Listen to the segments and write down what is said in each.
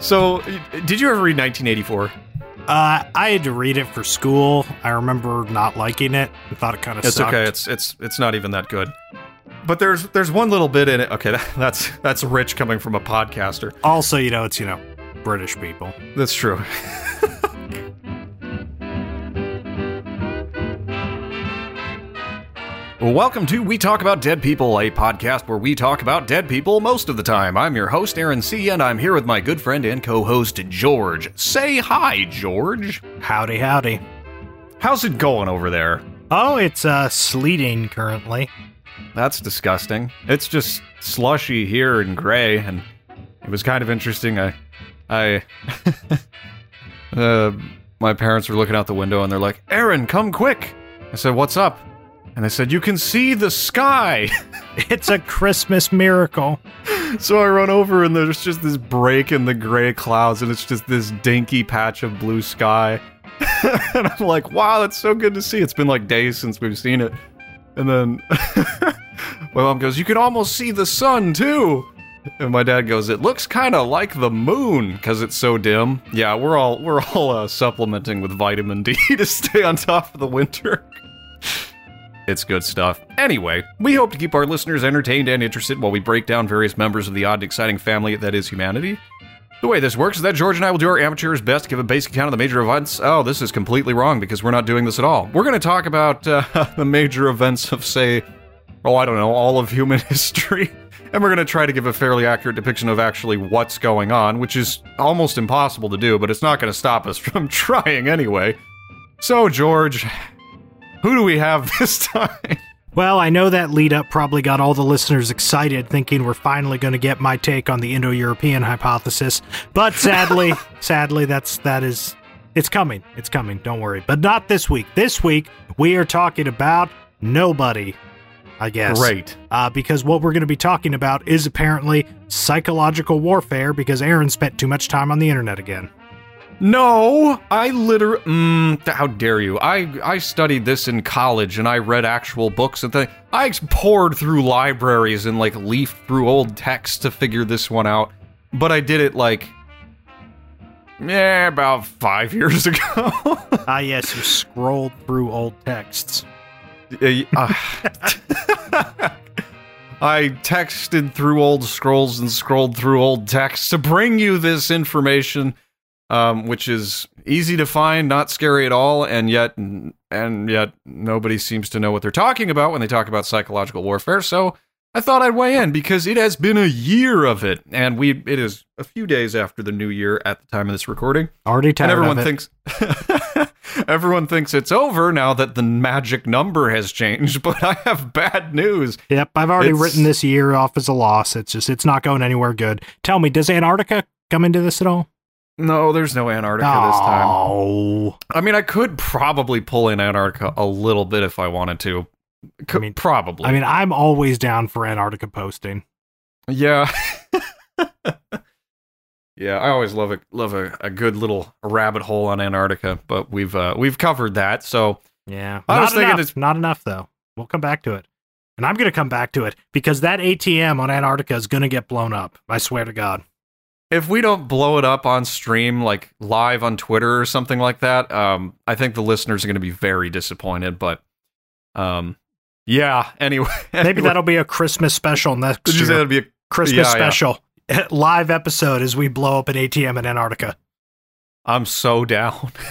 So, did you ever read 1984? Uh, I had to read it for school. I remember not liking it I thought it kind of It's sucked. okay. It's it's it's not even that good. But there's there's one little bit in it. Okay, that, that's that's rich coming from a podcaster. also, you know, it's you know British people. That's true. welcome to We Talk About Dead People, a podcast where we talk about dead people most of the time. I'm your host, Aaron C., and I'm here with my good friend and co host, George. Say hi, George. Howdy, howdy. How's it going over there? Oh, it's uh sleeting currently. That's disgusting. It's just slushy here and gray, and it was kind of interesting. I, I, uh, my parents were looking out the window and they're like, "Aaron, come quick!" I said, "What's up?" And I said, "You can see the sky." It's a Christmas miracle. so I run over and there's just this break in the gray clouds, and it's just this dinky patch of blue sky. and I'm like, "Wow, that's so good to see." It's been like days since we've seen it. And then my mom goes, "You can almost see the sun too." And my dad goes, "It looks kind of like the moon because it's so dim." Yeah, we're all we're all uh, supplementing with vitamin D to stay on top of the winter. It's good stuff. Anyway, we hope to keep our listeners entertained and interested while we break down various members of the odd and exciting family that is humanity. The way this works is that George and I will do our amateur's best to give a basic account of the major events. Oh, this is completely wrong because we're not doing this at all. We're going to talk about uh, the major events of, say, oh, I don't know, all of human history. And we're going to try to give a fairly accurate depiction of actually what's going on, which is almost impossible to do, but it's not going to stop us from trying anyway. So, George, who do we have this time? Well, I know that lead up probably got all the listeners excited, thinking we're finally going to get my take on the Indo-European hypothesis. But sadly, sadly, that's that is it's coming. It's coming. Don't worry. But not this week. This week we are talking about nobody. I guess. Great. Uh, because what we're going to be talking about is apparently psychological warfare because Aaron spent too much time on the internet again. No, I literally. Mm, how dare you? I I studied this in college and I read actual books and things. I poured through libraries and like leafed through old texts to figure this one out. But I did it like, yeah, about five years ago. Ah, yes, you scrolled through old texts. Uh, I texted through old scrolls and scrolled through old texts to bring you this information, um, which is easy to find, not scary at all, and yet and yet nobody seems to know what they're talking about when they talk about psychological warfare. So I thought I'd weigh in because it has been a year of it, and we it is a few days after the new year at the time of this recording Already tired and everyone thinks everyone thinks it's over now that the magic number has changed but i have bad news Yep, I've already It's- written this year off as a loss. It's just it's not going anywhere good. Tell me, does Antarctica come into this at all? No there's no antarctica this time Oh, i mean i could probably pull in antarctica a little bit if i wanted to Could, mean- probably I mean, I'm always down for Antarctica posting. yeah yeah i always love a love a, a good little rabbit hole on antarctica but we've uh we've covered that so Yeah, I not was thinking enough. it's- not enough though. We'll come back to it, and I'm going to come back to it because that ATM on Antarctica is going to get blown up. I swear to God. If we don't blow it up on stream like live on twitter or something like that um i think the listeners are going to be very disappointed but um yeah anyway Maybe anyway, that'll be a Christmas special next did you say year. that'd be a Christmas yeah, yeah. special live episode as we blow up an ATM in Antarctica. i'm so down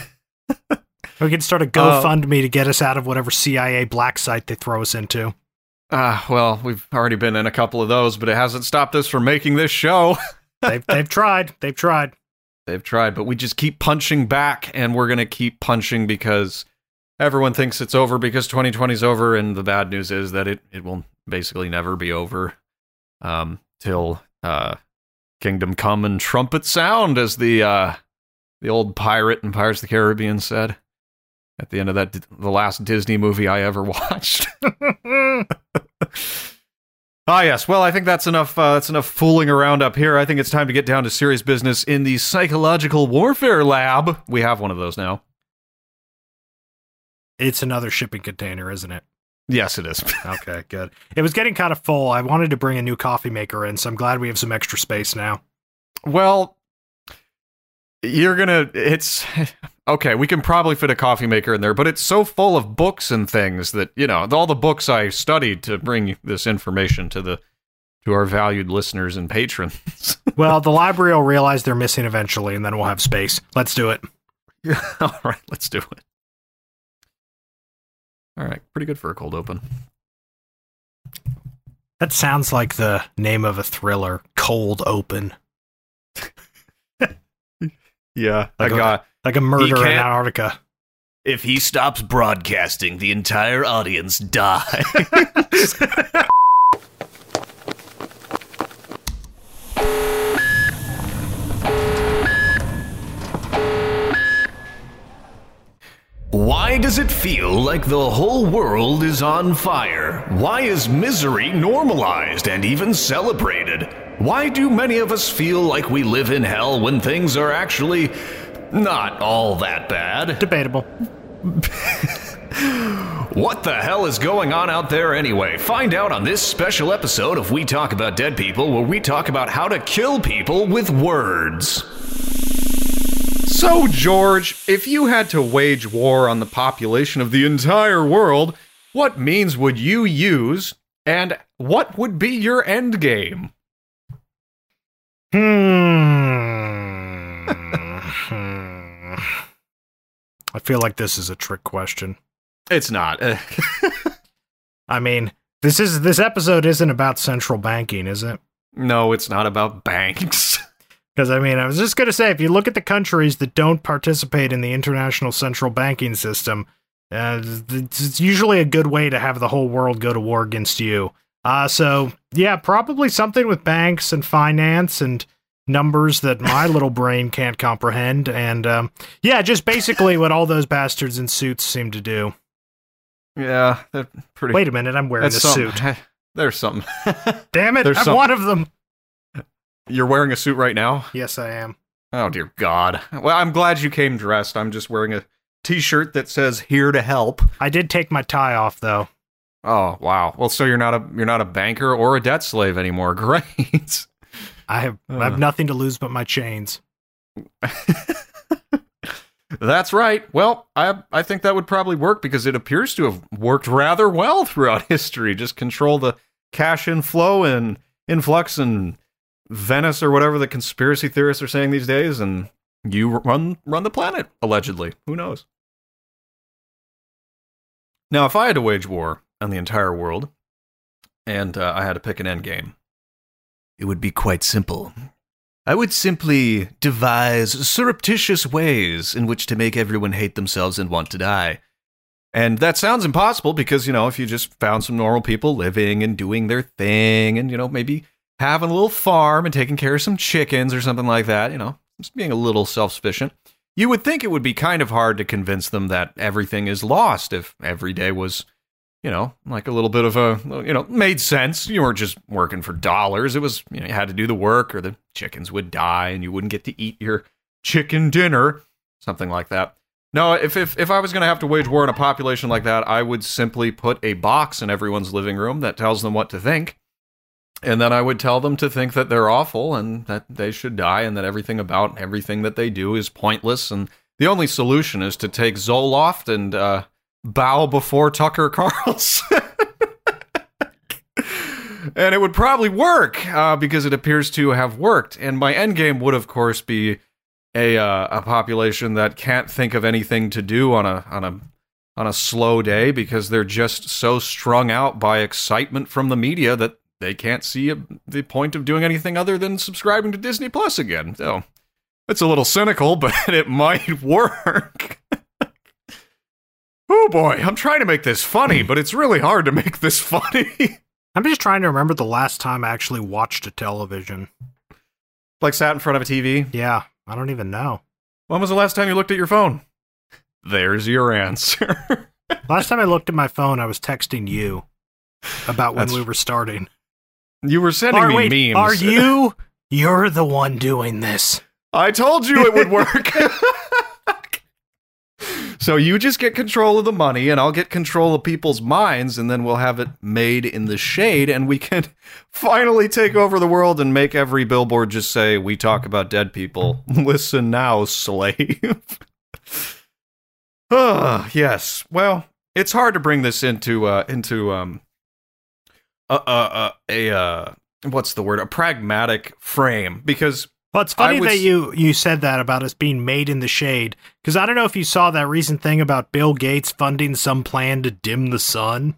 We can start a Uh, GoFundMe to get us out of whatever CIA black site they throw us into. ah well we've already been in a couple of those but it hasn't stopped us from making this show They've they've tried. They've tried. they've tried but we just keep punching back and we're going to keep punching because everyone thinks it's over because 2020 is over and the bad news is that it, it will basically never be over um till uh kingdom come and trumpet sound as the uh the old pirate in pirates of the caribbean said at the end of that the last disney movie i ever watched Ah, yes. Well, I think that's enough. Uh, that's enough fooling around up here. I think it's time to get down to serious business in the psychological warfare lab. We have one of those now. it's another shipping container, isn't it? Yes, it is. Okay, good. It was getting kind of full. I wanted to bring a new coffee maker in, so I'm glad we have some extra space now. well, you're gonna it's okay we can probably fit a coffee maker in there but it's so full of books and things that you know all the books i studied to bring this information to the to our valued listeners and patrons Well, the library will realize they're missing eventually, and then we'll have space. Let's do it. all right let's do it all right pretty good for a cold open That sounds like the name of a thriller, Cold Open. Yeah Like i a- got Like a murder in Antarctica. If he stops broadcasting, the entire audience dies. Why does it feel like the whole world is on fire? Why is misery normalized and even celebrated? Why do many of us feel like we live in hell when things are actually not all that bad? Debatable. What the hell is going on out there anyway? Find out on this special episode of We Talk About Dead People, where we talk about how to kill people with words. So, George, if you had to wage war on the population of the entire world, what means would you use, and what would be your end game? Hmm. I feel like this is a trick question. It's not. I mean, this is this episode isn't about central banking, is it? no, it's not about banks. Because I mean, I was just gonna say, if you look at the countries that don't participate in the international central banking system, uh, it's it's usually a good way to have the whole world go to war against you. Uh, so yeah, probably something with banks and finance and numbers that my little brain can't comprehend. And um, yeah, just basically what all those bastards in suits seem to do. yeah, they're pretty. Wait a minute, I'm wearing a something. suit. There's something. Damn it, There's I'm one of them. You're wearing a suit right now? Yes, I am. Oh, dear God. Well, I'm glad you came dressed. I'm just wearing a t shirt that says here to help. I did take my tie off though. Oh, wow. Well, so you're not a you're not a banker or a debt slave anymore. Great. I have I Uh. have nothing to lose but my chains. That's right. Well, I I think that would probably work because it appears to have worked rather well throughout history. Just control the cash inflow and influx and Venice or whatever the conspiracy theorists are saying these days, and you run run the planet allegedly. Who knows? Now, if I had to wage war on the entire world, and uh, I had to pick an end game, it would be quite simple. I would simply devise surreptitious ways in which to make everyone hate themselves and want to die. And that sounds impossible because, you know, if you just found some normal people living and doing their thing and, you know, maybe having a little farm and taking care of some chickens or something like that, you know, just being a little self sufficient, you would think it would be kind of hard to convince them that everything is lost if every day was, you know, like a little bit of a, you know, made sense. You weren't just working for dollars. It was, you know, you had to do the work or the chickens would die and you wouldn't get to eat your chicken dinner, something like that. No, if, if, if I was going to have to wage war on a population like that, I would simply put a box in everyone's living room that tells them what to think. And then I would tell them to think that they're awful and that they should die and that everything about everything that they do is pointless. And the only solution is to take Zoloft and uh, bow before Tucker Carlson. and it would probably work uh, because it appears to have worked. And my end game would, of course, be a uh, a population that can't think of anything to do on a on a on a slow day because they're just so strung out by excitement from the media that they can't see a, the point of doing anything other than subscribing to Disney Plus again. So it's a little cynical, but it might work. Oh boy, I'm trying to make this funny, hmm. but it's really hard to make this funny. I'm just trying to remember the last time I actually watched a television. like sat in front of a TV. Yeah, I don't even know. When was the last time you looked at your phone? There's your answer. Last time I looked at my phone, I was texting you about when That's- we were starting. you were sending Are, me wait, memes. are you? You're the one doing this. I told you it would work. So you just get control of the money, and I'll get control of people's minds, and then we'll have it made in the shade, and we can finally take over the world and make every billboard just say, "We talk about dead people. Listen now, slave." Ah, yes. Well, it's hard to bring this into uh into um a a a, a uh what's the word? A pragmatic frame because Well, it's funny that you you said that about us being made in the shade because I don't know if you saw that recent thing about Bill Gates funding some plan to dim the sun.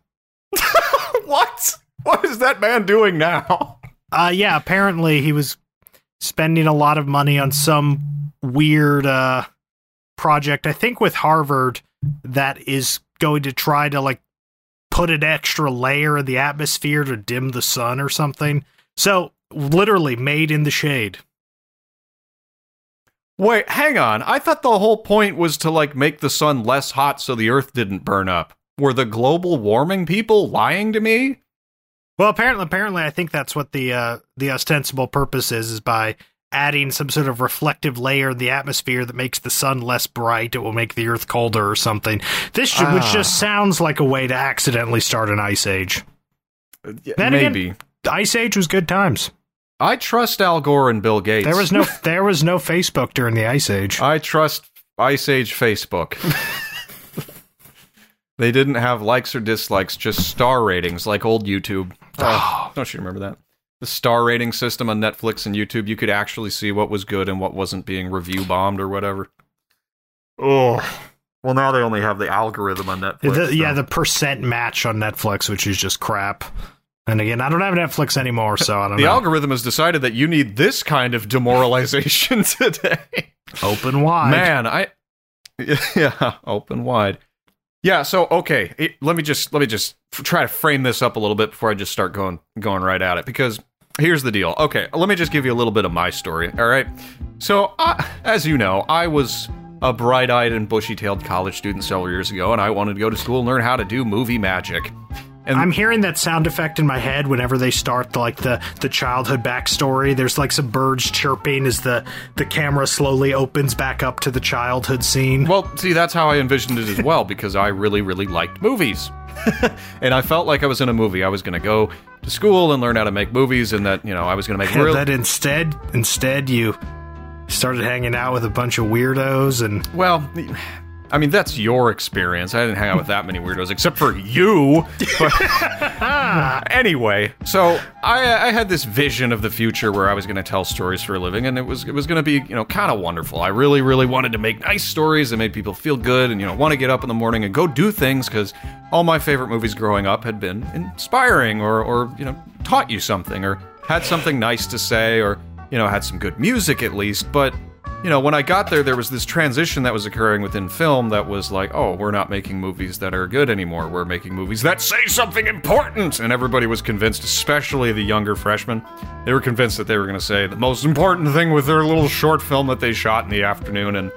what? What is that man doing now? Uh, yeah, apparently he was spending a lot of money on some weird uh project. I think with Harvard that is going to try to like put an extra layer in the atmosphere to dim the sun or something. So literally made in the shade. Wait, hang on. I thought the whole point was to like make the sun less hot so the earth didn't burn up. Were the global warming people lying to me? Well, apparently, apparently, I think that's what the uh, the ostensible purpose is: is by adding some sort of reflective layer in the atmosphere that makes the sun less bright. It will make the Earth colder or something. This, should, which Ah. just sounds like a way to accidentally start an ice age. Yeah, Then again- Maybe. The ice age was good times. I trust Al Gore and Bill Gates. There was no there was no Facebook during the ice age. I trust Ice Age Facebook. they didn't have likes or dislikes, just star ratings like old YouTube. Oh, don't you remember that? The star rating system on Netflix and YouTube, you could actually see what was good and what wasn't being review bombed or whatever. Oh. Well, now they only have the algorithm on Netflix. The- yeah, the percent match on Netflix, which is just crap. And again, I don't have Netflix anymore, so I don't the know. The algorithm has decided that you need this kind of demoralization today. Open wide. Man, I yeah, open wide. Yeah, so okay, it- let me just let me just f- try to frame this up a little bit before I just start going going right at it because here's the deal. Okay, let me just give you a little bit of my story, all right? So, uh, as you know, I was a bright-eyed and bushy-tailed college student several years ago and I wanted to go to school and learn how to do movie magic. And I'm hearing that sound effect in my head whenever they start the, like the the childhood backstory. There's like some birds chirping as the the camera slowly opens back up to the childhood scene. Well, see, that's how I envisioned it as well because I really, really liked movies. and I felt like I was in a movie. I was going to go to school and learn how to make movies, and that, you know, I was going to make And real. that instead, instead you started hanging out with a bunch of weirdos and well, I mean, that's your experience. I didn't hang out with that many weirdos, except for you. But anyway, so I, uh, I had this vision of the future where I was going to tell stories for a living, and it was it was going to be you know kind of wonderful. I really really wanted to make nice stories that made people feel good, and you know want to get up in the morning and go do things because all my favorite movies growing up had been inspiring or or you know taught you something or had something nice to say or you know had some good music at least, but you know, when I got there, there was this transition that was occurring within film that was like, oh, we're not making movies that are good anymore. We're making movies that say something important. And everybody was convinced, especially the younger freshmen, they were convinced that they were going to say the most important thing with their little short film that they shot in the afternoon and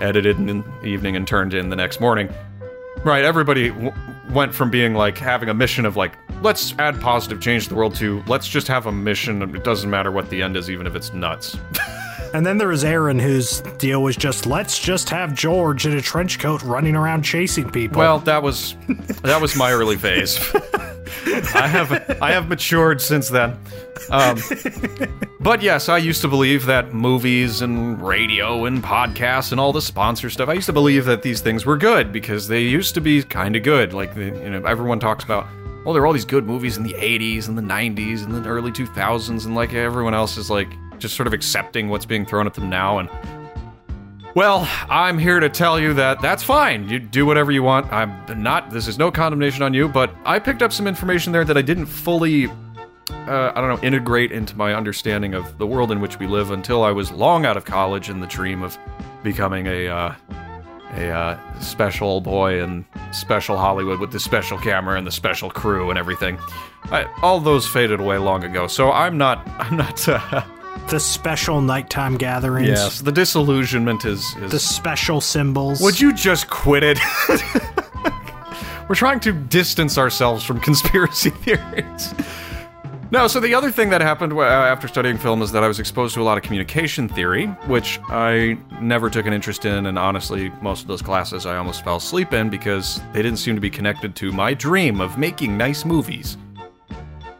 edited in the evening and turned in the next morning. Right, everybody w- went from being like having a mission of like, let's add positive change to the world to let's just have a mission. It doesn't matter what the end is, even if it's nuts. and then there was Aaron whose deal was just let's just have George in a trench coat running around chasing people. Well, that was that was my early phase. I have I have matured since then. Um, but yes, I used to believe that movies and radio and podcasts and all the sponsor stuff. I used to believe that these things were good because they used to be kind of good. Like the, you know, everyone talks about. Well, there are all these good movies in the '80s and the '90s and the early 2000s, and like everyone else is like just sort of accepting what's being thrown at them now and well, I'm here to tell you that that's fine. You do whatever you want. I'm not, this is no condemnation on you, but I picked up some information there that I didn't fully, uh, I don't know, integrate into my understanding of the world in which we live until I was long out of college in the dream of becoming a, uh, a uh, special boy in special Hollywood with the special camera and the special crew and everything. I, all those faded away long ago, so I'm not, I'm not, uh, the special nighttime gatherings. yes, the disillusionment is, is The special symbols. Would you just quit it? We're trying to distance ourselves from conspiracy theories. No, so the other thing that happened uh, after studying film is that I was exposed to a lot of communication theory, which I never took an interest in, and honestly, most of those classes I almost fell asleep in because they didn't seem to be connected to my dream of making nice movies.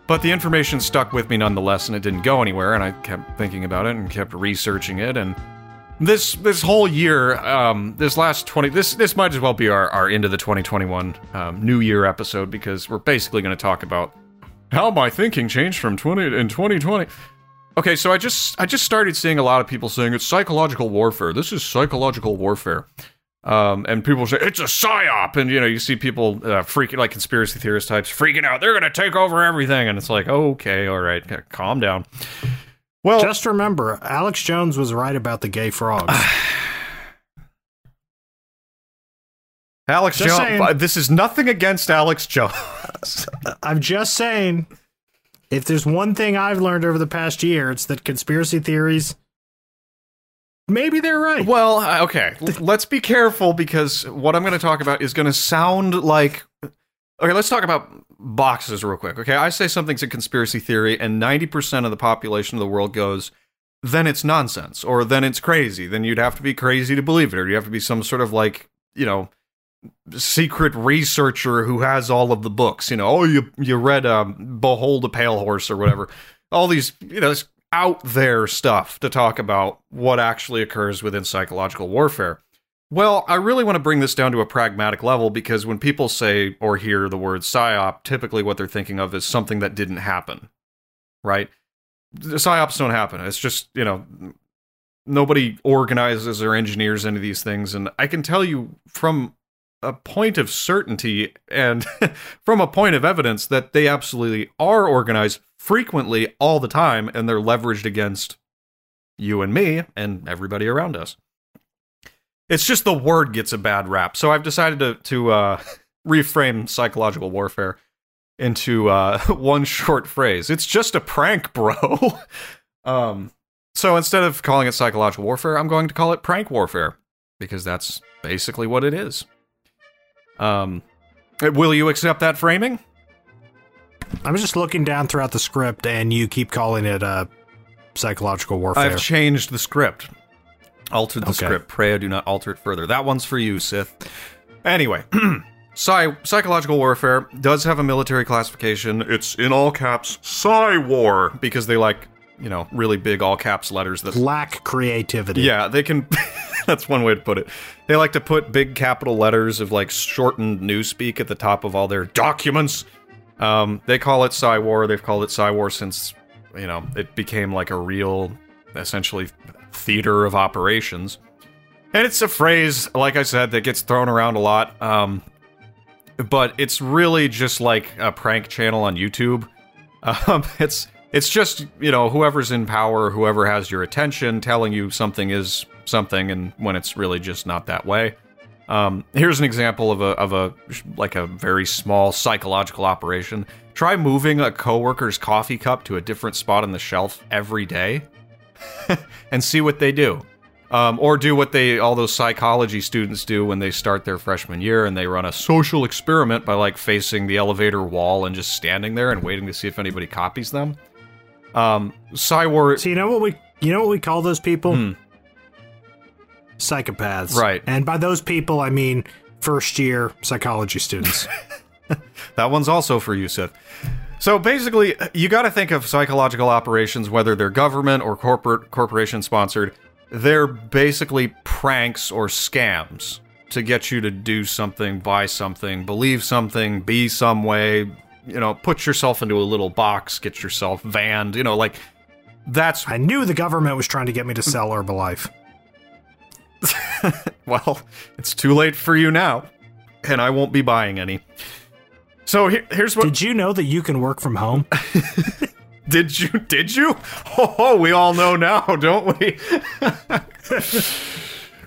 But the information stuck with me nonetheless, and it didn't go anywhere, and I kept thinking about it and kept researching it, and this this whole year, um, this last twenty, this this might as well be our, our end of the 2021 um, New Year episode because we're basically going to talk about how my thinking changed from 20 in 2020. Okay, so I just I just started seeing a lot of people saying it's psychological warfare. This is psychological warfare. Um, and people say it's a psyop, and you know you see people uh, freaking like conspiracy theorist types freaking out. They're gonna take over everything, and it's like okay, all right, calm down. Well, just remember, Alex Jones was right about the gay frogs. Alex just Jones. Saying, this is nothing against Alex Jones. I'm just saying, if there's one thing I've learned over the past year, it's that conspiracy theories. Maybe they're right. Well, okay. Let's be careful because what I'm going to talk about is going to sound like. Okay, let's talk about boxes real quick. Okay, I say something's a conspiracy theory, and 90% of the population of the world goes, then it's nonsense, or then it's crazy. Then you'd have to be crazy to believe it, or you have to be some sort of like, you know, secret researcher who has all of the books. You know, oh, you you read um, Behold a Pale Horse or whatever. All these, you know, out there stuff to talk about what actually occurs within psychological warfare. Well, I really want to bring this down to a pragmatic level because when people say or hear the word psyop, typically what they're thinking of is something that didn't happen, right? The psyops don't happen. It's just, you know, nobody organizes or engineers any of these things. And I can tell you from a point of certainty and from a point of evidence that they absolutely are organized frequently all the time and they're leveraged against you and me and everybody around us. It's just the word gets a bad rap. So I've decided to to uh, reframe psychological warfare into uh, one short phrase. It's just a prank, bro. um, so instead of calling it psychological warfare, I'm going to call it prank warfare because that's basically what it is. Um, will you accept that framing? I'm just looking down throughout the script, and you keep calling it uh, psychological warfare. I've changed the script. Altered the okay. script. Pray I do not alter it further. That one's for you, Sith. Anyway, Psy- psychological warfare does have a military classification. It's in all caps, Psy War, because they like, you know, really big all caps letters that lack creativity. Yeah, they can. that's one way to put it. They like to put big capital letters of like shortened newspeak at the top of all their documents. Um, they call it Psy War. They've called it Psy War since, you know, it became like a real, essentially theater of operations. And it's a phrase, like I said, that gets thrown around a lot. Um, but it's really just like a prank channel on YouTube. Um, it's it's just you know whoever's in power, whoever has your attention, telling you something is something, and when it's really just not that way. Um, here's an example of a of a like a very small psychological operation. Try moving a coworker's coffee cup to a different spot on the shelf every day. and see what they do. Um, or do what they all those psychology students do when they start their freshman year and they run a social experiment by like facing the elevator wall and just standing there and waiting to see if anybody copies them. Um, Psy War. So you know what we you know what we call those people? Hmm. Psychopaths. Right. And by those people I mean first year psychology students. that one's also for you, Sith. So basically, you got to think of psychological operations, whether they're government or corporate corporation sponsored. They're basically pranks or scams to get you to do something, buy something, believe something, be some way. You know, put yourself into a little box, get yourself vanned. You know, like that's. I knew the government was trying to get me to sell Herbalife. well, it's too late for you now, and I won't be buying any. So here, here's what. Did you know that you can work from home? did you? Did you? Oh, we all know now, don't we?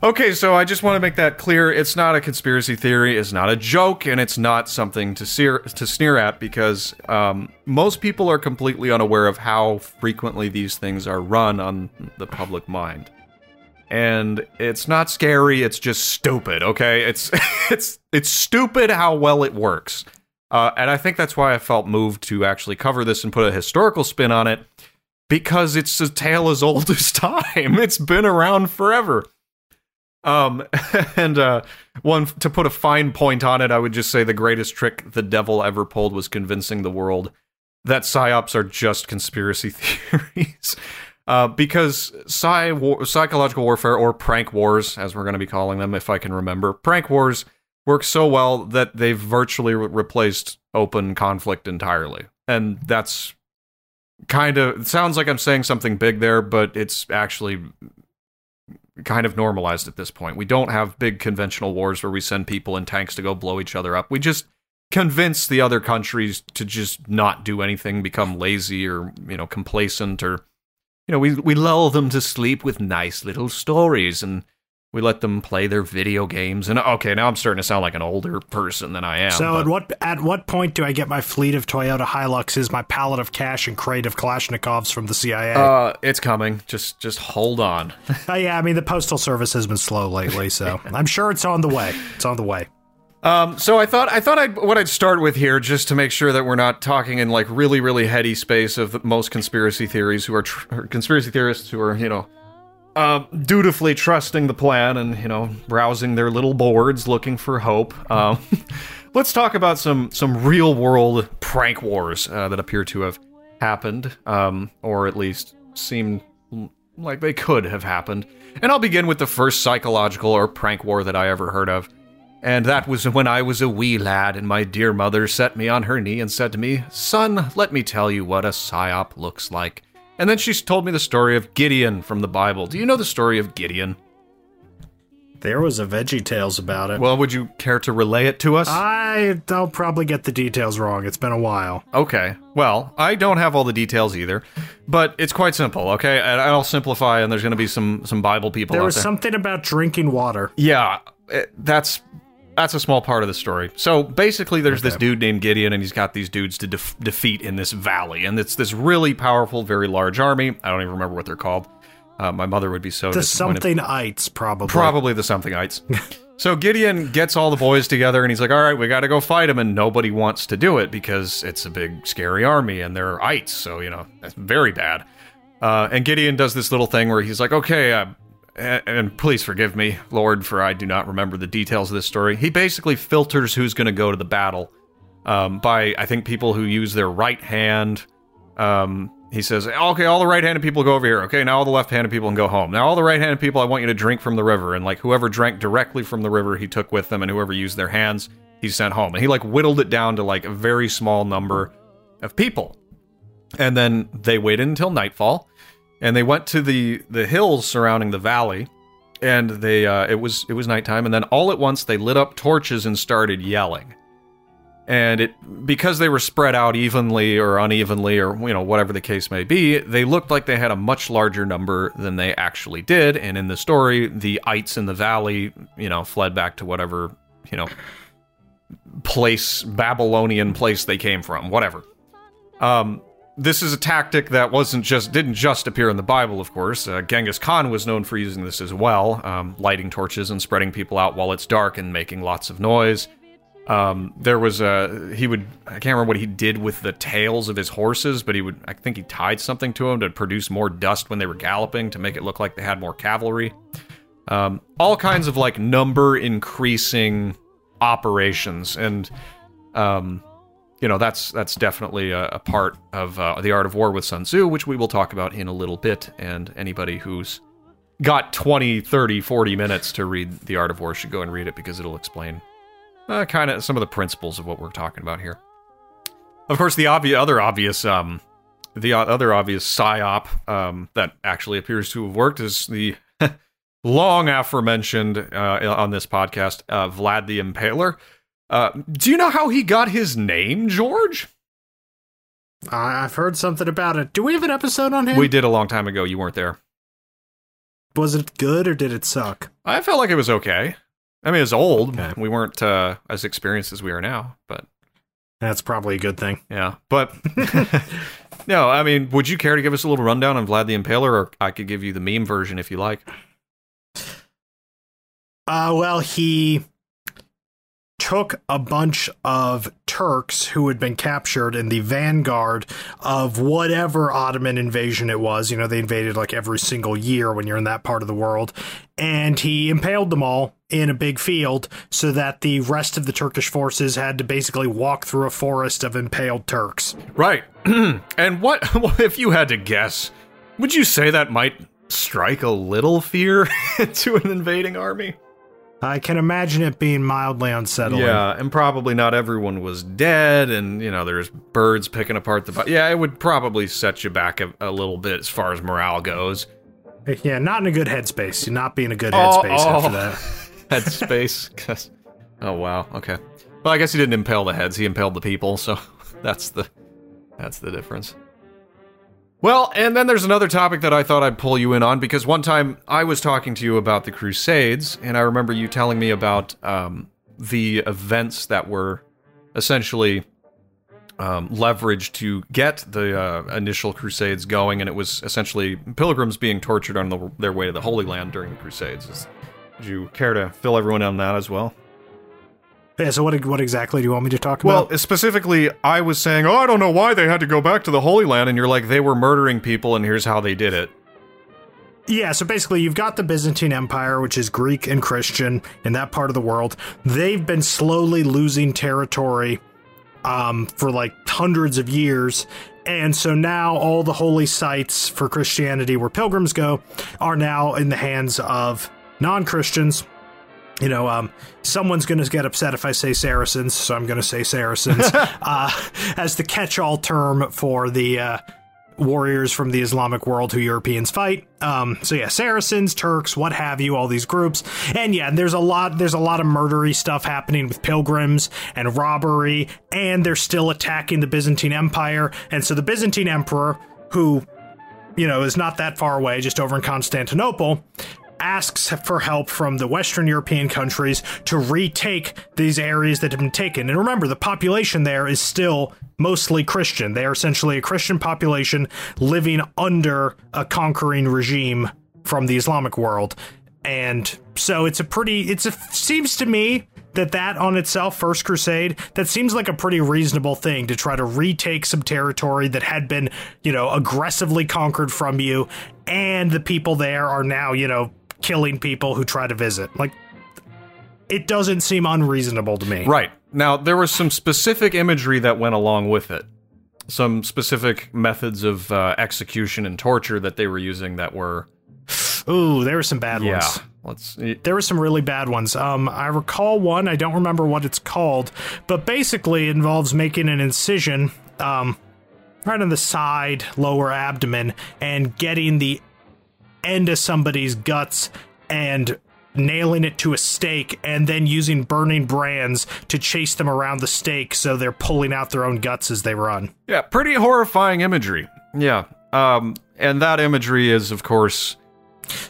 okay, so I just want to make that clear. It's not a conspiracy theory. It's not a joke, and it's not something to sear, to sneer at because um, most people are completely unaware of how frequently these things are run on the public mind and it's not scary it's just stupid okay it's it's it's stupid how well it works Uh, and I think that's why I felt moved to actually cover this and put a historical spin on it because it's a tale as old as time. It's been around forever. Um, and uh, one to put a fine point on it, I would just say the greatest trick the devil ever pulled was convincing the world that psyops are just conspiracy theories. Uh, because psy war- psychological warfare or prank wars, as we're going to be calling them, if I can remember, prank wars work so well that they've virtually re- replaced open conflict entirely, and that's kind of sounds like I'm saying something big there, but it's actually kind of normalized at this point. We don't have big conventional wars where we send people in tanks to go blow each other up. We just convince the other countries to just not do anything, become lazy or, you know, complacent or you know, we we lull them to sleep with nice little stories and we let them play their video games and okay now i'm starting to sound like an older person than i am So but- at what at what point do I get my fleet of Toyota Hiluxes, my pallet of cash, and crate of Kalashnikovs from the CIA? uh it's coming just just hold on Oh, yeah, I mean the postal service has been slow lately, so I'm sure it's on the way. It's on the way. Um, so I thought I thought I'd what I'd start with here, just to make sure that we're not talking in like really really heady space of most conspiracy theories who are tr- conspiracy theorists who are you know, uh, dutifully trusting the plan and you know browsing their little boards looking for hope. Um, let's talk about some some real world prank wars uh, that appear to have happened, um, or at least seem like they could have happened. And I'll begin with the first psychological or prank war that I ever heard of. And that was when I was a wee lad, and my dear mother set me on her knee and said to me, Son, let me tell you what a psyop looks like. And then she told me the story of Gideon from the Bible. Do you know the story of Gideon? There was a Veggie Tales about it. Well, would you care to relay it to us? I, I'll probably get the details wrong. It's been a while. Okay. Well, I don't have all the details either, but it's quite simple. Okay, and I'll simplify, and there's going to be some some Bible people There was there. something about drinking water. Yeah, it- that's that's a small part of the story. So basically, there's this dude named Gideon, and he's got these dudes to def- defeat in this valley, and it's this really powerful, very large army. I don't even remember what they're called. Uh, my mother would be so The something-ites, probably. Probably the somethingites. so Gideon gets all the boys together and he's like, all right, we got to go fight him. And nobody wants to do it because it's a big, scary army and they're ites. So, you know, that's very bad. Uh, and Gideon does this little thing where he's like, okay, uh, and, please forgive me, Lord, for I do not remember the details of this story. He basically filters who's going to go to the battle um, by, I think, people who use their right hand. Um, he says, okay, all the right-handed people go over here. Okay, now all the left-handed people can go home. Now all the right-handed people, I want you to drink from the river. And like whoever drank directly from the river, he took with them, and whoever used their hands, he sent home. And he like whittled it down to like a very small number of people. And then they waited until nightfall, and they went to the the hills surrounding the valley, and they uh, it was it was nighttime, and then all at once they lit up torches and started yelling. And it because they were spread out evenly or unevenly or you know whatever the case may be they looked like they had a much larger number than they actually did. And in the story the ites in the valley you know fled back to whatever you know place babylonian place they came from whatever. Um this is a tactic that wasn't just didn't just appear in the Bible, of course. Uh, Genghis Khan was known for using this as well, um, lighting torches and spreading people out while it's dark and making lots of noise. Um, there was a he would I can't remember what he did with the tails of his horses, but he would I think he tied something to them to produce more dust when they were galloping to make it look like they had more cavalry. Um, all kinds of like number increasing operations, and um, you know that's that's definitely a, a part of uh, the art of war with Sun Tzu, which we will talk about in a little bit. And anybody who's got 20, 30, 40 minutes to read The Art of War should go and read it because it'll explain uh, kind of some of the principles of what we're talking about here. Of course, the obvious, other obvious, um, the other obvious psyop um, that actually appears to have worked is the long aforementioned uh, on this podcast, uh, Vlad the Impaler. Uh, do you know how he got his name, George? I've heard something about it. Do we have an episode on him? We did a long time ago. You weren't there. Was it good or did it suck? I felt like it was okay. I mean, it's old. Okay. We weren't uh, as experienced as we are now, but That's probably a good thing. yeah. But no, I mean, would you care to give us a little rundown on Vlad the Impaler, or I could give you the meme version if you like? Uh, well, he took a bunch of Turks who had been captured in the vanguard of whatever Ottoman invasion it was. You know, they invaded like every single year when you're in that part of the world. And he impaled them all in a big field so that the rest of the Turkish forces had to basically walk through a forest of impaled Turks. Right. and what, if you had to guess, would you say that might strike a little fear into an invading army? I can imagine it being mildly unsettling. Yeah, and probably not everyone was dead, and you know, there's birds picking apart the. Yeah, it would probably set you back a, a, little bit as far as morale goes. Yeah, not in a good headspace. You're not being a good headspace oh, oh. after that. headspace. oh wow. Okay. Well, I guess he didn't impale the heads. He impaled the people. So that's the that's the difference. Well, and then there's another topic that I thought I'd pull you in on because one time I was talking to you about the Crusades, and I remember you telling me about um, the events that were essentially um, leveraged to get the uh, initial Crusades going, and it was essentially pilgrims being tortured on the, their way to the Holy Land during the Crusades. Would you care to fill everyone in on that as well? Yeah, so what what exactly do you want me to talk well, about? Well, specifically, I was saying, oh, I don't know why they had to go back to the Holy Land, and you're like, they were murdering people, and here's how they did it. Yeah, so basically, you've got the Byzantine Empire, which is Greek and Christian in that part of the world. They've been slowly losing territory um, for like hundreds of years. And so now all the holy sites for Christianity where pilgrims go are now in the hands of non Christians you know, um, someone's going to get upset if I say Saracens, so I'm going to say Saracens. Uh, as the catch-all term for the uh, warriors from the Islamic world who Europeans fight. Um, so yeah, Saracens, Turks, what have you, all these groups, and yeah, there's a lot, there's a lot of murdery stuff happening with pilgrims and robbery, and they're still attacking the Byzantine Empire, and so the Byzantine Emperor, who you know, is not that far away, just over in Constantinople, asks for help from the Western European countries to retake these areas that have been taken. And remember, the population there is still mostly Christian. They are essentially a Christian population living under a conquering regime from the Islamic world. And so it's a pretty, it's a, seems to me that that on itself, First Crusade, that seems like a pretty reasonable thing to try to retake some territory that had been, you know, aggressively conquered from you. And the people there are now, you know, killing people who try to visit. Like, it doesn't seem unreasonable to me. Right. Now, there was some specific imagery that went along with it. Some specific methods of uh, execution and torture that they were using that were. Ooh, there were some bad yeah. ones. Let's. There were some really bad ones. Um, I recall one. I don't remember what it's called, but basically involves making an incision, um, right on the side, lower abdomen, and getting the end of somebody's guts and nailing it to a stake and then using burning brands to chase them around the stake so they're pulling out their own guts as they run. Yeah, pretty horrifying imagery. Yeah. Um and that imagery is of course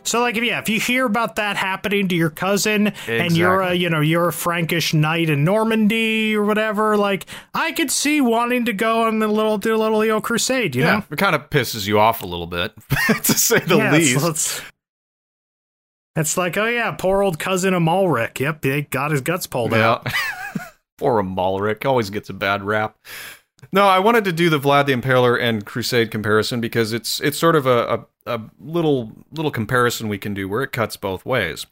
so like if yeah, if you hear about that happening to your cousin exactly. and you're a you know you're a Frankish knight in Normandy or whatever, like I could see wanting to go on the little do a little Leo crusade. You yeah, know, it kind of pisses you off a little bit to say the yeah, least. It's, it's, like oh yeah, poor old cousin Amalric. Yep, he got his guts pulled yeah. out. poor Amalric always gets a bad rap. No, I wanted to do the Vlad the Impaler and Crusade comparison because it's it's sort of a, a, a little little comparison we can do where it cuts both ways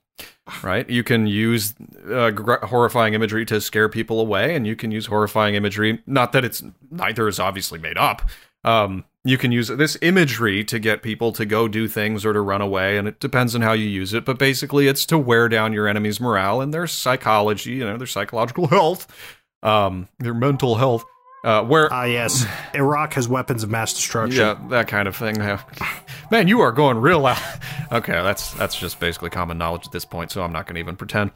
right? You can use uh, gr- horrifying imagery to scare people away, and you can use horrifying imagery. Not that it's neither is obviously made up. Um, you can use this imagery to get people to go do things or to run away, and it depends on how you use it. But basically, it's to wear down your enemy's morale and their psychology, you know, their psychological health, um, their mental health. Uh, where ah yes, Iraq has weapons of mass destruction. Yeah, that kind of thing. Man, you are going real loud. okay, that's that's just basically common knowledge at this point, so I'm not going to even pretend.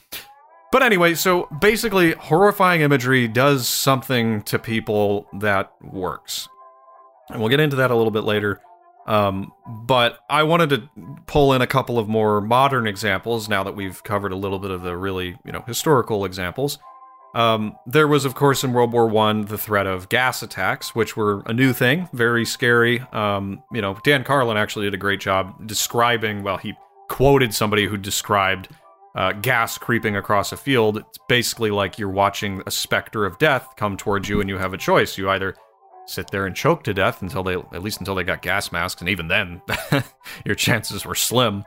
But anyway, so basically, horrifying imagery does something to people that works, and we'll get into that a little bit later. Um, but I wanted to pull in a couple of more modern examples now that we've covered a little bit of the really, you know, historical examples. Um, there was, of course, in World War One, the threat of gas attacks, which were a new thing, very scary. Um, you know, Dan Carlin actually did a great job describing. Well, he quoted somebody who described uh, gas creeping across a field, it's basically like you're watching a specter of death come towards you, and you have a choice. You either sit there and choke to death until they, at least until they got gas masks, and even then, your chances were slim.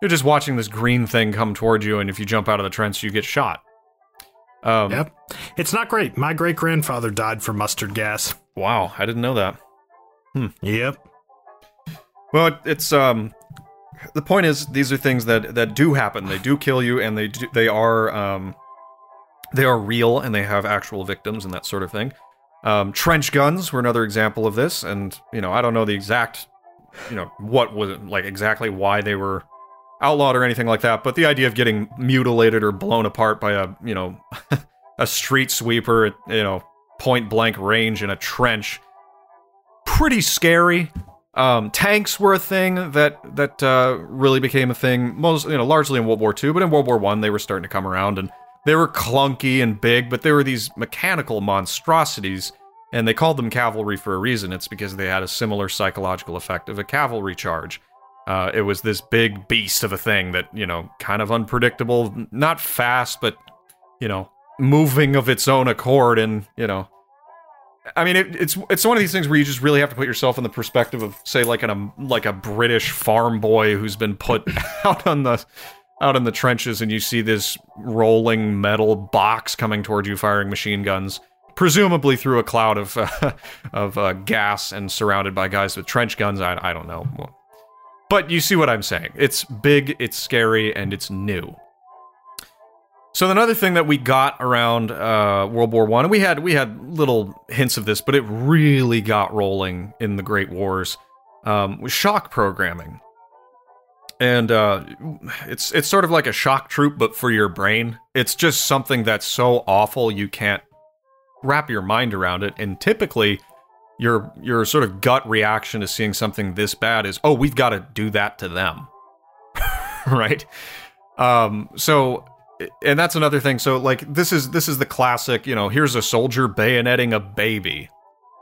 You're just watching this green thing come towards you, and if you jump out of the trench, you get shot. Um, Yep. It's not great. My great grandfather died from mustard gas. Wow, I didn't know that. Yep. Well, it, it's um, the point is these are things that that do happen. They do kill you, and they do, they are um, they are real, and they have actual victims and that sort of thing. Um, trench guns were another example of this, and you know I don't know the exact, you know what was like exactly why they were outlawed or anything like that, but the idea of getting mutilated or blown apart by a you know a street sweeper at you know point blank range in a trench, pretty scary. Um, tanks were a thing that that uh, really became a thing, most you know, largely in World War II, but in World War One they were starting to come around, and they were clunky and big, but they were these mechanical monstrosities, and they called them cavalry for a reason. It's because they had a similar psychological effect of a cavalry charge. Uh, it was this big beast of a thing that you know, kind of unpredictable, not fast, but you know, moving of its own accord, and you know, I mean, it, it's it's one of these things where you just really have to put yourself in the perspective of, say, like an like a British farm boy who's been put out on the out in the trenches, and you see this rolling metal box coming towards you, firing machine guns, presumably through a cloud of uh, of uh, gas, and surrounded by guys with trench guns. I I don't know, but you see what I'm saying. It's big, it's scary, and it's new. So another thing that we got around uh, World War One, we had we had little hints of this, but it really got rolling in the Great Wars, um, was shock programming, and uh, it's it's sort of like a shock troop, but for your brain. It's just something that's so awful you can't wrap your mind around it, and typically. Your your sort of gut reaction to seeing something this bad is, oh, we've got to do that to them, right? Um, so and that's another thing. So like this is this is the classic you know here's a soldier bayoneting a baby.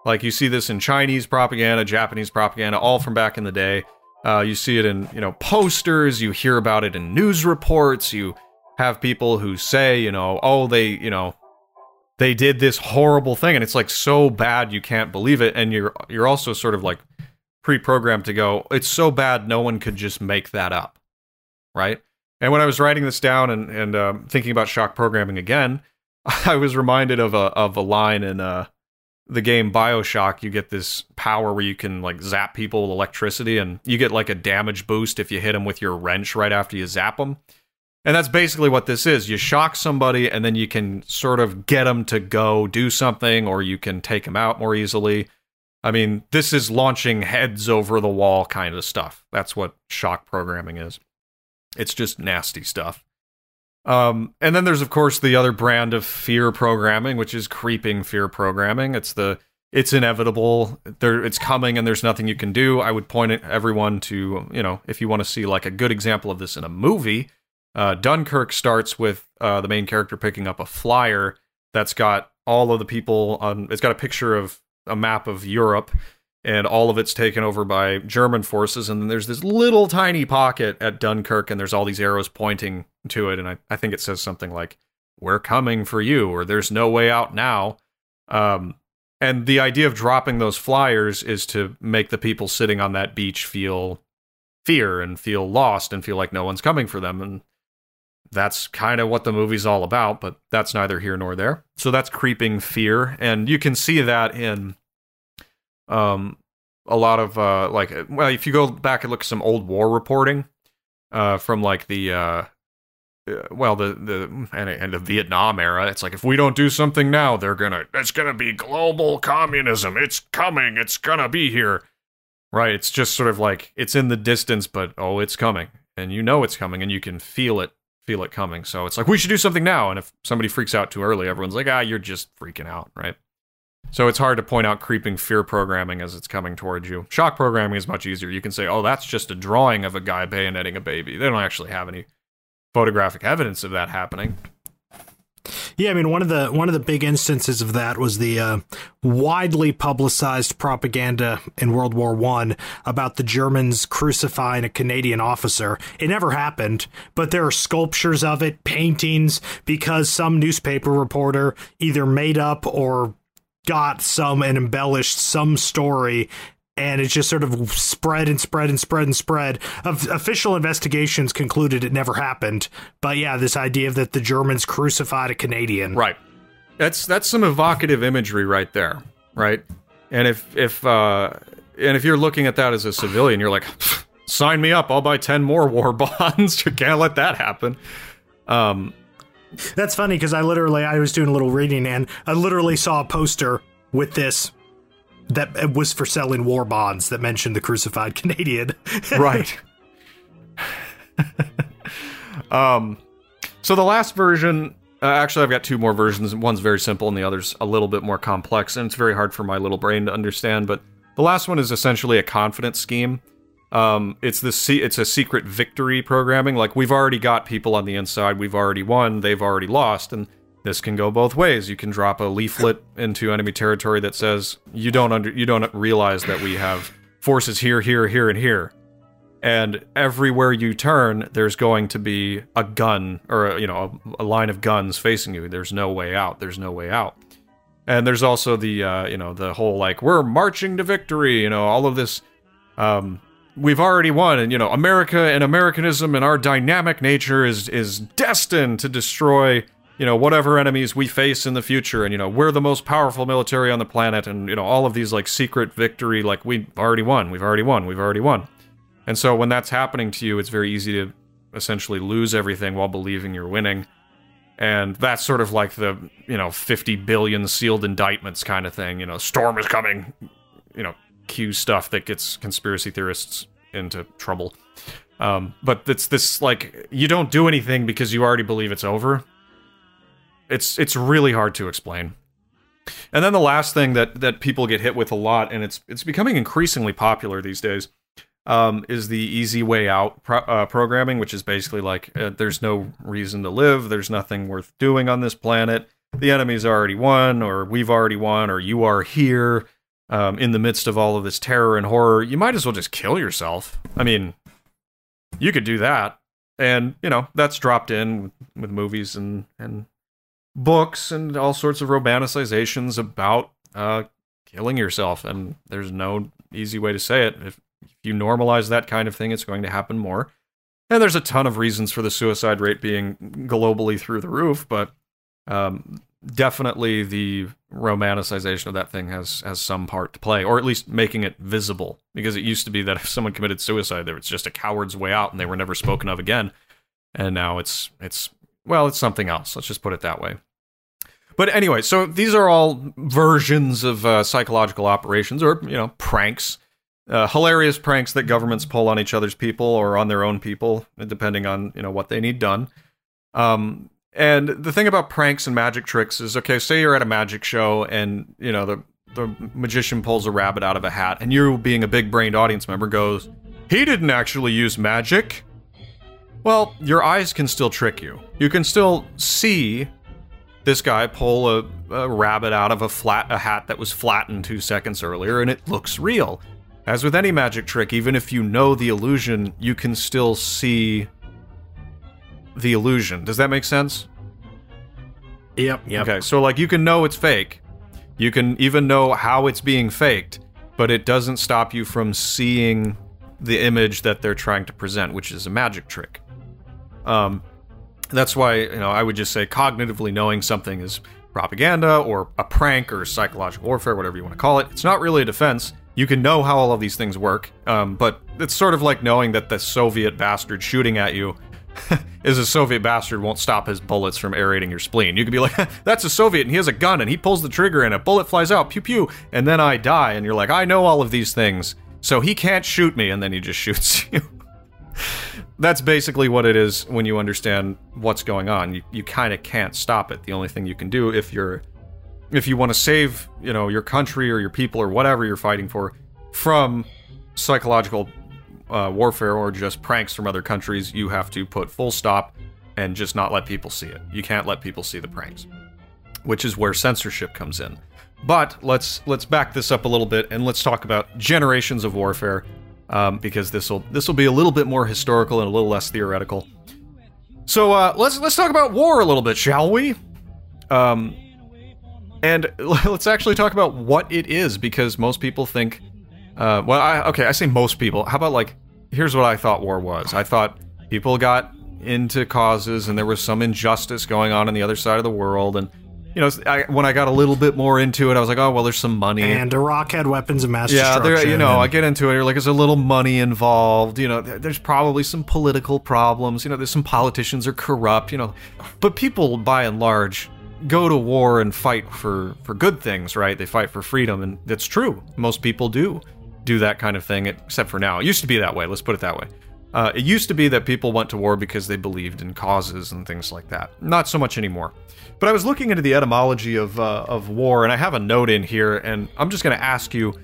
Like you see this in chinese propaganda japanese propaganda all from back in the day. Uh, you see it in you know posters. You hear about it in news reports. You have people who say you know oh they you know they did this horrible thing and it's like so bad you can't believe it and you're you're also sort of like pre-programmed to go it's so bad no one could just make that up right and when I was writing this down and and um, thinking about shock programming again, I was reminded of a of a line in uh, the game Bioshock. You get this power where you can like zap people with electricity, and you get like a damage boost if you hit them with your wrench right after you zap them. And that's basically what this is. You shock somebody, and then you can sort of get them to go do something, or you can take them out more easily. I mean, this is launching heads over the wall kind of stuff. That's what shock programming is. It's just nasty stuff. Um, and then there's of course the other brand of fear programming, which is creeping fear programming. It's the it's inevitable. There, it's coming, and there's nothing you can do. I would point everyone to you know if you want to see like a good example of this in a movie. Uh, Dunkirk starts with uh, the main character picking up a flyer that's got all of the people on. It's got a picture of a map of Europe and all of it's taken over by German forces. And then there's this little tiny pocket at Dunkirk, and there's all these arrows pointing to it. And I, I think it says something like, We're coming for you, or There's no way out now. Um, and the idea of dropping those flyers is to make the people sitting on that beach feel fear and feel lost and feel like no one's coming for them. And that's kind of what the movie's all about, but that's neither here nor there. So that's creeping fear. And you can see that in um, a lot of uh, like well, if you go back and look at some old war reporting uh, from like the uh, uh, well the the and, and the Vietnam era, it's like if we don't do something now, they're gonna it's gonna be global communism. It's coming. It's gonna be here. Right? It's just sort of like it's in the distance, but oh, it's coming, and you know it's coming, and you can feel it feel it coming. So it's like we should do something now. And if somebody freaks out too early, everyone's like, ah, you're just freaking out, right? So it's hard to point out creeping fear programming as it's coming towards you. Shock programming is much easier. You can say, oh, that's just a drawing of a guy bayoneting a baby. They don't actually have any photographic evidence of that happening. Yeah, I mean one of the one of the big instances of that was the uh, widely publicized propaganda in World War One about the Germans crucifying a Canadian officer. It never happened, but there are sculptures of it, paintings, because some newspaper reporter either made up or got some and embellished some story and it just sort of spread and spread and spread and spread. Of official investigations concluded it never happened, but yeah, this idea that the Germans crucified a Canadian. Right. That's that's some evocative imagery right there, right? And if if uh, and if you're looking at that as a civilian, you're like, sign me up. I'll buy ten more war bonds. you can't let that happen. Um, That's funny because I literally I was doing a little reading and I literally saw a poster with this that was for selling war bonds that mentioned the crucified Canadian. right. um, so the last version, uh, actually, I've got two more versions. One's very simple, and the other's a little bit more complex, and it's very hard for my little brain to understand. But the last one is essentially a confidence scheme. Um, it's the se- it's a secret victory programming. Like we've already got people on the inside, we've already won, they've already lost, and this can go both ways. You can drop a leaflet into enemy territory that says you don't under you don't realize that we have forces here, here, here, and here. And everywhere you turn, there's going to be a gun or a, you know a, a line of guns facing you. There's no way out. There's no way out. And there's also the uh, you know the whole like we're marching to victory. You know all of this. Um, we've already won, and you know America and Americanism and our dynamic nature is is destined to destroy you know whatever enemies we face in the future and you know we're the most powerful military on the planet and you know all of these like secret victory like we've already won we've already won we've already won. And so when that's happening to you it's very easy to essentially lose everything while believing you're winning. And that's sort of like the you know 50 billion sealed indictments kind of thing you know storm is coming you know Q stuff that gets conspiracy theorists into trouble. Um, but it's this like you don't do anything because you already believe it's over it's it's really hard to explain. And then the last thing that that people get hit with a lot, and it's it's becoming increasingly popular these days, um, is the easy way out pro- uh, programming, which is basically like uh, there's no reason to live, there's nothing worth doing on this planet. The enemy's already won, or we've already won, or you are here um, in the midst of all of this terror and horror. You might as well just kill yourself. I mean, you could do that, and you know that's dropped in with, with movies and and books and all sorts of romanticizations about uh, killing yourself. And there's no easy way to say it. If, if you normalize that kind of thing, it's going to happen more. And there's a ton of reasons for the suicide rate being globally through the roof, but um, definitely the romanticization of that thing has has some part to play, or at least making it visible. Because it used to be that if someone committed suicide, there was just a coward's way out, and they were never spoken of again. And now it's it's well, it's something else. Let's just put it that way. But anyway, so these are all versions of uh, psychological operations or, you know, pranks. Uh, hilarious pranks that governments pull on each other's people or on their own people, depending on, you know, what they need done. Um, and the thing about pranks and magic tricks is, okay, say you're at a magic show and, you know, the, the magician pulls a rabbit out of a hat and you, being a big brained audience member, goes, he didn't actually use magic. Well, your eyes can still trick you. You can still see this guy pull a, a, rabbit out of a flat a hat that was flattened two seconds earlier, and it looks real. As with any magic trick, even if you know the illusion, you can still see the illusion. Does that make sense? Yep. Yep. Okay, so like you can know it's fake. You can even know how it's being faked, but it doesn't stop you from seeing the image that they're trying to present, which is a magic trick. Um, that's why you know I would just say cognitively knowing something is propaganda or a prank or psychological warfare, whatever you want to call it. It's not really a defense. You can know how all of these things work, um, but it's sort of like knowing that the Soviet bastard shooting at you is a Soviet bastard won't stop his bullets from aerating your spleen. You could be like, that's a Soviet and he has a gun and he pulls the trigger and a bullet flies out, pew pew, and then I die. And you're like, I know all of these things, so he can't shoot me, and then he just shoots you that's basically what it is when you understand what's going on. You, you kind of can't stop it. The only thing you can do if you're if you want to save, you know, your country or your people or whatever you're fighting for from psychological uh, warfare or just pranks from other countries, you have to put full stop and just not let people see it. You can't let people see the pranks. which is where censorship comes in. But let's let's back this up a little bit and let's talk about generations of warfare, um, because this will this will be a little bit more historical and a little less theoretical. So uh, let's let's talk about war a little bit, shall we? Um, and let's actually talk about what it is, because most people think. Uh, well, I, okay, I say most people. How about like, here's what I thought war was. I thought people got into causes, and there was some injustice going on on the other side of the world, and you know, I, when I got a little bit more into it, I was like, oh well, there's some money. And Iraq had weapons of mass yeah, there, destruction. you know, and- I get into it. You're like, there's a little money involved. You know, there's probably some political problems. You know, there's some politicians are corrupt. You know, but people by and large go to war and fight for for good things, right? They fight for freedom, and that's true. Most people do do that kind of thing, except for now. It used to be that way. Let's put it that way. Uh, it used to be that people went to war because they believed in causes and things like that. Not so much anymore. But I was looking into the etymology of uh, of war, and I have a note in here, and I'm just going to ask you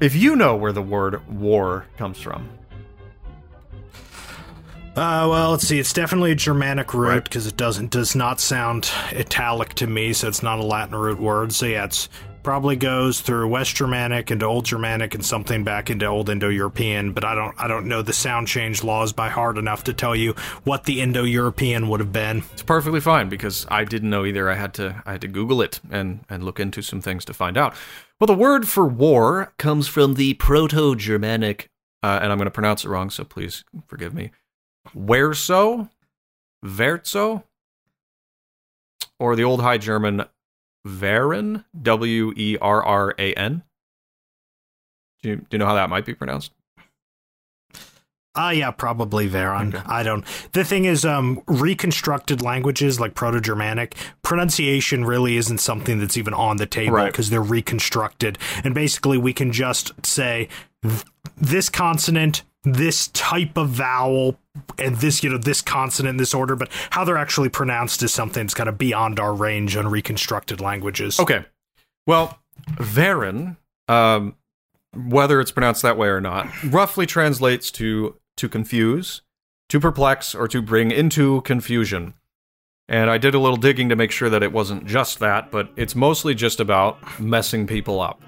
if you know where the word war comes from. Uh, well, let's see. It's definitely a Germanic root Right. because it doesn't does not sound Italic to me, so it's not a Latin root word. So yeah, it's probably goes through West Germanic into Old Germanic and something back into Old Indo-European. But I don't I don't know the sound change laws by heart enough to tell you what the Indo-European would have been. It's perfectly fine because I didn't know either. I had to I had to Google it and and look into some things to find out. Well, the word for war comes from the Proto-Germanic, uh, and I'm going to pronounce it wrong, so please forgive me. Werso, Werzo, or the Old High German Wehren, W E R R A N. Do you, do you know how that might be pronounced? Ah, yeah, probably Veron. Okay. I don't. The thing is, um, reconstructed languages like Proto-Germanic pronunciation really isn't something that's even on the table Right. because they're reconstructed, and basically we can just say th- this consonant, this type of vowel, and this you know this consonant in this order. But how they're actually pronounced is something that's kind of beyond our range on reconstructed languages. Okay. Well, Varen, um, whether it's pronounced that way or not, roughly translates to to confuse, to perplex, or to bring into confusion. And I did a little digging to make sure that it wasn't just that, but it's mostly just about messing people up,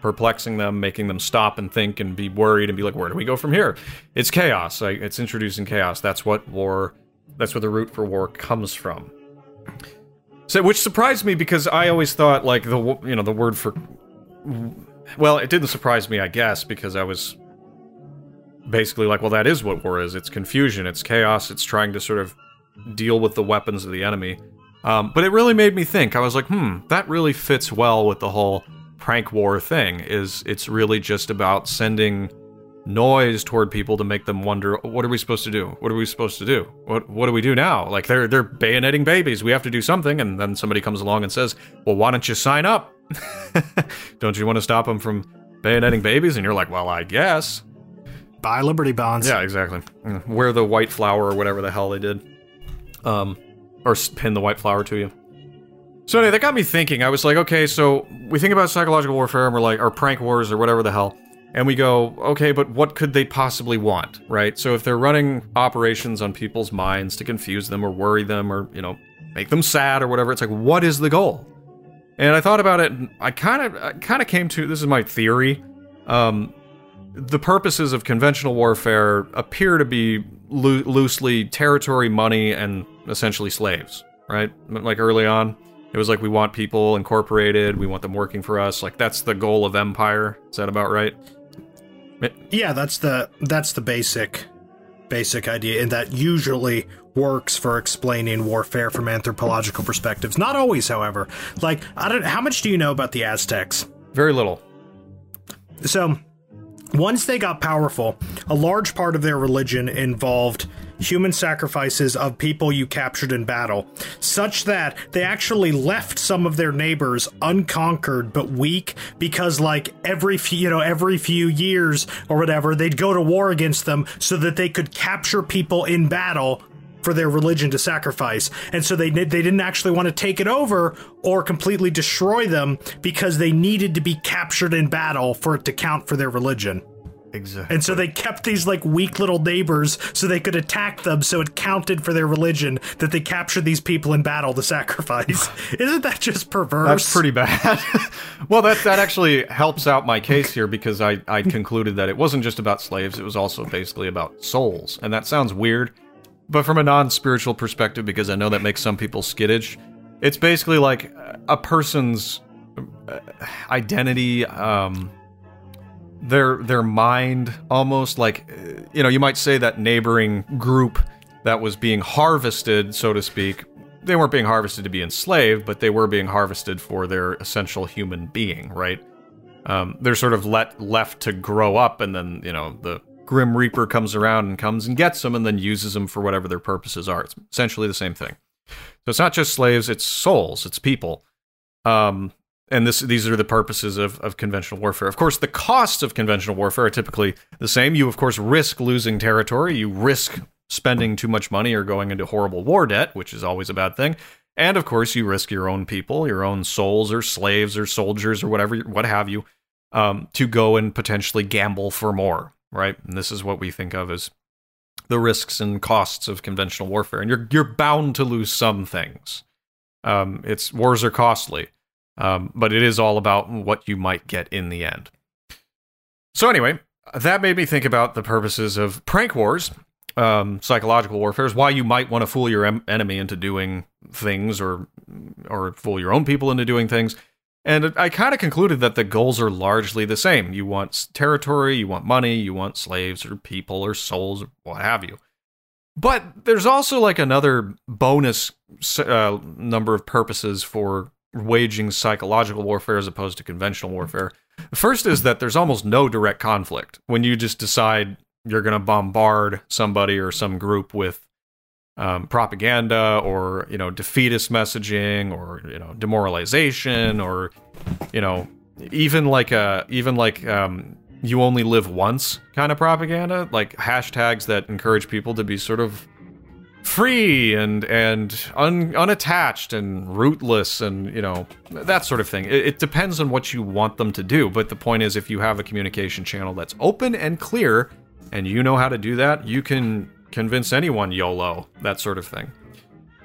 perplexing them, making them stop and think and be worried and be like, where do we go from here? It's chaos. It's introducing chaos. That's what war, that's where the root for war comes from. So, which surprised me because I always thought like the you know the word for well, it didn't surprise me, I guess, because I was basically like, well, that is what war is. It's confusion, it's chaos, it's trying to sort of deal with the weapons of the enemy. Um, but it really made me think. I was like, hmm, that really fits well with the whole prank war thing. Is it's really just about sending noise toward people to make them wonder what are we supposed to do? What are we supposed to do? What what do we do now? Like they're they're bayoneting babies. We have to do something. And then somebody comes along and says well why don't you sign up? Don't you want to stop them from bayoneting babies? And you're like well i guess. Buy Liberty bonds. yeah exactly. Wear the white flower or whatever the hell they did. Um or pin the white flower to you so anyway that got me thinking i was like okay so we think about psychological warfare and we're like or prank wars or whatever the hell and we go, okay, but what could they possibly want, right? So if they're running operations on people's minds to confuse them or worry them or, you know, make them sad or whatever, it's like, what is the goal? And I thought about it, and I kind of, kind of came to this is my theory. Um, the purposes of conventional warfare appear to be loo- loosely territory, money, and essentially slaves, right? Like early on, it was like we want people incorporated, we want them working for us. Like that's the goal of empire. Is that about right? Yeah, that's the that's the basic basic idea, and that usually works for explaining warfare from anthropological perspectives. Not always, however. Like, I don't. How much do you know about the Aztecs? Very little. So, once they got powerful, a large part of their religion involved human sacrifices of people you captured in battle, such that they actually left some of their neighbors unconquered but weak because like every few, you know, every few years or whatever, they'd go to war against them so that they could capture people in battle for their religion to sacrifice. And so they they didn't actually want to take it over or completely destroy them because they needed to be captured in battle for it to count for their religion. Exactly. And so they kept these like weak little neighbors so they could attack them so it counted for their religion that they captured these people in battle to sacrifice. Isn't that just perverse? That's pretty bad. well, that that actually helps out my case here because I I concluded that it wasn't just about slaves; it was also basically about souls, and that sounds weird. But from a non-spiritual perspective, because I know that makes some people skittish, it's basically like a person's uh, identity, um, their their mind, almost like you know, you might say that neighboring group that was being harvested, so to speak, they weren't being harvested to be enslaved, but they were being harvested for their essential human being, right? Um, they're sort of let left to grow up, and then you know the Grim Reaper comes around and comes and gets them, and then uses them for whatever their purposes are. It's essentially the same thing. So it's not just slaves; it's souls, it's people. Um, and this these are the purposes of, of conventional warfare. Of course, the costs of conventional warfare are typically the same. You, of course, risk losing territory. You risk spending too much money or going into horrible war debt, which is always a bad thing. And of course, you risk your own people, your own souls or slaves or soldiers or whatever, what have you, um, to go and potentially gamble for more, right? And this is what we think of as the risks and costs of conventional warfare. And you're you're bound to lose some things. Um, it's wars are costly, um, but it is all about what you might get in the end. So anyway, that made me think about the purposes of prank wars um, psychological warfare is why you might want to fool your em- enemy into doing things or or fool your own people into doing things. And I kind of concluded that the goals are largely the same. You want territory, you want money, you want slaves or people or souls or what have you. But there's also like another bonus uh, number of purposes for waging psychological warfare as opposed to conventional warfare. The first is that there's almost no direct conflict when you just decide you're going to bombard somebody or some group with um, propaganda or you know defeatist messaging or you know demoralization or you know even like a even like um, you only live once kind of propaganda like hashtags that encourage people to be sort of free and and un, unattached and rootless and you know that sort of thing it, it depends on what you want them to do but the point is if you have a communication channel that's open and clear and you know how to do that, you can convince anyone YOLO, that sort of thing.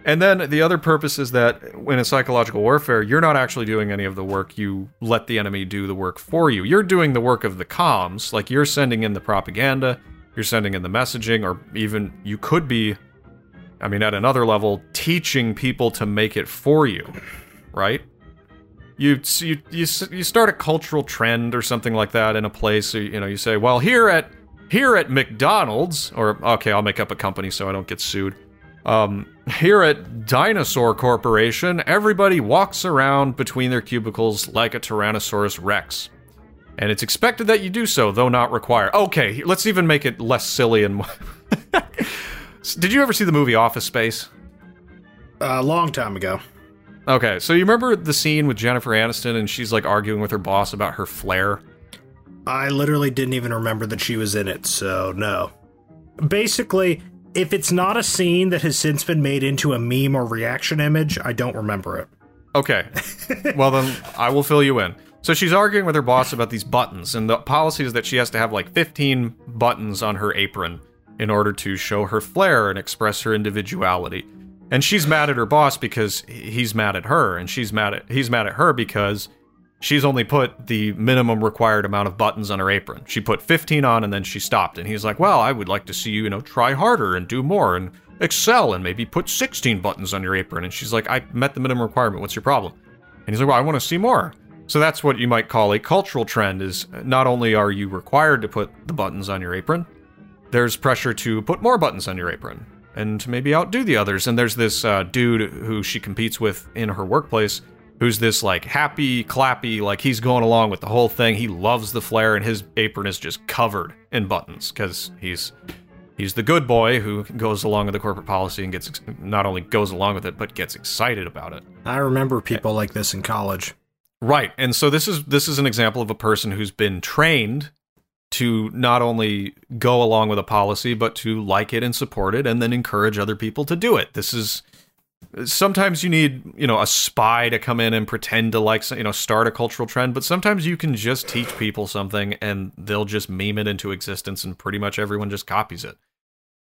And then the other purpose is that in a psychological warfare, you're not actually doing any of the work. You let the enemy do the work for you. You're doing the work of the comms, like you're sending in the propaganda, you're sending in the messaging, or even you could be, I mean, at another level, teaching people to make it for you, right? You, you, you, you start a cultural trend or something like that in a place, you know, you say, well, here at here at McDonald's, or okay, I'll make up a company so I don't get sued. Um, here at Dinosaur Corporation, everybody walks around between their cubicles like a Tyrannosaurus Rex. And it's expected that you do so, though not required. Okay, let's even make it less silly and. Did you ever see the movie Office Space? A long time ago. Okay, so you remember the scene with Jennifer Aniston and she's like arguing with her boss about her flair? I literally didn't even remember that she was in it, so no. Basically, if it's not a scene that has since been made into a meme or reaction image, I don't remember it. Okay. well, then I will fill you in. So she's arguing with her boss about these buttons, and the policy is that she has to have like 15 buttons on her apron in order to show her flair and express her individuality. And she's mad at her boss because he's mad at her, and she's mad at he's mad at her because she's only put the minimum required amount of buttons on her apron. She put 15 on and then she stopped. And he's like, Well, I would like to see you, you know, try harder and do more and excel and maybe put 16 buttons on your apron. And she's like, I met the minimum requirement. What's your problem? And he's like, Well, I want to see more. So that's what you might call a cultural trend is not only are you required to put the buttons on your apron, there's pressure to put more buttons on your apron and to maybe outdo the others. And there's this uh, dude who she competes with in her workplace who's this like happy, clappy, like he's going along with the whole thing. He loves the flair, and his apron is just covered in buttons because he's he's the good boy who goes along with the corporate policy and gets not only goes along with it but gets excited about it. I remember people like this in college. Right. And so this is this is an example of a person who's been trained to not only go along with a policy but to like it and support it and then encourage other people to do it. This is sometimes you need you know a spy to come in and pretend to like you know start a cultural trend but sometimes you can just teach people something and they'll just meme it into existence and pretty much everyone just copies it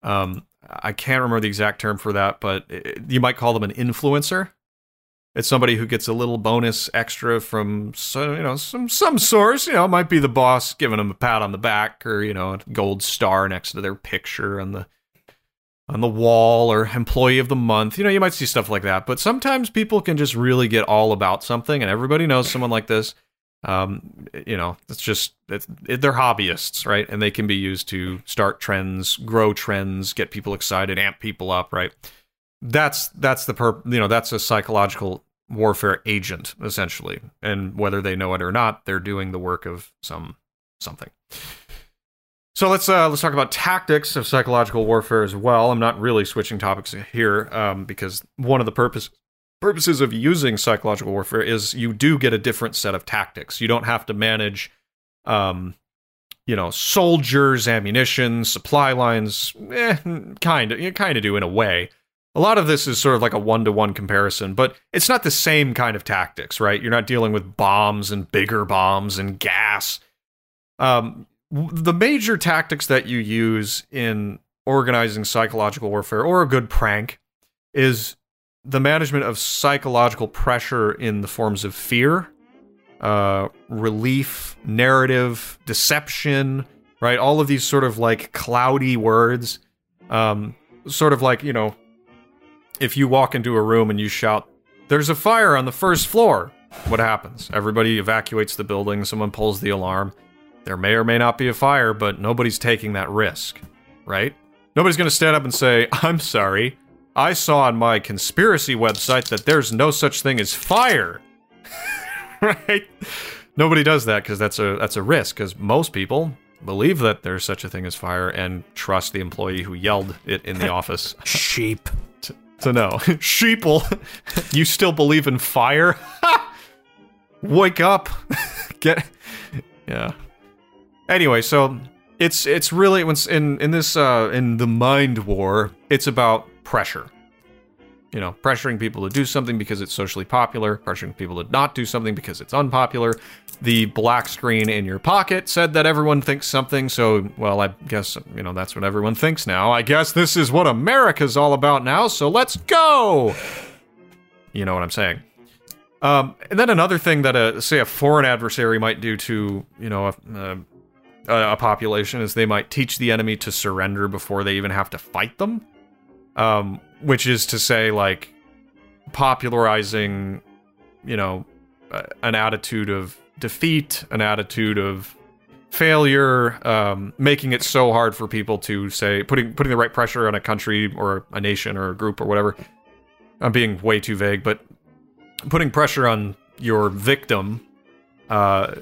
um i can't remember the exact term for that but it, you might call them an influencer it's somebody who gets a little bonus extra from you know some some source you know it might be the boss giving them a pat on the back or you know a gold star next to their picture on the on the wall or employee of the month. You know, you might see stuff like that, but sometimes people can just really get all about something, and everybody knows someone like this. Um, you know, it's just it's, it, they're hobbyists, right? And they can be used to start trends, grow trends, get people excited, amp people up, right? That's that's the per you know that's a psychological warfare agent essentially, and whether they know it or not, they're doing the work of some something. So let's uh, let's talk about tactics of psychological warfare as well. I'm not really switching topics here um, because one of the purpose purposes of using psychological warfare is you do get a different set of tactics. You don't have to manage, um, you know, soldiers, ammunition, supply lines. Eh, kind of, you kind of do in a way. A lot of this is sort of like a one to one comparison, but it's not the same kind of tactics, right? You're not dealing with bombs and bigger bombs and gas. Um, the major tactics that you use in organizing psychological warfare or a good prank is the management of psychological pressure in the forms of fear, uh, relief, narrative, deception, right? All of these sort of like cloudy words. Um, sort of like, you know, if you walk into a room and you shout, There's a fire on the first floor, what happens? Everybody evacuates the building, someone pulls the alarm. There may or may not be a fire, but nobody's taking that risk, right? Nobody's going to stand up and say, I'm sorry, I saw on my conspiracy website that there's no such thing as fire. right? Nobody does that because that's a that's a risk because most people believe that there's such a thing as fire and trust the employee who yelled it in the office. Sheep. To, know. Sheeple, you still believe in fire? Wake up. Get Yeah. Anyway, so it's it's really when in in this uh, in the mind war, it's about pressure. You know, pressuring people to do something because it's socially popular, pressuring people to not do something because it's unpopular. The black screen in your pocket said that everyone thinks something, so well, I guess you know that's what everyone thinks now. I guess this is what America's all about now, so let's go. You know what I'm saying? Um, and then another thing that a say a foreign adversary might do to you know a, a a, population is they might teach the enemy to surrender before they even have to fight them. Um, which is to say, like, popularizing, you know, an attitude of defeat, an attitude of failure, um, making it so hard for people to say, putting putting the right pressure on a country or a nation or a group or whatever. I'm being way too vague, but putting pressure on your victim uh,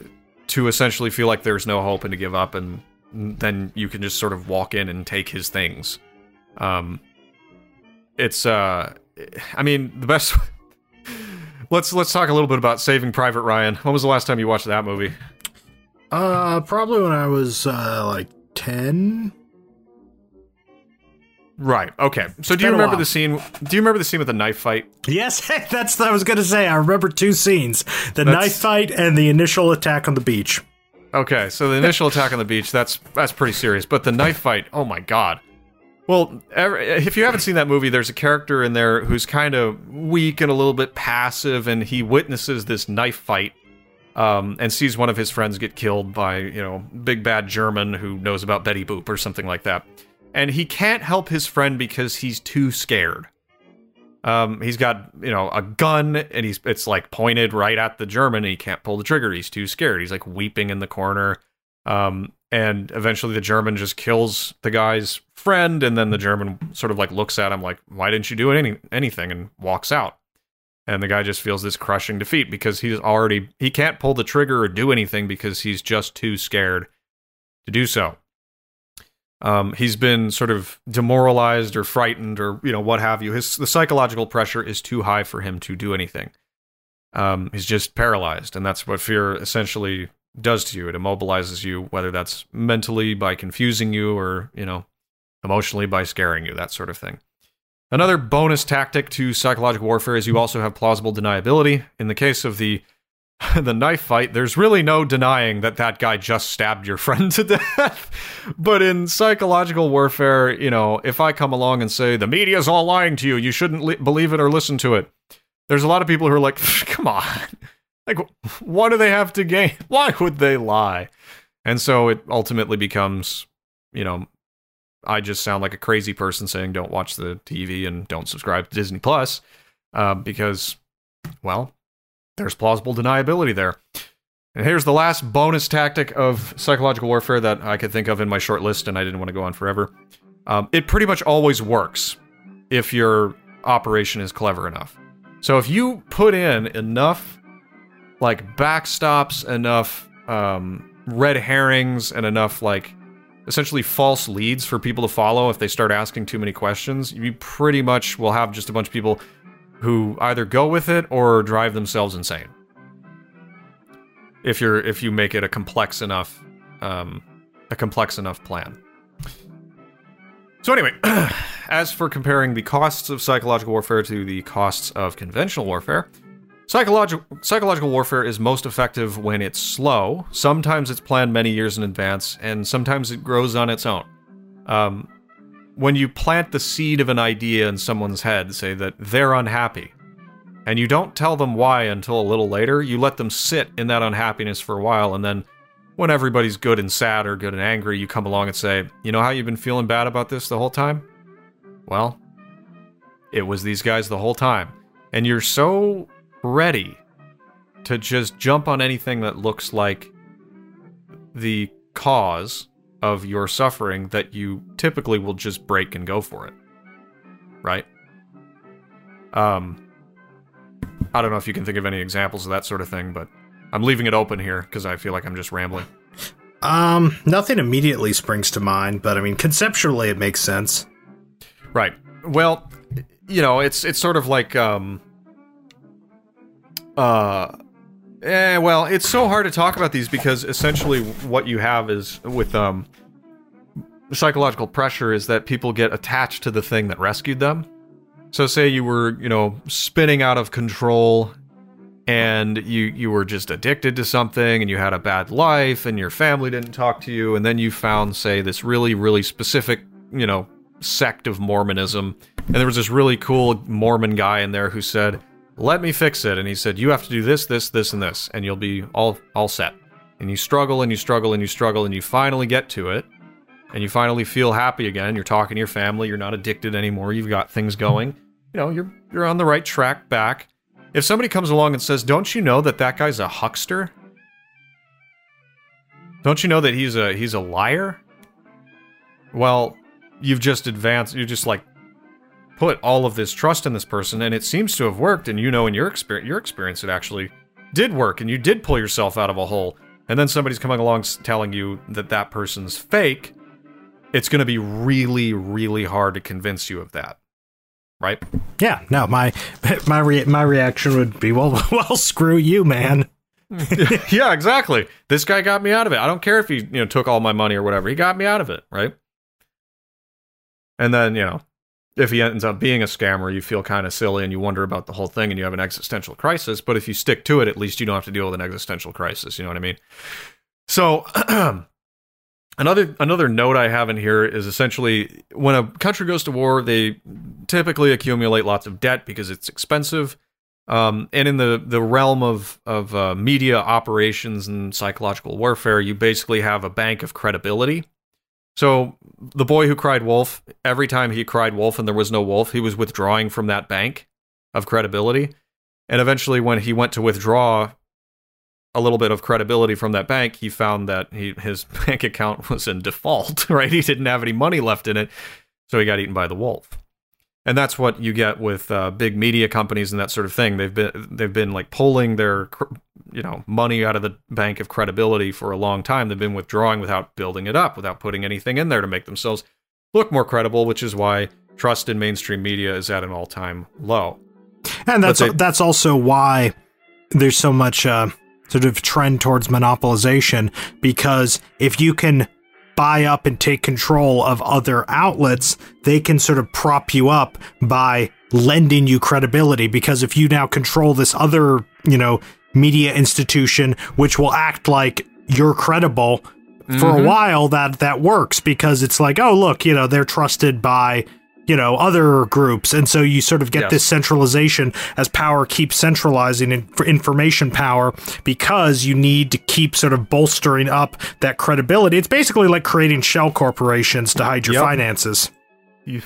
to essentially feel like there's no hope and to give up, and then you can just sort of walk in and take his things. Um, it's uh, I mean the best. let's let's talk a little bit about Saving Private Ryan. When was the last time you watched that movie? Uh, probably when I was uh, like ten. Right. Okay. So, do you remember the scene? Do you remember the scene with the knife fight? Yes, that's what I was going to say. I remember two scenes: the that's... knife fight and the initial attack on the beach. Okay, so the initial attack on the beach that's that's pretty serious, but the knife fight, oh my god. Well, if you haven't seen that movie, there's a character in there who's kind of weak and a little bit passive, and he witnesses this knife fight um, and sees one of his friends get killed by, you know, big bad German who knows about Betty Boop or something like that and he can't help his friend because he's too scared. Um, he's got you know a gun and he's it's like pointed right at the German. and he can't pull the trigger. He's too scared. He's like weeping in the corner. Um, and eventually the German just kills the guy's friend, and then the German sort of like looks at him like, "Why didn't you do any anything?" and walks out. And the guy just feels this crushing defeat because he's already he can't pull the trigger or do anything because he's just too scared to do so. Um, he's been sort of demoralized or frightened or you know what have you. His the psychological pressure is too high for him to do anything. Um, he's just paralyzed, and that's what fear essentially does to you. It immobilizes you, whether that's mentally by confusing you or you know emotionally by scaring you, that sort of thing. Another bonus tactic to psychological warfare is you also have plausible deniability. In the case of the the knife fight, there's really no denying that that guy just stabbed your friend to death. but in psychological warfare, you know, if I come along and say the media's all lying to you, you shouldn't li- believe it or listen to it. There's a lot of people who are like, "Come on. Like what do they have to gain? Why would they lie?" And so it ultimately becomes, you know, I just sound like a crazy person saying don't watch the TV and don't subscribe to Disney Plus uh, because, well, there's plausible deniability there. And here's the last bonus tactic of psychological warfare that I could think of in my short list, and I didn't want to go on forever. Um, it pretty much always works if your operation is clever enough. So if you put in enough, like backstops, enough um, red herrings, and enough like essentially false leads for people to follow if they start asking too many questions, you pretty much will have just a bunch of people who either go with it or drive themselves insane. If you're if you make it a complex enough um, a complex enough plan. So anyway, as for comparing the costs of psychological warfare to the costs of conventional warfare, psychological psychological warfare is most effective when it's slow. Sometimes it's planned many years in advance, and sometimes it grows on its own. Um, when you plant the seed of an idea in someone's head, say that they're unhappy, and you don't tell them why until a little later, you let them sit in that unhappiness for a while, and then when everybody's good and sad or good and angry, you come along and say, You know how you've been feeling bad about this the whole time? Well, it was these guys the whole time. And you're so ready to just jump on anything that looks like the cause of your suffering that you typically will just break and go for it. Right? Um I don't know if you can think of any examples of that sort of thing, but I'm leaving it open here because I feel like I'm just rambling. Um, nothing immediately springs to mind, but I mean, conceptually, it makes sense. Right. Well, you know, it's it's sort of like um uh eh, well, it's so hard to talk about these because essentially what you have is with um psychological pressure is that people get attached to the thing that rescued them. So say you were, you know, spinning out of control and you you were just addicted to something and you had a bad life and your family didn't talk to you and then you found say this really really specific, you know, sect of Mormonism and there was this really cool Mormon guy in there who said, "Let me fix it." And he said, "You have to do this, this, this and this and you'll be all all set." And you struggle and you struggle and you struggle and you finally get to it and you finally feel happy again. You're talking to your family. You're not addicted anymore. You've got things going. You know, you're you're on the right track back. If somebody comes along and says, "Don't you know that that guy's a huckster? Don't you know that he's a he's a liar?" Well, you've just advanced. You're just like put all of this trust in this person, and it seems to have worked. And you know, in your experience, your experience, it actually did work, and you did pull yourself out of a hole. And then somebody's coming along telling you that that person's fake it's going to be really, really hard to convince you of that. Right? Yeah, no, my my re- my reaction would be, well, well, screw you, man. yeah, exactly. This guy got me out of it. I don't care if he, you know, took all my money or whatever. He got me out of it, right? And then, you know, if he ends up being a scammer, you feel kind of silly and you wonder about the whole thing and you have an existential crisis. But if you stick to it, at least you don't have to deal with an existential crisis. You know what I mean? So Another another note I have in here is essentially when a country goes to war, they typically accumulate lots of debt because it's expensive. Um, and in the, the realm of of uh, media operations and psychological warfare, you basically have a bank of credibility. So the boy who cried wolf, every time he cried wolf and there was no wolf, he was withdrawing from that bank of credibility. And eventually, when he went to withdraw a little bit of credibility from that bank, he found that he, his bank account was in default, right? He didn't have any money left in it, so he got eaten by the wolf. And that's what you get with uh, big media companies and that sort of thing. They've been they've been like pulling their you know money out of the bank of credibility for a long time. They've been withdrawing without building it up, without putting anything in there to make themselves look more credible, which is why trust in mainstream media is at an all time low. And that's they, that's also why there's so much. Uh sort of trend towards monopolization because if you can buy up and take control of other outlets, they can sort of prop you up by lending you credibility because if you now control this other, you know, media institution which will act like you're credible for Mm-hmm. a while that that works because it's like, oh look, you know, they're trusted by you know other groups and so you sort of get Yes. this centralization as power keeps centralizing in, for information power because you need to keep sort of bolstering up that credibility it's basically like creating shell corporations to hide your Yep. finances You,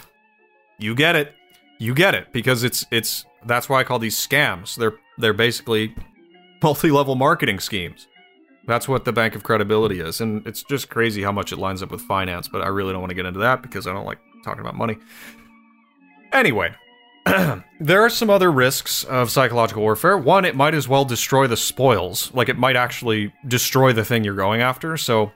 you get it. You get it because it's it's that's why I call these scams. They're they're basically multi-level marketing schemes. That's what the bank of credibility is, and it's just crazy how much it lines up with finance. But I really don't want to get into that because I don't like talking about money. Anyway, there are some other risks of psychological warfare. One, it might as well destroy the spoils. Like it might actually destroy the thing you're going after. So,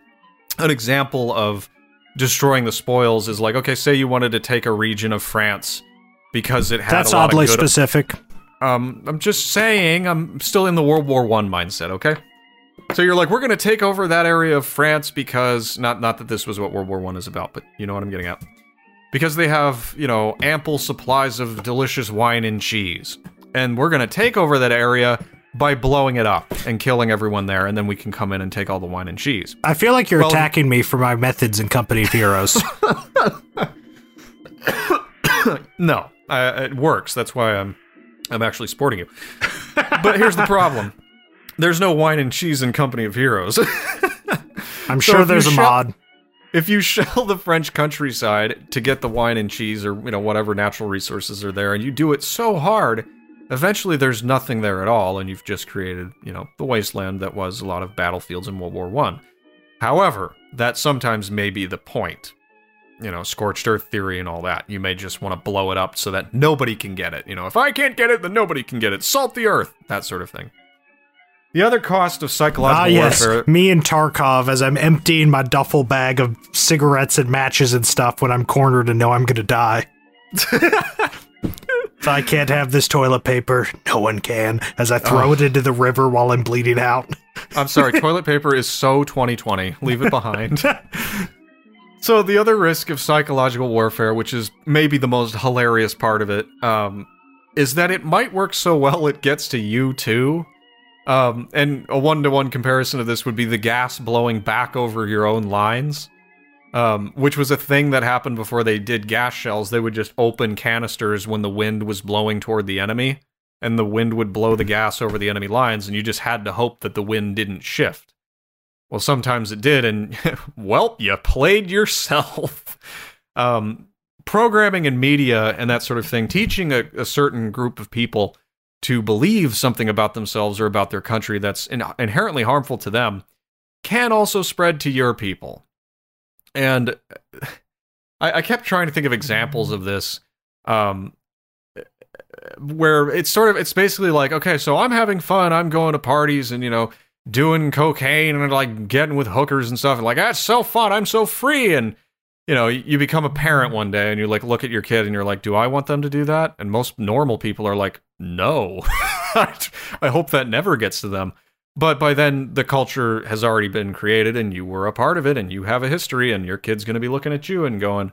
an example of destroying the spoils is like, okay, say you wanted to take a region of France because it had that's a lot oddly good. specific Um, I'm just saying, I'm still in the World War One mindset. Okay, so you're like, we're gonna take over that area of France because not not that this was what World War One is about, but you know what I'm getting at. Because they have you know ample supplies of delicious wine and cheese, and we're gonna take over that area by blowing it up and killing everyone there, and then we can come in and take all the wine and cheese. i feel like you're Well- attacking me for my methods and company of heroes No, uh, it works. That's why I'm I'm actually sporting you. but here's the problem: there's no wine and cheese in Company of Heroes. i'm So sure there's a shell- mod if you shell the French countryside to get the wine and cheese, or you know whatever natural resources are there, and you do it so hard, eventually there's nothing there at all, and you've just created you know the wasteland that was a lot of battlefields in World War One. However, that sometimes may be the point. You know, scorched earth theory and all that. You may just want to blow it up so that nobody can get it. You know, if I can't get it, then nobody can get it. Salt the earth, that sort of thing. The other cost of psychological Ah, yes. warfare. Me and Tarkov as I'm emptying my duffel bag of cigarettes and matches and stuff when I'm cornered and know I'm going to die. if I can't have this toilet paper, no one can. As I throw it into the river while I'm bleeding out. I'm sorry, toilet paper is so 2020. Leave it behind. so the other risk of psychological warfare, which is maybe the most hilarious part of it, um, is that it might work so well it gets to you too. Um, and a one-to-one comparison of this would be the gas blowing back over your own lines, um, which was a thing that happened before they did gas shells. They would just open canisters when the wind was blowing toward the enemy, and the wind would blow the gas over the enemy lines, and you just had to hope that the wind didn't shift. Well, sometimes it did, and well, you played yourself. um, programming and media and that sort of thing, teaching a, a certain group of people to believe something about themselves or about their country that's in, inherently harmful to them can also spread to your people. And I, I kept trying to think of examples of this. Um, where it's sort of it's basically like okay so i'm having fun i'm going to parties and you know doing cocaine and like getting with hookers and stuff and like that's so fun i'm so free and you know you become a parent one day and you like look at your kid and you're like do i want them to do that and most normal people are like no i hope that never gets to them but by then the culture has already been created and you were a part of it and you have a history and your kid's going to be looking at you and going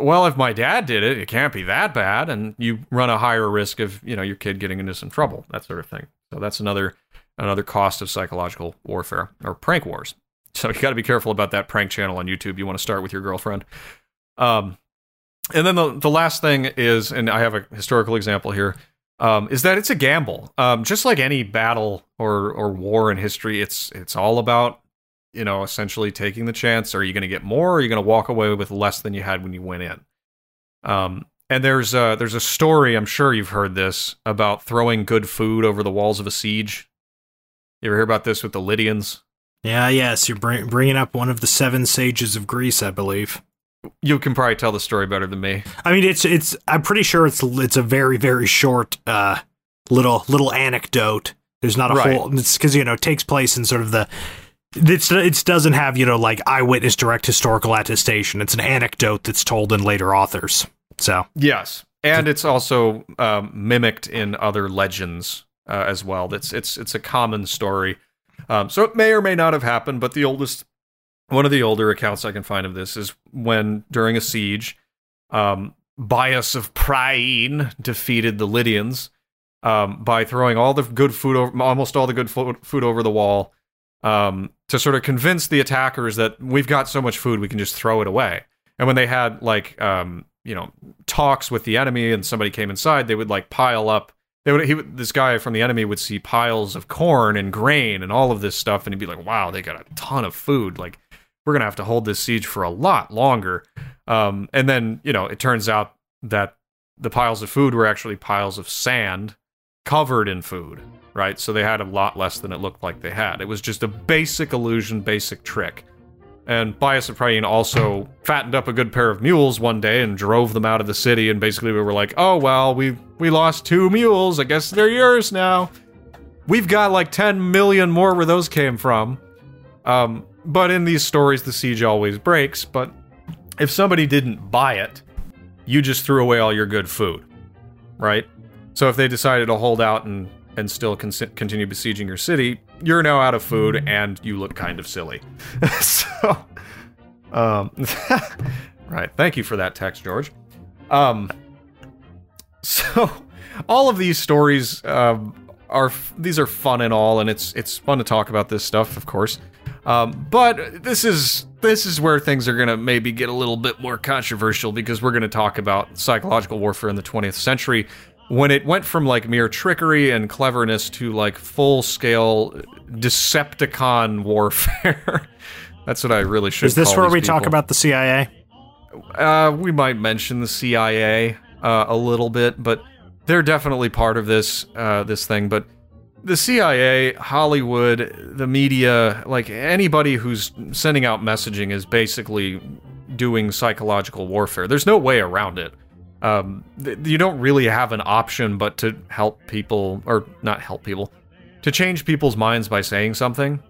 well, if my dad did it, it can't be that bad, and you run a higher risk of you know your kid getting into some trouble, that sort of thing. So that's another another cost of psychological warfare or prank wars. So you got to be careful about that prank channel on YouTube. You want to start with your girlfriend. Um, and then the the last thing is, and I have a historical example here, um, is that it's a gamble. Um, just like any battle or or war in history, it's it's all about you know, essentially taking the chance. Are you going to get more? Or are you going to walk away with less than you had when you went in? Um, and there's a, there's a story. I'm sure you've heard this about throwing good food over the walls of a siege. You ever hear about this with the Lydians? Yeah, yes, you're bring, bringing up one of the seven sages of Greece, I believe. You can probably tell the story better than me. I mean, it's it's. I'm pretty sure it's it's a very very short uh little little anecdote. There's not a Right. whole. It's because you know it takes place in sort of the. It's it doesn't have you know like eyewitness direct historical attestation. It's an anecdote that's told in later authors. So Yes, and it's also um, mimicked in other legends uh, as well. It's it's it's a common story. Um, so it may or may not have happened, but the oldest one of the older accounts I can find of this is when during a siege, um, Bias of Priene defeated the Lydians um, by throwing all the good food, over, almost all the good fo- food over the wall, um, to sort of convince the attackers that we've got so much food we can just throw it away. And when they had like um, you know talks with the enemy and somebody came inside, they would like pile up. They would, he this guy from the enemy would see piles of corn and grain and all of this stuff, and he'd be like, "Wow, they got a ton of food. Like, we're gonna have to hold this siege for a lot longer." Um, and then you know it turns out that the piles of food were actually piles of sand covered in food, right? So they had a lot less than it looked like they had. It was just a basic illusion, basic trick. And Bias of Priene also fattened up a good pair of mules one day and drove them out of the city. And basically, we were like, "Oh well, we we lost two mules. I guess they're yours now." We've got like 10 million more where those came from. Um, but in these stories, the siege always breaks. But if somebody didn't buy it, you just threw away all your good food, right? So if they decided to hold out and and still con- continue besieging your city, you're now out of food and you look kind of silly. so, um, right. Thank you for that text, George. Um, so all of these stories um, are these are fun and all, and it's it's fun to talk about this stuff, of course. Um, but this is this is where things are gonna maybe get a little bit more controversial because we're gonna talk about psychological warfare in the 20th century when it went from like mere trickery and cleverness to like full scale Decepticon warfare. That's what I really should. Is this where we talk about the CIA? Uh, we might mention the CIA uh, a little bit, but they're definitely part of this uh, this thing. But the CIA, Hollywood, the media, like anybody who's sending out messaging is basically doing psychological warfare. There's no way around it. Um, th- you don't really have an option but to help people, or not help people, to change people's minds by saying something.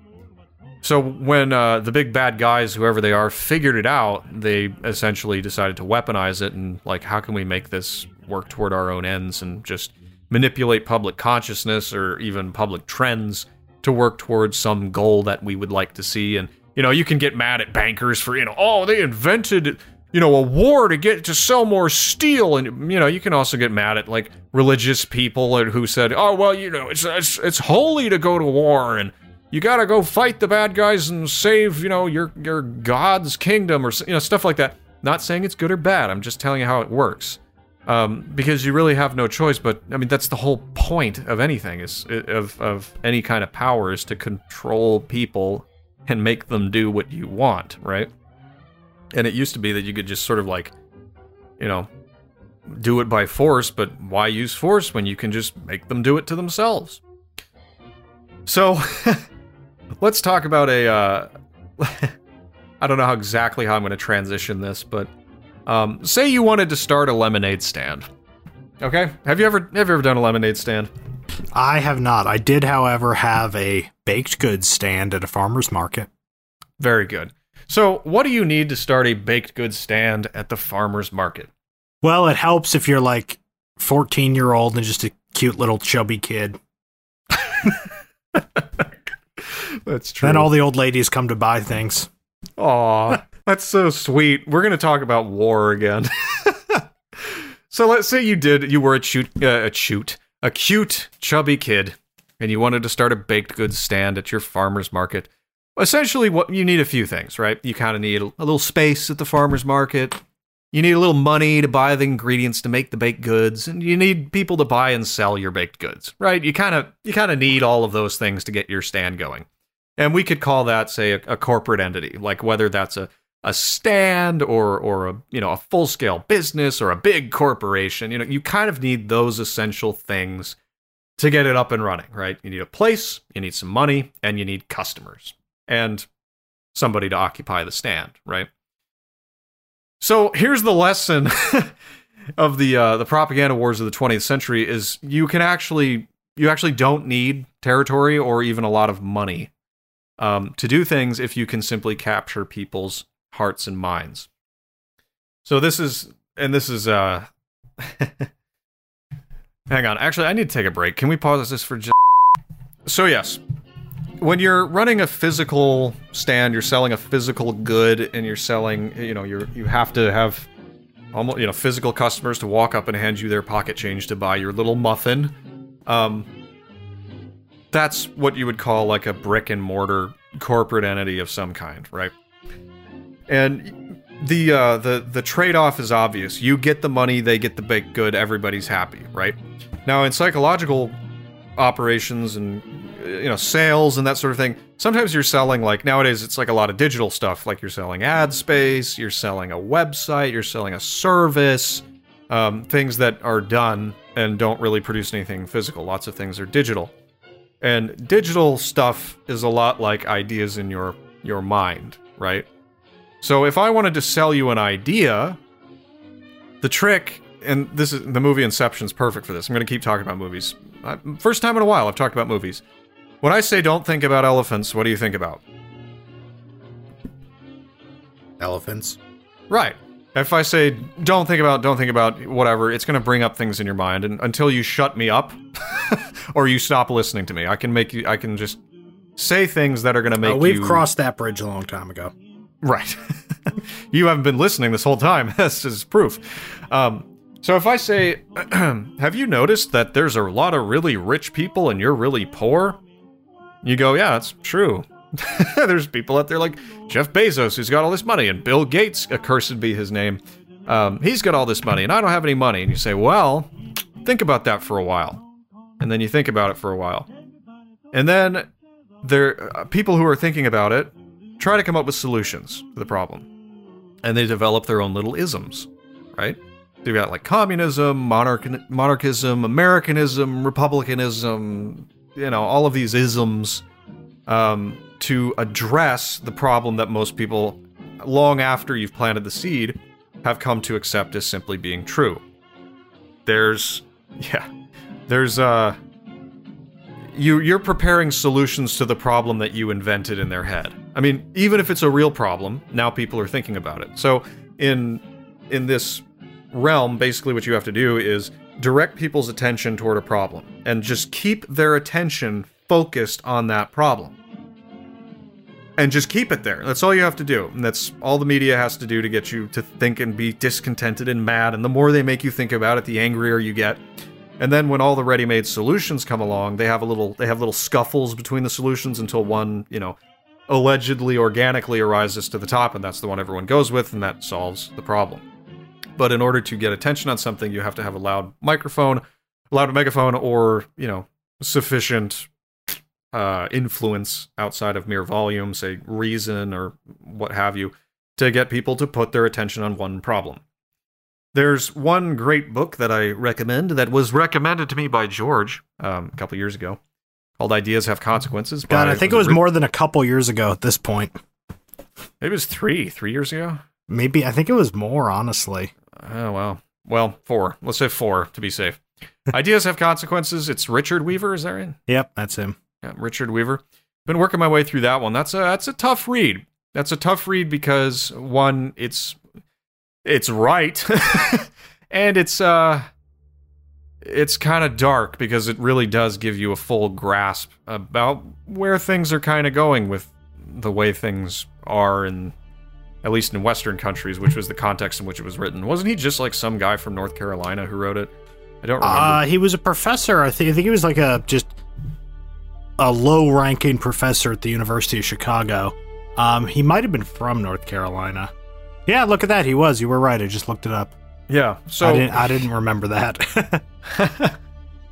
So when uh, the big bad guys, whoever they are, figured it out, they essentially decided to weaponize it and like, how can we make this work toward our own ends and just manipulate public consciousness or even public trends to work towards some goal that we would like to see. And you know, you can get mad at bankers for you know, oh, they invented you know a war to get to sell more steel, and you know, you can also get mad at like religious people who said, oh, well, you know, it's it's it's holy to go to war and you gotta go fight the bad guys and save, you know, your your god's kingdom or you know stuff like that. Not saying it's good or bad. I'm just telling you how it works, um, because you really have no choice. But I mean, that's the whole point of anything is of of any kind of power is to control people and make them do what you want, right? And it used to be that you could just sort of like, you know, do it by force. But why use force when you can just make them do it to themselves? So. let's talk about a uh I don't know how exactly how I'm going to transition this, but um say you wanted to start a lemonade stand. Okay? Have you ever have you ever done a lemonade stand? I have not. I did, however, have a baked goods stand at a farmer's market. Very good. So, what do you need to start a baked goods stand at the farmer's market? Well, it helps if you're like 14 year old and just a cute little chubby kid. That's true. Then all the old ladies come to buy things. Aw, that's so sweet. We're gonna talk about war again. so let's say you did, you were a cute, uh, a cute, a cute, chubby kid, and you wanted to start a baked goods stand at your farmer's market. Essentially, what you need a few things, right? You kind of need a little space at the farmer's market. You need a little money to buy the ingredients to make the baked goods, and you need people to buy and sell your baked goods, right? You kind of you kind of need all of those things to get your stand going. And we could call that, say, a, a corporate entity, like whether that's a, a stand or or a you know a full scale business or a big corporation. You know, you kind of need those essential things to get it up and running, right? You need a place, you need some money, and you need customers and somebody to occupy the stand, right? So here's the lesson of the uh, the propaganda wars of the 20th century: is you can actually you actually don't need territory or even a lot of money um, to do things if you can simply capture people's hearts and minds. So this is, and this is, uh, hang on. Actually, I need to take a break. Can we pause this for just? So yes, when you're running a physical stand, you're selling a physical good, and you're selling, you know, you're you have to have almost you know physical customers to walk up and hand you their pocket change to buy your little muffin. Um, that's what you would call like a brick and mortar corporate entity of some kind, right? And the uh, the the trade off is obvious. You get the money, they get the baked good. Everybody's happy, right? Now in psychological operations and you know sales and that sort of thing. Sometimes you're selling like nowadays it's like a lot of digital stuff like you're selling ad space you're selling a website you're selling a service um, things that are done and don't really produce anything physical. Lots of things are digital. And digital stuff is a lot like ideas in your your mind right? So if i wanted to sell you an idea the trick and this is the movie inception's perfect for this. I'm going to keep talking about movies. First time in a while i've talked about movies when I say don't think about elephants, what do you think about? Elephants. Right. If I say don't think about, don't think about whatever, it's going to bring up things in your mind, and until you shut me up or you stop listening to me, I can make you. I can just say things that are going to make uh, we've you. crossed that bridge a long time ago. Right. you haven't been listening this whole time. this is proof. Um, so if I say, have you noticed that there's a lot of really rich people and you're really poor? You go, yeah, that's true. There's people out there like Jeff Bezos who's got all this money, and Bill Gates, accursed be his name. Um, he's got all this money, and I don't have any money. And you say, well, think about that for a while. And then you think about it for a while. And then there, uh, people who are thinking about it try to come up with solutions to the problem. And they develop their own little isms, right? They've got like communism, monarch- monarchism, Americanism, republicanism, you know, all of these isms um, to address the problem that most people, long after you've planted the seed, have come to accept as simply being true. There's, yeah, there's, uh, you, you're preparing solutions to the problem that you invented in their head. I mean, even if it's a real problem, now people are thinking about it. So, in in this realm, basically, what you have to do is direct people's attention toward a problem and just keep their attention focused on that problem. And just keep it there. That's all you have to do. And that's all the media has to do to get you to think and be discontented and mad. And the more they make you think about it, the angrier you get. And then when all the ready-made solutions come along, they have a little they have little scuffles between the solutions until one, you know, allegedly organically arises to the top and that's the one everyone goes with and that solves the problem. But in order to get attention on something, you have to have a loud microphone, loud megaphone, or you know sufficient uh, influence outside of mere volume, say reason or what have you, to get people to put their attention on one problem. There's one great book that I recommend that was recommended to me by George um, a couple years ago called Ideas Have Consequences. God, by- I think it was more than a couple years ago at this point. Maybe it was three, three years ago. Maybe I think it was more, honestly. Oh well, well four. Let's say four to be safe. Ideas have consequences. It's Richard Weaver. Is that right? Yep, that's him. Yeah, Richard Weaver. Been working my way through that one. That's a that's a tough read. That's a tough read because one, it's it's right, and it's uh it's kind of dark because it really does give you a full grasp about where things are kind of going with the way things are in at least in western countries which was the context in which it was written wasn't he just like some guy from north carolina who wrote it i don't remember Uh, he was a professor. I think. I think he was like a just a low-ranking professor at the University of Chicago. Um, he might have been from North Carolina. Yeah, look at that. He was. You were right. I just looked it up. yeah so I didn't. I didn't remember that.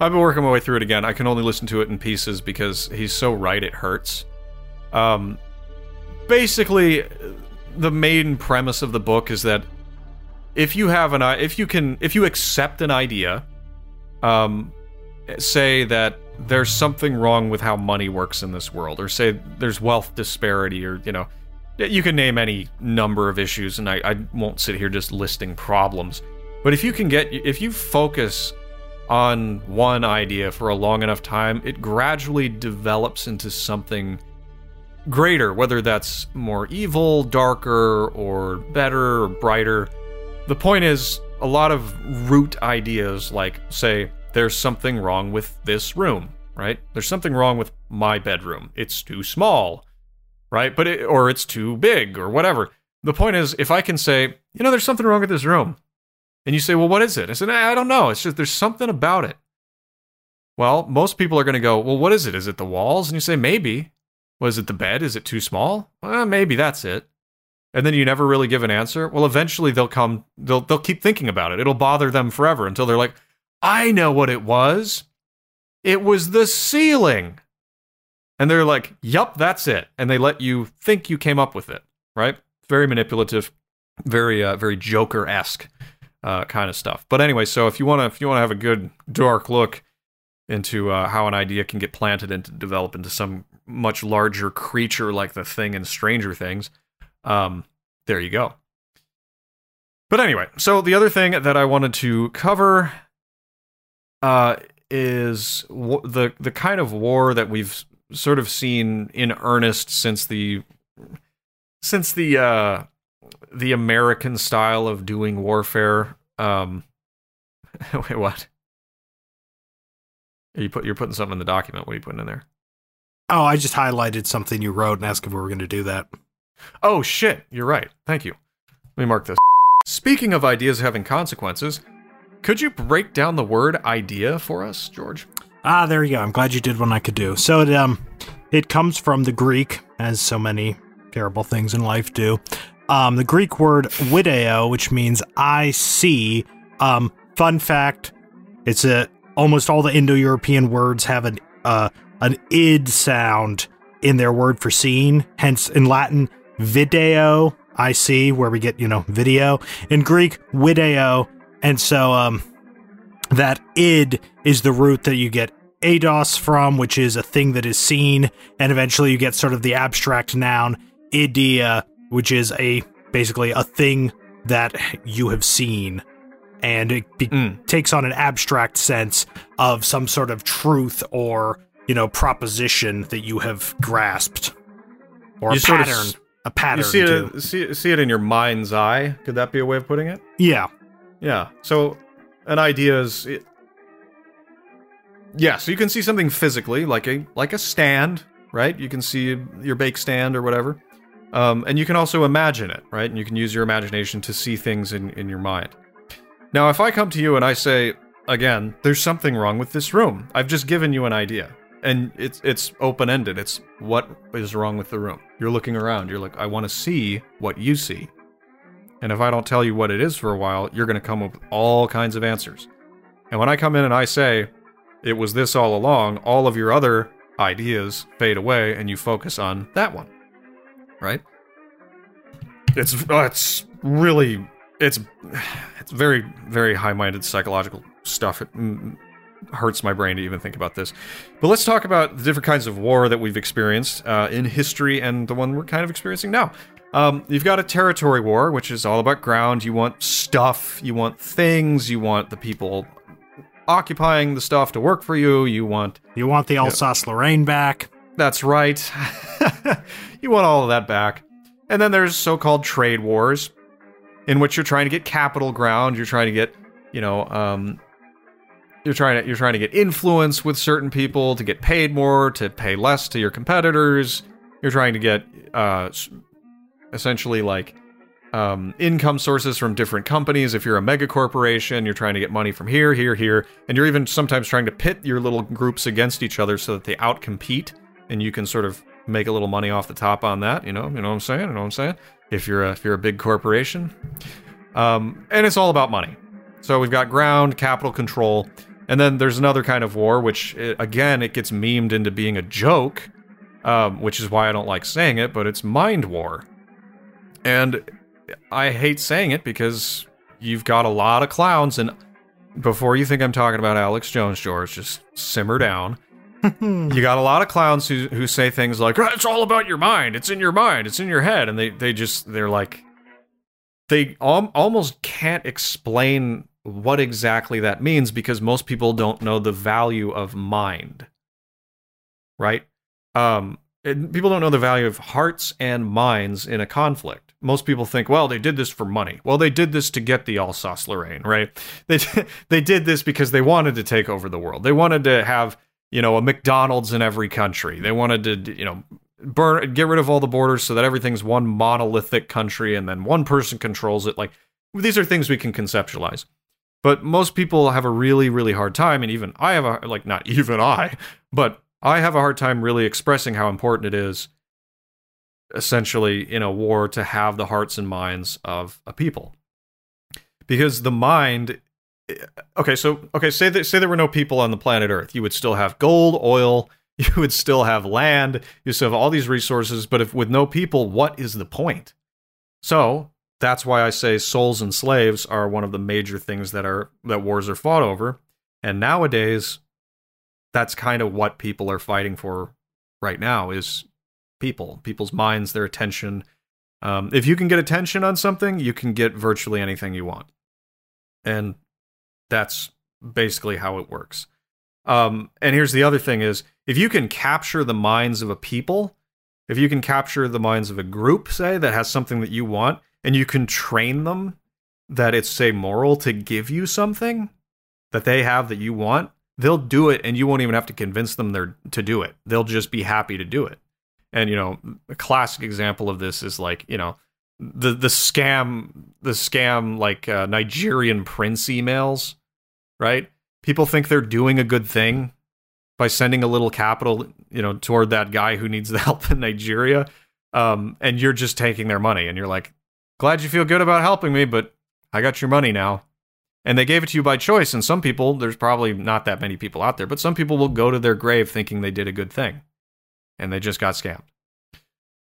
I've been working my way through it again. I can only listen to it in pieces because he's so right it hurts. Um, basically, the main premise of the book is that if you have an if you can if you accept an idea, um, say that there's something wrong with how money works in this world, or say there's wealth disparity, or you know, you can name any number of issues, and I, I won't sit here just listing problems. But if you can get if you focus on one idea for a long enough time, it gradually develops into something greater, whether that's more evil, darker, or better, or brighter. The point is, a lot of root ideas, like, say, there's something wrong with this room. right? There's something wrong with my bedroom. It's too small, right? But it, or it's too big or whatever. The point is, if I can say, you know, there's something wrong with this room, and you say, well, what is it? I said, I don't know. It's just there's something about it. Well, most people are going to go, well, what is it? Is it the walls? And you say, maybe. Was it the bed? Is it too small? Well, maybe that's it. And then you never really give an answer. Well, eventually they'll come. They'll they'll keep thinking about it. It'll bother them forever until they're like, I know what it was. It was the ceiling. And they're like, Yup, that's it. And they let you think you came up with it. Right? Very manipulative, very uh, very Joker esque uh, kind of stuff. But anyway, so if you want to if you want to have a good dark look into uh, how an idea can get planted and develop into some much larger creature like the thing in Stranger Things, um, there you go. But anyway, so the other thing that I wanted to cover uh, is w- the the kind of war that we've sort of seen in earnest since the since the uh, the American style of doing warfare. Um, wait, what? You put you're putting something in the document. What are you putting in there? Oh, I just highlighted something you wrote and asked if we were going to do that. Oh shit, you're right. Thank you. Let me mark this. Speaking of ideas having consequences, could you break down the word idea for us, George? Ah, there you go. I'm glad you did one I could do. So it um it comes from the Greek, as so many terrible things in life do. Um, the Greek word video, which means I see. Um, fun fact: it's a almost all the Indo-European words have an uh, an id sound in their word for seeing. Hence, in Latin, video I see, where we get you know video. In Greek, video, and so um, that id is the root that you get eidos from, which is a thing that is seen, and eventually you get sort of the abstract noun idea, which is a basically a thing that you have seen and it be- Mm. takes on an abstract sense of some sort of truth or you know proposition that you have grasped or You a sort of pattern s- a pattern You see it, see, see it in your mind's eye. Could that be a way of putting it? yeah Yeah. So an idea is it, Yeah, so you can see something physically like a like a stand, right? You can see your bake stand or whatever. Um, and you can also imagine it, right? And you can use your imagination to see things in, in your mind. Now, if I come to you and I say, again, there's something wrong with this room. I've just given you an idea. And it's it's open ended. It's what is wrong with the room. You're looking around. You're like, I want to see what you see. And if I don't tell you what it is for a while, you're going to come up with all kinds of answers. And when I come in and I say, it was this all along, all of your other ideas fade away and you focus on that one. Right? It's it's really it's it's very very high-minded psychological stuff. It mm, hurts my brain to even think about this. But let's talk about the different kinds of war that we've experienced uh, in history and the one we're kind of experiencing now. Um, you've got a territory war, which is all about ground. You want stuff, you want things, you want the people occupying the stuff to work for you. You want you want the Alsace Lorraine back that's right. you want all of that back. And then there's so-called trade wars, in which you're trying to get capital ground. You're trying to get, you know, um, you're trying to you're trying to get influence with certain people to get paid more, to pay less to your competitors. You're trying to get uh, essentially like um, income sources from different companies. If you're a mega corporation, you're trying to get money from here, here, here, and you're even sometimes trying to pit your little groups against each other so that they outcompete, and you can sort of make a little money off the top on that. You know, you know what I'm saying? You know what I'm saying? If you're a, if you're a big corporation, um, and it's all about money. So we've got ground, capital control, and then there's another kind of war, which uh, again it gets memed into being a joke, um, which is why I don't like saying it, but it's mind war. And I hate saying it because you've got a lot of clowns, and before you think I'm talking about Alex Jones, George, just simmer down. you got a lot of clowns who who say things like, "Oh, "It's all about your mind. It's in your mind. It's in your head," and they they just they're like they al- almost can't explain what exactly that means because most people don't know the value of mind. Right? Um, people don't know the value of hearts and minds in a conflict. Most people think, well, they did this for money. Well, they did this to get the Alsace Lorraine, right? They they did this because they wanted to take over the world. They wanted to have you know, a McDonald's in every country. They wanted to, you know, burn get rid of all the borders so that everything's one monolithic country and then one person controls it. Like these are things we can conceptualize. But most people have a really, really hard time, and even I have a like not even I, but I have a hard time really expressing how important it is essentially in a war to have the hearts and minds of a people. Because the mind eh, okay, so okay, say that say there were no people on the planet Earth. You would still have gold, oil, you would still have land, you still have all these resources, but if with no people, what is the point? So that's why I say souls and slaves are one of the major things that are that wars are fought over. And nowadays, that's kind of what people are fighting for right now is people, people's minds, their attention. Um, if you can get attention on something, you can get virtually anything you want, and that's basically how it works. Um, and here's the other thing: is if you can capture the minds of a people, if you can capture the minds of a group, say that has something that you want, and you can train them that it's say moral to give you something that they have that you want, they'll do it and you won't even have to convince them they're to do it. They'll just be happy to do it. And you know, a classic example of this is like, you know, the the scam the scam like uh, Nigerian prince emails, right? People think they're doing a good thing by sending a little capital, you know, toward that guy who needs the help in Nigeria. Um, and you're just taking their money and you're like, glad you feel good about helping me, but I got your money now. And they gave it to you by choice. And some people, there's probably not that many people out there, but some people will go to their grave thinking they did a good thing and they just got scammed.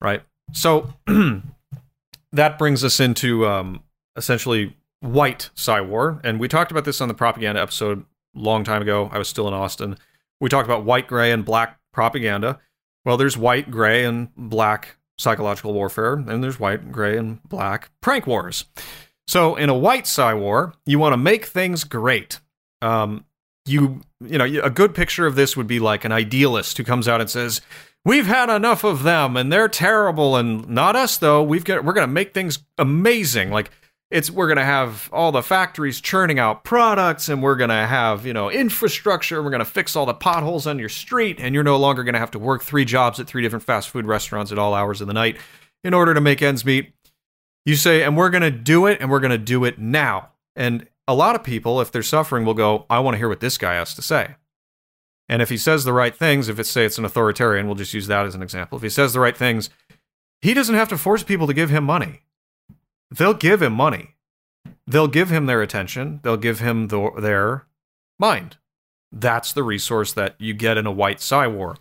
Right? So that brings us into um, essentially white Psy-War. And we talked about this on the propaganda episode a long time ago. I was still in Austin. We talked about white, gray, and black propaganda. Well, there's white, gray, and black psychological warfare, and there's white, gray, and black prank wars. So in a white Psy war, you want to make things great. Um, you you know a good picture of this would be like an idealist who comes out and says, "We've had enough of them, and they're terrible, and not us though. We've got we're gonna make things amazing. Like it's we're going to have all the factories churning out products and we're going to have you know infrastructure we're going to fix all the potholes on your street and you're no longer going to have to work three jobs at three different fast food restaurants at all hours of the night in order to make ends meet. You say and we're going to do it and we're going to do it now. And a lot of people if they're suffering will go i want to hear what this guy has to say. And if he says the right things if it's say it's an authoritarian we'll just use that as an example. If he says the right things he doesn't have to force people to give him money they'll give him money. They'll give him their attention. They'll give him the, their mind. That's the resource that you get in a white Psy war.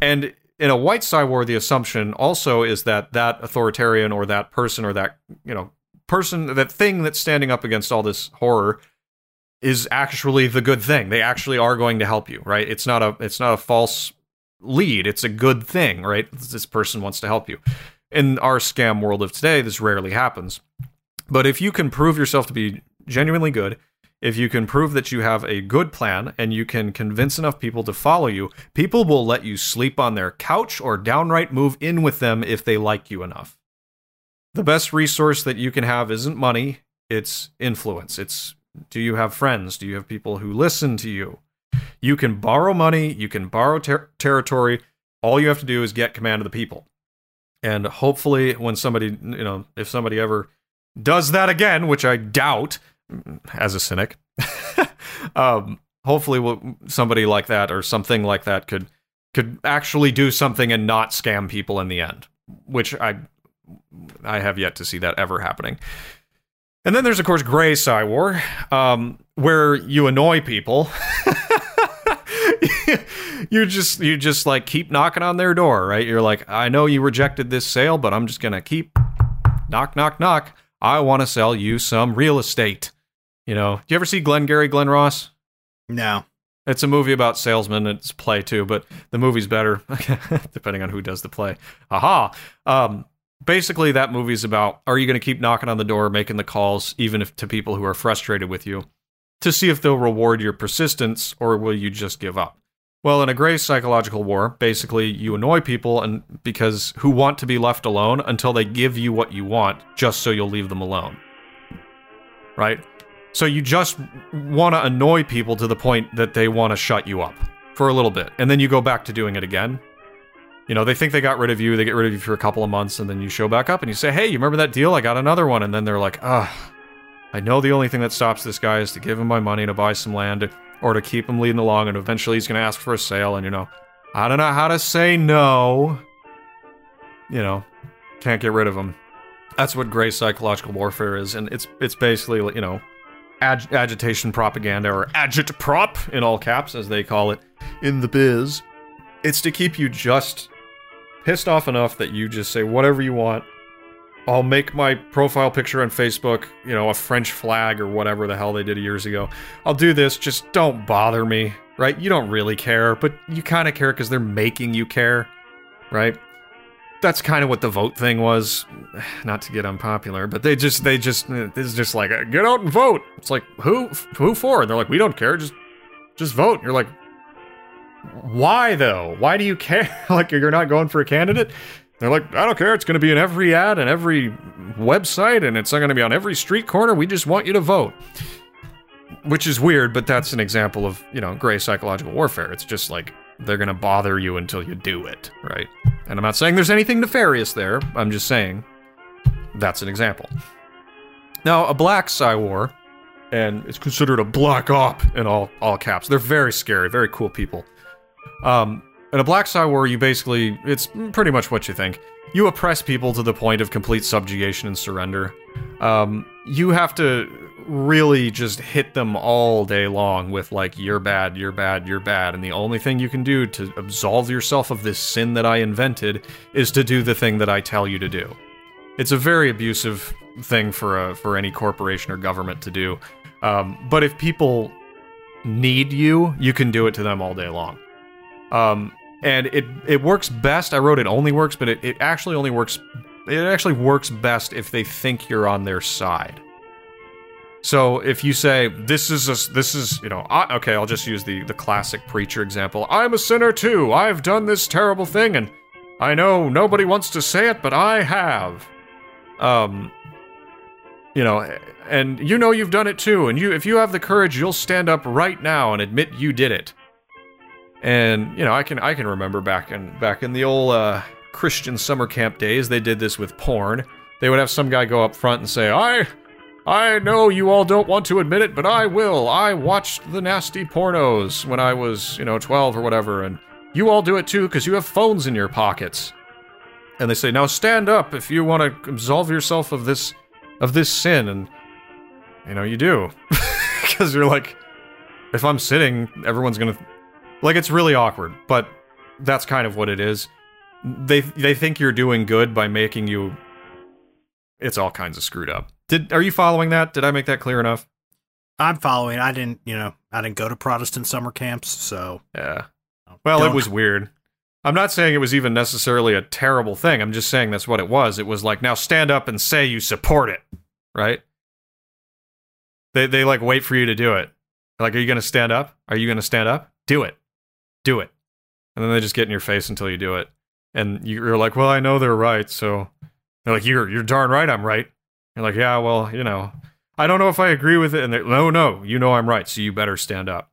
And in a white Psy war, the assumption also is that that authoritarian or that person or that, you know, person, that thing that's standing up against all this horror is actually the good thing. They actually are going to help you, right? It's not a it's not a false lead. It's a good thing, right? This person wants to help you in our scam world of today, this rarely happens. But if you can prove yourself to be genuinely good, if you can prove that you have a good plan and you can convince enough people to follow you, people will let you sleep on their couch or downright move in with them if they like you enough. The best resource that you can have isn't money, it's influence. It's do you have friends? Do you have people who listen to you? You can borrow money, you can borrow ter- territory. All you have to do is get command of the people. And hopefully, when somebody, you know, if somebody ever does that again, which I doubt as a cynic, um, hopefully somebody like that or something like that could could actually do something and not scam people in the end, which I I have yet to see that ever happening. And then there's of course Gray Psy-War, um, where you annoy people. you just you just like keep knocking on their door, right? You're like, I know you rejected this sale, but I'm just gonna keep knock, knock, knock. I want to sell you some real estate. You know, do you ever see Glengarry Glen Ross? No. It's a movie about salesmen. It's play too, but the movie's better depending on who does the play. Aha. Um, basically, that movie's about: Are you going to keep knocking on the door, making the calls, even if to people who are frustrated with you, to see if they'll reward your persistence, or will you just give up? Well, in a gray psychological war, basically you annoy people and because who want to be left alone until they give you what you want just so you'll leave them alone. Right? So you just want to annoy people to the point that they want to shut you up. for a little bit, and then you go back to doing it again. You know, they think they got rid of you, they get rid of you for a couple of months, and then you show back up and you say, Hey, you remember that deal? I got another one. And then they're like, Ugh, I know the only thing that stops this guy is to give him my money to buy some land or to keep him leading along, and eventually he's going to ask for a sale, and you know, I don't know how to say no. You know, can't get rid of him. That's what gray psychological warfare is, and it's it's basically you know, ag- agitation propaganda or agit prop in all caps as they call it in the biz. It's to keep you just pissed off enough that you just say whatever you want. I'll make my profile picture on Facebook, you know, a French flag or whatever the hell they did years ago. I'll do this, just don't bother me, right? You don't really care, but you kind of care because they're making you care, right? That's kind of what the vote thing was. Not to get unpopular, but they just, they just, uh, this is just like, uh, get out and vote. It's like, who, who for? And they're like, we don't care, just, just vote. You're like, why though? Why do you care? like you're not going for a candidate? They're like, I don't care. It's going to be in every ad and every website, and it's not going to be on every street corner. We just want you to vote. Which is weird, but that's an example of, you know, gray psychological warfare. It's just like they're going to bother you until you do it, right? And I'm not saying there's anything nefarious there. I'm just saying that's an example. Now, a black Psywar, and it's considered a black op in all, all caps. They're very scary, very cool people. Um, in a Black Psywar, you basically, it's pretty much what you think. You oppress people to the point of complete subjugation and surrender. Um, you have to really just hit them all day long with, like, you're bad, you're bad, you're bad. And the only thing you can do to absolve yourself of this sin that I invented is to do the thing that I tell you to do. It's a very abusive thing for a, for any corporation or government to do. Um, but if people need you, you can do it to them all day long. Um, and it it works best. I wrote it only works, but it, it actually only works. It actually works best if they think you're on their side. So if you say this is a, this is you know I, okay, I'll just use the the classic preacher example. I'm a sinner too. I've done this terrible thing, and I know nobody wants to say it, but I have. Um, you know, and you know you've done it too. And you if you have the courage, you'll stand up right now and admit you did it. And you know, I can I can remember back in back in the old uh, Christian summer camp days, they did this with porn. They would have some guy go up front and say, "I, I know you all don't want to admit it, but I will. I watched the nasty pornos when I was, you know, 12 or whatever, and you all do it too because you have phones in your pockets." And they say, "Now stand up if you want to absolve yourself of this, of this sin." And you know, you do because you're like, if I'm sitting, everyone's gonna like it's really awkward, but that's kind of what it is. They they think you're doing good by making you it's all kinds of screwed up. Did are you following that? Did I make that clear enough? I'm following. I didn't, you know, I didn't go to Protestant summer camps, so Yeah. Well, it Don't- was weird. I'm not saying it was even necessarily a terrible thing. I'm just saying that's what it was. It was like, now stand up and say you support it, right? They they like wait for you to do it. Like, are you going to stand up? Are you going to stand up? Do it. Do it. And then they just get in your face until you do it. And you're like, well, I know they're right. So they're like, you're you're darn right, I'm right. You're like, yeah, well, you know, I don't know if I agree with it. And they're, no, no, you know I'm right. So you better stand up.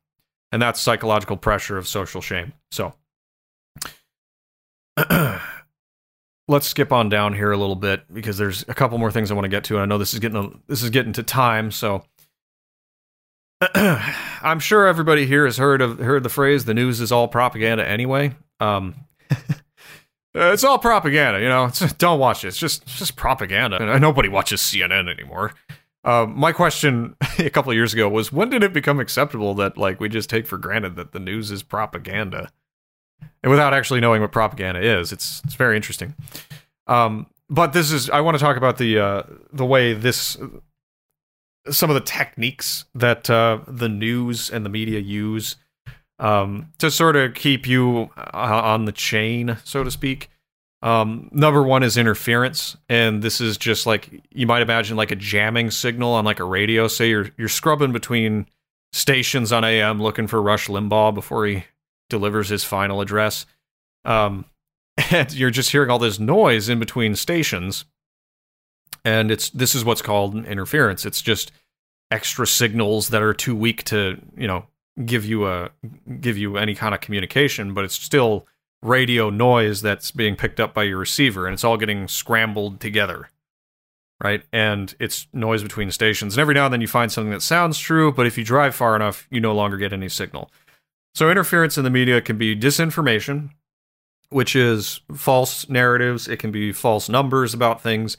And that's psychological pressure of social shame. So let's skip on down here a little bit because there's a couple more things I want to get to. And I know this is getting a, this is getting to time, so I'm sure everybody here has heard of heard the phrase "the news is all propaganda" anyway. Um, it's all propaganda, you know. It's, don't watch it. It's just it's just propaganda. And nobody watches CNN anymore. Um, my question a couple of years ago was, when did it become acceptable that like we just take for granted that the news is propaganda? and without actually knowing what propaganda is. It's it's very interesting. Um, but this is I want to talk about the uh, the way this some of the techniques that uh, the news and the media use um, to sort of keep you uh, on the chain, so to speak. Um, number one is interference, and this is just like you might imagine like a jamming signal on like a radio. Say you're you're scrubbing between stations on AM looking for Rush Limbaugh before he delivers his final address. Um, and you're just hearing all this noise in between stations. And it's this is what's called interference. It's just extra signals that are too weak to, you know, give you a give you any kind of communication, but it's still radio noise that's being picked up by your receiver, and it's all getting scrambled together, right? And it's noise between stations, and every now and then you find something that sounds true, but if you drive far enough, you no longer get any signal. So interference in the media can be disinformation, which is false narratives. It can be false numbers about things.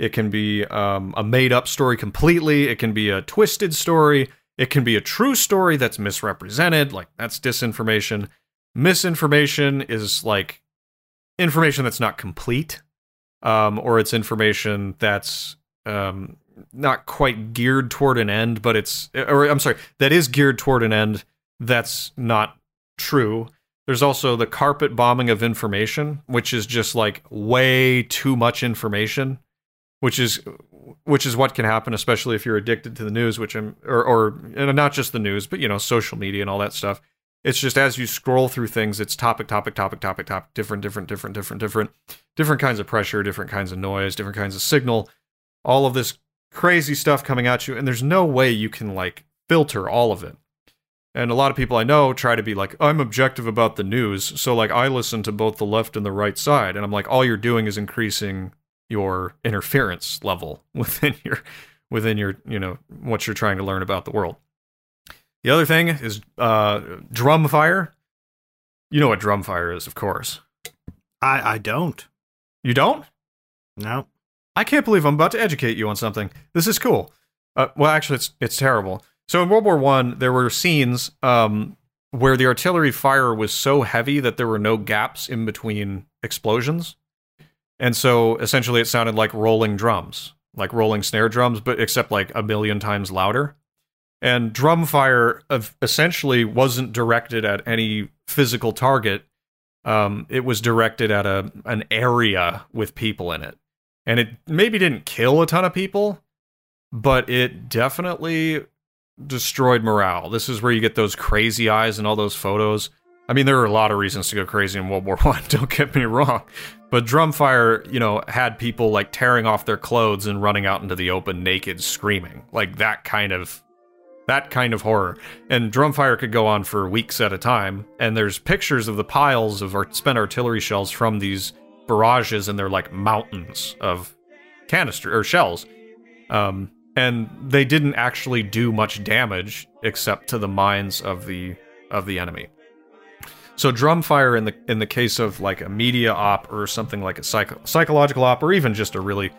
It can be um, a made up story completely. It can be a twisted story. It can be a true story that's misrepresented. Like, that's disinformation. Misinformation is like information that's not complete, um, or it's information that's um, not quite geared toward an end, but it's, or I'm sorry, that is geared toward an end that's not true. There's also the carpet bombing of information, which is just like way too much information which is which is what can happen, especially if you're addicted to the news, which I'm, or, or not just the news, but you know, social media and all that stuff. It's just as you scroll through things, it's topic, topic, topic, topic, topic, different, different, different, different, different, different kinds of pressure, different kinds of noise, different kinds of signal, all of this crazy stuff coming at you, and there's no way you can like filter all of it. And a lot of people I know try to be like, I'm objective about the news. So, like, I listen to both the left and the right side. And I'm like, all you're doing is increasing your interference level within your within your you know what you're trying to learn about the world. The other thing is uh, drum fire. You know what drum fire is, of course. I I don't. You don't? No. I can't believe I'm about to educate you on something. This is cool. Uh, well, actually, it's it's terrible. So in World War One, there were scenes um, where the artillery fire was so heavy that there were no gaps in between explosions. And so essentially it sounded like rolling drums, like rolling snare drums, but except like a million times louder. And drum fire essentially wasn't directed at any physical target. Um, it was directed at a an area with people in it, and it maybe didn't kill a ton of people, but it definitely destroyed morale. This is where you get those crazy eyes and all those photos I mean, there are a lot of reasons to go crazy in World War One. Don't get me wrong, but Drumfire, you know, had people like tearing off their clothes and running out into the open naked, screaming like that kind of that kind of horror. And Drumfire could go on for weeks at a time. And there's pictures of the piles of spent artillery shells from these barrages, and they're like mountains of canister or shells. Um, and they didn't actually do much damage except to the minds of the of the enemy. So drum fire in the in the case of like a media op or something like a psych- psychological op or even just a really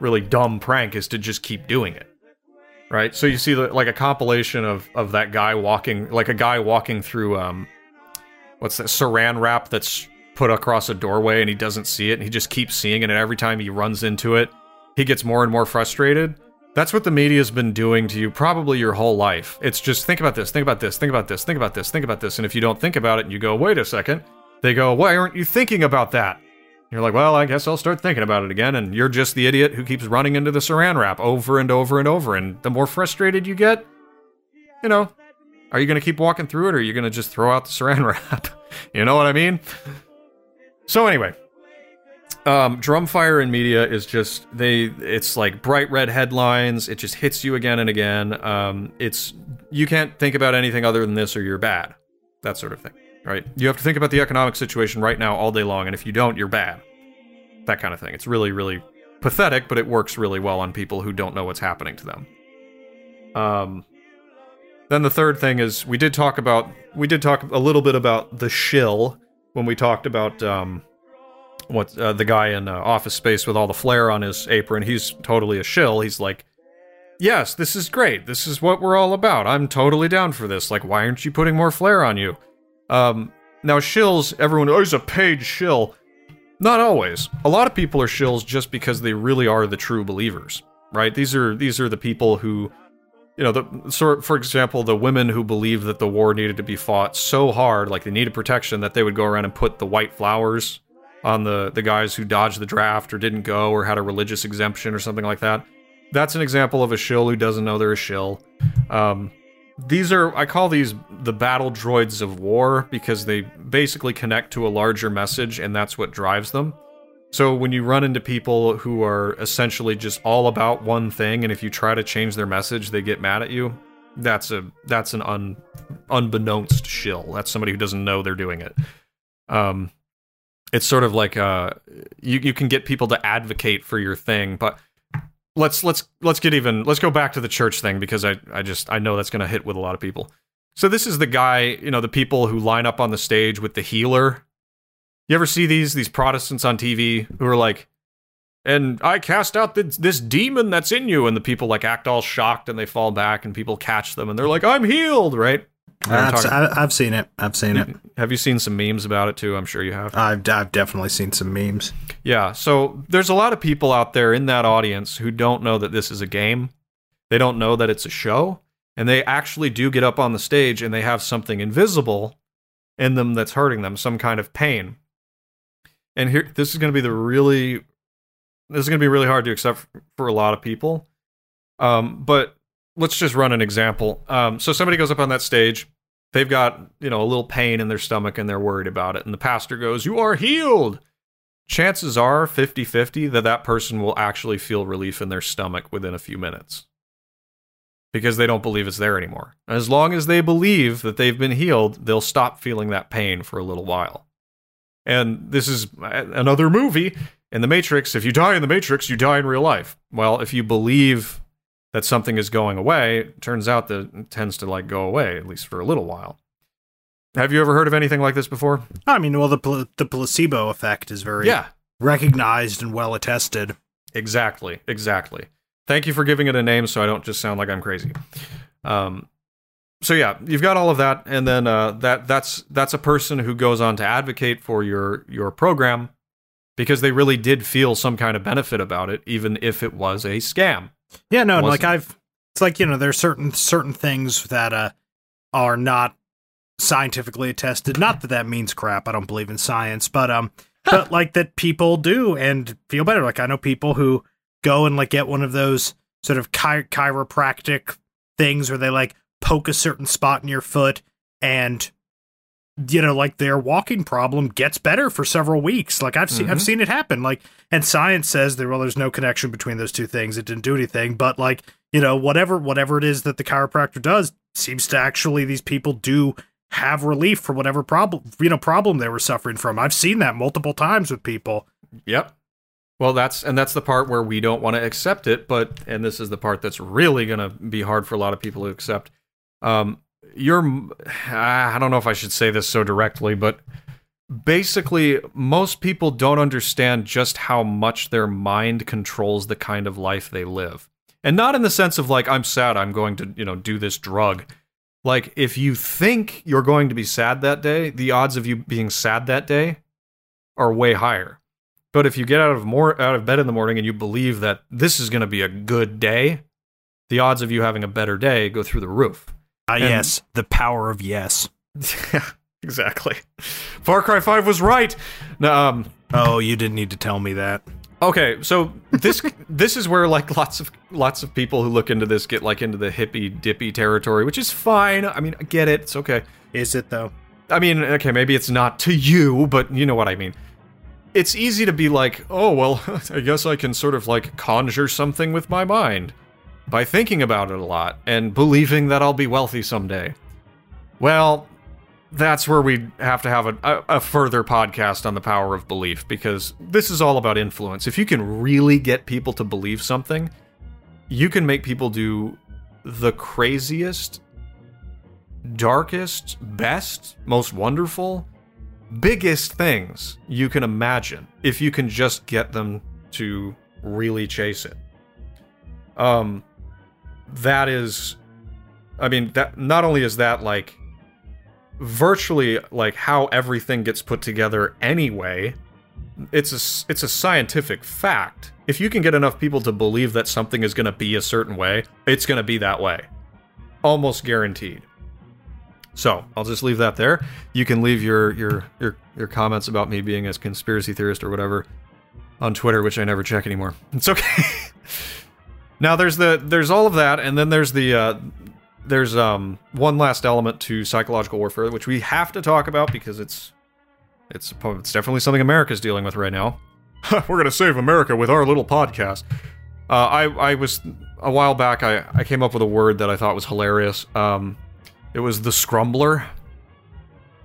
really dumb prank is to just keep doing it. Right? So you see the, like a compilation of of that guy walking like a guy walking through um what's that saran wrap that's put across a doorway and he doesn't see it and he just keeps seeing it and every time he runs into it he gets more and more frustrated that's what the media's been doing to you probably your whole life. It's just think about this, think about this, think about this, think about this, think about this. And if you don't think about it and you go, wait a second, they go, why aren't you thinking about that? You're like, well, I guess I'll start thinking about it again. And you're just the idiot who keeps running into the saran wrap over and over and over. And the more frustrated you get, you know, are you going to keep walking through it or are you going to just throw out the saran wrap? you know what I mean? So, anyway, um, Drumfire in media is just they. It's like bright red headlines. It just hits you again and again. Um, it's you can't think about anything other than this, or you're bad. That sort of thing, right? You have to think about the economic situation right now all day long, and if you don't, you're bad. That kind of thing. It's really, really pathetic, but it works really well on people who don't know what's happening to them. Um, then the third thing is we did talk about we did talk a little bit about the shill when we talked about um, what uh, the guy in uh, Office Space with all the flair on his apron. He's totally a shill. He's like, "Yes, this is great. This is what we're all about. I'm totally down for this. Like, why aren't you putting more flair on you?" Um, now shills, everyone, oh, he's a paid shill. Not always. A lot of people are shills just because they really are the true believers, right? These are these are the people who you know, the sort for example, the women who believed that the war needed to be fought so hard, like they needed protection, that they would go around and put the white flowers on the the guys who dodged the draft or didn't go or had a religious exemption or something like that. That's an example of a shill who doesn't know they're a shill. Um, these are I call these the battle droids of war because they basically connect to a larger message and that's what drives them. So when you run into people who are essentially just all about one thing and if you try to change their message they get mad at you, that's a that's an un unbeknownst shill. That's somebody who doesn't know they're doing it. Um, it's sort of like uh, you you can get people to advocate for your thing, but let's let's let's get even let's go back to the church thing because I I just I know that's going to hit with a lot of people. So this is the guy, you know, the people who line up on the stage with the healer. You ever see these these Protestants on TV who are like, and I cast out this, this demon that's in you, and the people like act all shocked and they fall back, and people catch them and they're like, I'm healed, right? You know what I'm I've, I- I've seen it. I've seen it. have you seen some memes about it too? I'm sure you have. I've, I've definitely seen some memes. Yeah, so there's a lot of people out there in that audience who don't know that this is a game. They don't know that it's a show, and they actually do get up on the stage and they have something invisible in them that's hurting them, some kind of pain. And here this is going to be the really this is going to be really hard to accept for a lot of people. Um, but let's just run an example. Um, so somebody goes up on that stage, they've got, you know, a little pain in their stomach and they're worried about it and the pastor goes, "You are healed." chances are 50 50 that that person will actually feel relief in their stomach within a few minutes because they don't believe it's there anymore. As long as they believe that they've been healed, they'll stop feeling that pain for a little while. And this is another movie in the Matrix. If you die in the Matrix, you die in real life. Well, if you believe that something is going away, turns out that it tends to like go away, at least for a little while. Have you ever heard of anything like this before? I mean, well, the pl- the placebo effect is very Yeah, recognized and well attested. Exactly, exactly. Thank you for giving it a name so I don't just sound like I'm crazy. Um, so yeah, you've got all of that, and then uh, that that's that's a person who goes on to advocate for your your program because they really did feel some kind of benefit about it, even if it was a scam. Yeah, no, like I've, it's like you know, there's certain certain things that uh are not scientifically attested. Not that that means crap. I don't believe in science, but um, but like that people do and feel better. Like I know people who go and like get one of those sort of chi- chiropractic things where they like poke a certain spot in your foot and you know like their walking problem gets better for several weeks like i've seen i've Mhm. seen it happen like and science says that well there's no connection between those two things it didn't do anything but like you know whatever whatever it is that the chiropractor does seems to actually these people do have relief for whatever problem you know problem they were suffering from i've seen that multiple times with people Yep. Well, that's and that's the part where we don't want to accept it, but and this is the part that's really going to be hard for a lot of people to accept. Um, you're, I don't know if I should say this so directly, but basically, most people don't understand just how much their mind controls the kind of life they live, and not in the sense of like I'm sad, I'm going to you know do this drug. Like if you think you're going to be sad that day, the odds of you being sad that day are way higher. But if you get out of more out of bed in the morning and you believe that this is going to be a good day, the odds of you having a better day go through the roof. And- yes the power of yes Yeah, exactly. Far Cry 5 was right. Now, um oh you didn't need to tell me that okay, so this this is where like lots of lots of people who look into this get like into the hippy dippy territory, which is fine. I mean, I get it. It's okay. is it though I mean, okay, maybe it's not to you, but you know what I mean. It's easy to be like, oh, well, I guess I can sort of like conjure something with my mind by thinking about it a lot and believing that I'll be wealthy someday. Well, that's where we have to have a, a, further podcast on the power of belief because this is all about influence. If you can really get people to believe something, you can make people do the craziest darkest, best, most wonderful, biggest things you can imagine if you can just get them to really chase it. Um that is I mean that not only is that like virtually like how everything gets put together anyway, it's a it's a scientific fact. If you can get enough people to believe that something is going to be a certain way, it's going to be that way. Almost guaranteed. So I'll just leave that there. You can leave your your your your comments about me being a conspiracy theorist or whatever on Twitter, which I never check anymore. It's okay. now there's the there's all of that, and then there's the uh, there's um one last element to psychological warfare, which we have to talk about because it's it's it's definitely something America's dealing with right now. We're gonna save America with our little podcast. Uh, I I was a while back. I I came up with a word that I thought was hilarious. Um, It was the Scrumbler.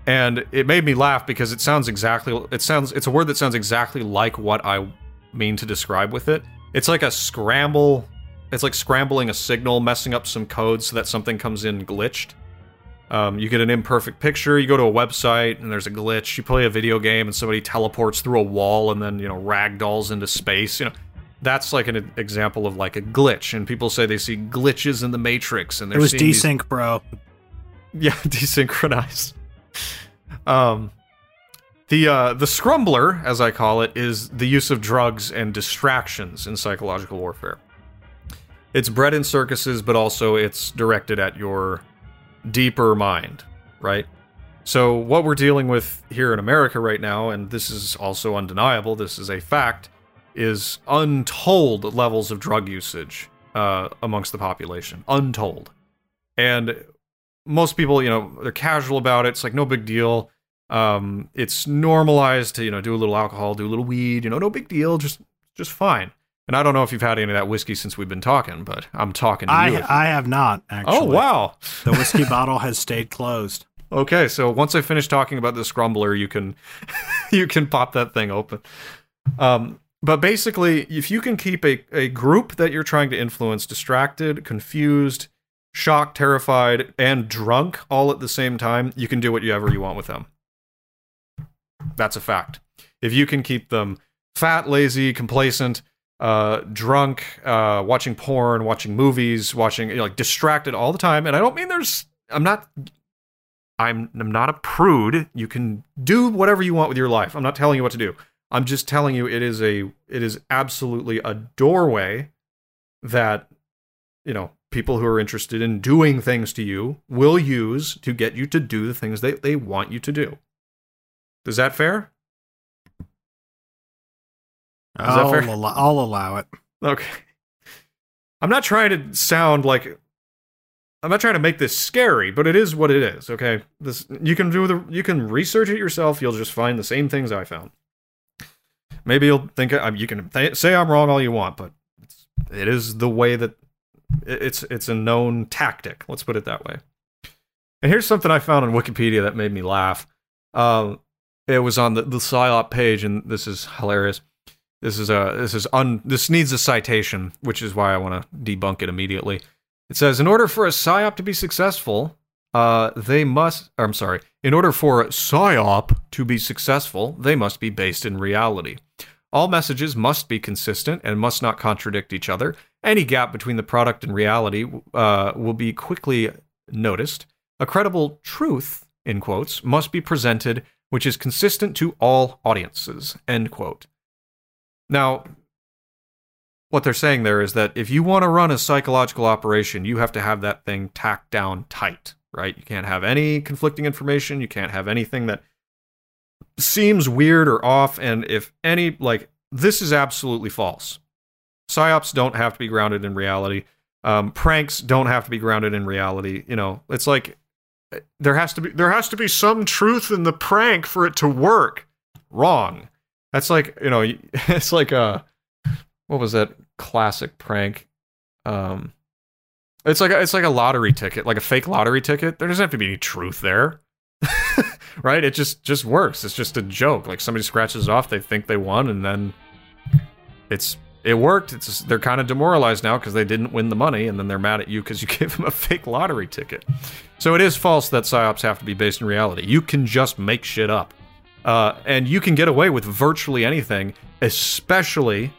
And it made me laugh because it sounds exactly it sounds it's a word that sounds exactly like what I mean to describe with it. It's like a scramble it's like scrambling a signal, messing up some code so that something comes in glitched. Um, you get an imperfect picture. You go to a website and there's a glitch. You play a video game and somebody teleports through a wall and then you know ragdolls into space. You know, that's like an example of like a glitch. And people say they see glitches in the Matrix and they're It was seeing these- desync, bro. yeah, desynchronized. Um, the uh, the scrumbler, as I call it, is the use of drugs and distractions in psychological warfare. It's bread in circuses, but also it's directed at your deeper mind, right? So what we're dealing with here in America right now, and this is also undeniable, this is a fact, is untold levels of drug usage uh, amongst the population. Untold. And most people, you know, they're casual about it. It's like no big deal. Um, it's normalized to, you know, do a little alcohol, do a little weed, you know, no big deal, just just fine. And I don't know if you've had any of that whiskey since we've been talking, but I'm talking to you. I I have not actually. oh wow. The whiskey bottle has stayed closed. Okay, so once I finish talking about the scrumbler, you can you can pop that thing open. Um, but basically, if you can keep a, a group that you're trying to influence distracted, confused, shocked, terrified, and drunk all at the same time, you can do whatever you want with them. That's a fact. If you can keep them fat, lazy, complacent, uh, drunk, uh, watching porn, watching movies, watching you know, like distracted all the time, and I don't mean there's I'm not I'm I'm not a prude. You can do whatever you want with your life. I'm not telling you what to do. I'm just telling you it is a it is absolutely a doorway that you know people who are interested in doing things to you will use to get you to do the things they, they want you to do. Is that fair? I'll, allow, I'll allow it. Okay. I'm not trying to sound like I'm not trying to make this scary, but it is what it is, okay? This you can do the you can research it yourself, you'll just find the same things I found. Maybe you'll think I, you can th- say I'm wrong all you want, but it's, it is the way that it's it's a known tactic. Let's put it that way. And here's something I found on Wikipedia that made me laugh. Um, it was on the the PSYOP page, and this is hilarious. This is a this is un this needs a citation, which is why I want to debunk it immediately. It says in order for a psyop to be successful, uh, they must. I'm sorry. In order for a psyop to be successful, they must be based in reality. All messages must be consistent and must not contradict each other. Any gap between the product and reality uh, will be quickly noticed. A credible truth, in quotes, must be presented which is consistent to all audiences. End quote. Now, what they're saying there is that if you want to run a psychological operation, you have to have that thing tacked down tight, right? You can't have any conflicting information. You can't have anything that seems weird or off. And if any, like, this is absolutely false. Psyops don't have to be grounded in reality. Um, pranks don't have to be grounded in reality. You know, it's like there has to be there has to be some truth in the prank for it to work. Wrong. That's like you know, it's like a what was that classic prank? Um, it's like a, it's like a lottery ticket, like a fake lottery ticket. There doesn't have to be any truth there, right? It just just works. It's just a joke. Like somebody scratches off, they think they won, and then it's it worked. It's just, they're kind of demoralized now because they didn't win the money, and then they're mad at you because you gave them a fake lottery ticket. So it is false that psyops have to be based in reality. You can just make shit up. Uh, and you can get away with virtually anything, especially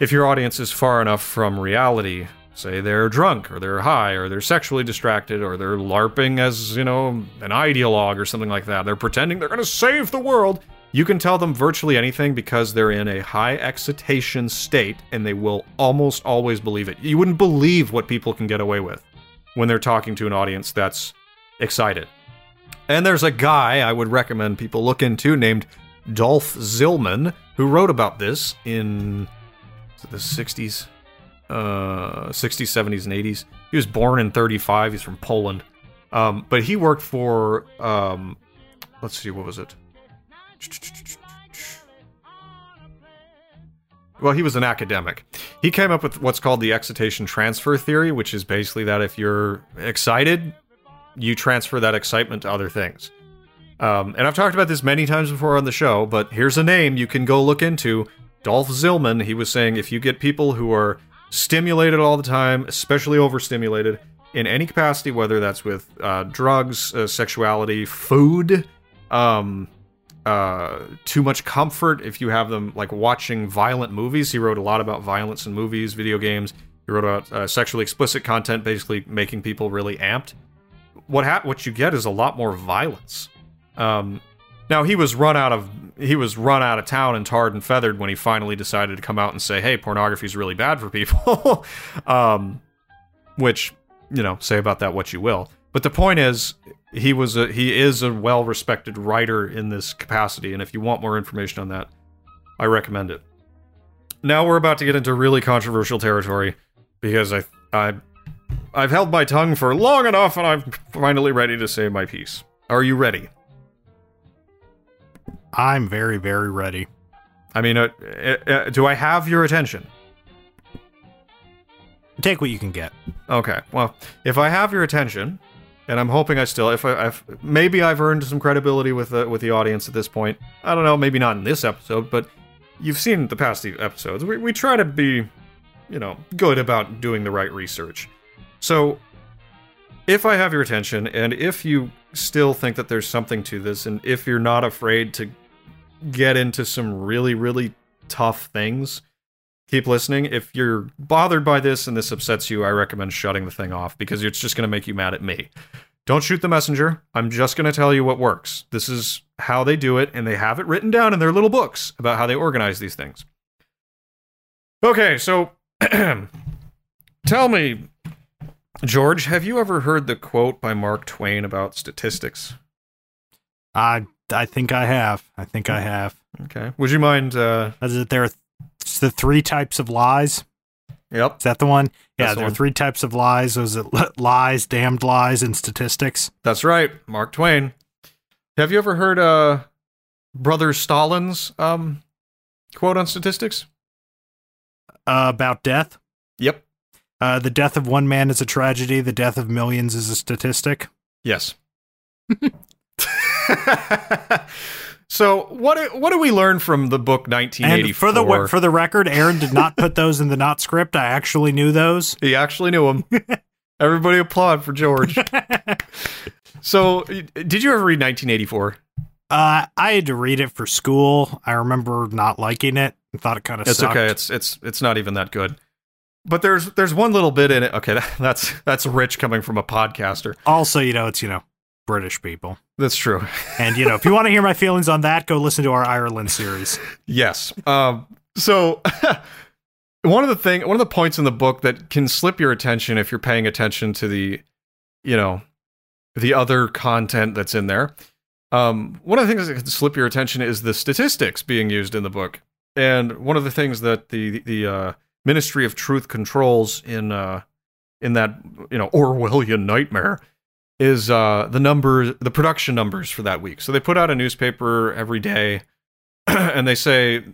if your audience is far enough from reality. Say they're drunk, or they're high, or they're sexually distracted, or they're LARPing as, you know, an ideologue or something like that. They're pretending they're going to save the world. You can tell them virtually anything because they're in a high excitation state and they will almost always believe it. You wouldn't believe what people can get away with when they're talking to an audience that's excited. And there's a guy I would recommend people look into named Dolf Zillmann who wrote about this in the 60s, uh, 60s, 70s, and 80s. He was born in 35. He's from Poland. Um, but he worked for, um, let's see, what was it? Well, he was an academic. He came up with what's called the excitation transfer theory, which is basically that if you're excited, you transfer that excitement to other things. Um, and I've talked about this many times before on the show, but here's a name you can go look into. Dolf Zillmann, he was saying if you get people who are stimulated all the time, especially overstimulated in any capacity, whether that's with uh, drugs, uh, sexuality, food, um, uh, too much comfort, if you have them like watching violent movies, he wrote a lot about violence in movies, video games. He wrote about uh, sexually explicit content, basically making people really amped. What hap- what you get is a lot more violence. Um, now he was run out of he was run out of town and tarred and feathered when he finally decided to come out and say, "Hey, pornography is really bad for people." um, which you know, say about that what you will. But the point is, he was a he is a well respected writer in this capacity, and if you want more information on that, I recommend it. Now we're about to get into really controversial territory because I I I've held my tongue for long enough, and I'm finally ready to say my piece. Are you ready? I'm very, very ready. I mean, uh, uh, uh, do I have your attention? Take what you can get. Okay. Well, if I have your attention, and I'm hoping I still, if I, maybe I've earned some credibility with the with the audience at this point. I don't know, maybe not in this episode, but you've seen the past episodes. We we try to be, you know, good about doing the right research. So, if I have your attention, and if you still think that there's something to this, and if you're not afraid to get into some really really tough things keep listening. If you're bothered by this and this upsets you, I recommend shutting the thing off because it's just going to make you mad at me. Don't shoot the messenger. I'm just going to tell you what works. This is how they do it, and they have it written down in their little books about how they organize these things. Okay, so tell me, George, have you ever heard the quote by Mark Twain about statistics? I I think I have. I think I have. Okay. Would you mind? Uh, Is it there are it's the three types of lies? yep. Is that the one? Yeah, That's the there are three types of lies. Was it li- lies, damned lies, and statistics? That's right, Mark Twain. Have you ever heard uh Brother Stalin's um quote on statistics? Uh, about death. Yep. Uh, the death of one man is a tragedy. The death of millions is a statistic. Yes. so what do- what do we learn from the book 1984? And for the for the record, Aaron did not put those in the not script. I actually knew those. he actually knew them. Everybody applaud for George. so, did you ever read 1984? Uh, I had to read it for school. I remember not liking it and thought it kind of It's sucked. okay. It's it's it's not even that good. But there's there's one little bit in it. Okay, that, that's that's rich coming from a podcaster. also, you know, it's you know British people, That's true. and you know, if you want to hear my feelings on that, go listen to our Ireland series. Yes. Um, so one of the thing, one of the points in the book that can slip your attention if you're paying attention to the, you know, the other content that's in there. Um, one of the things that can slip your attention is the statistics being used in the book, and one of the things that the the uh, Ministry of Truth controls in uh, in that you know Orwellian nightmare is uh, the number, the production numbers for that week. So they put out a newspaper every day, and they say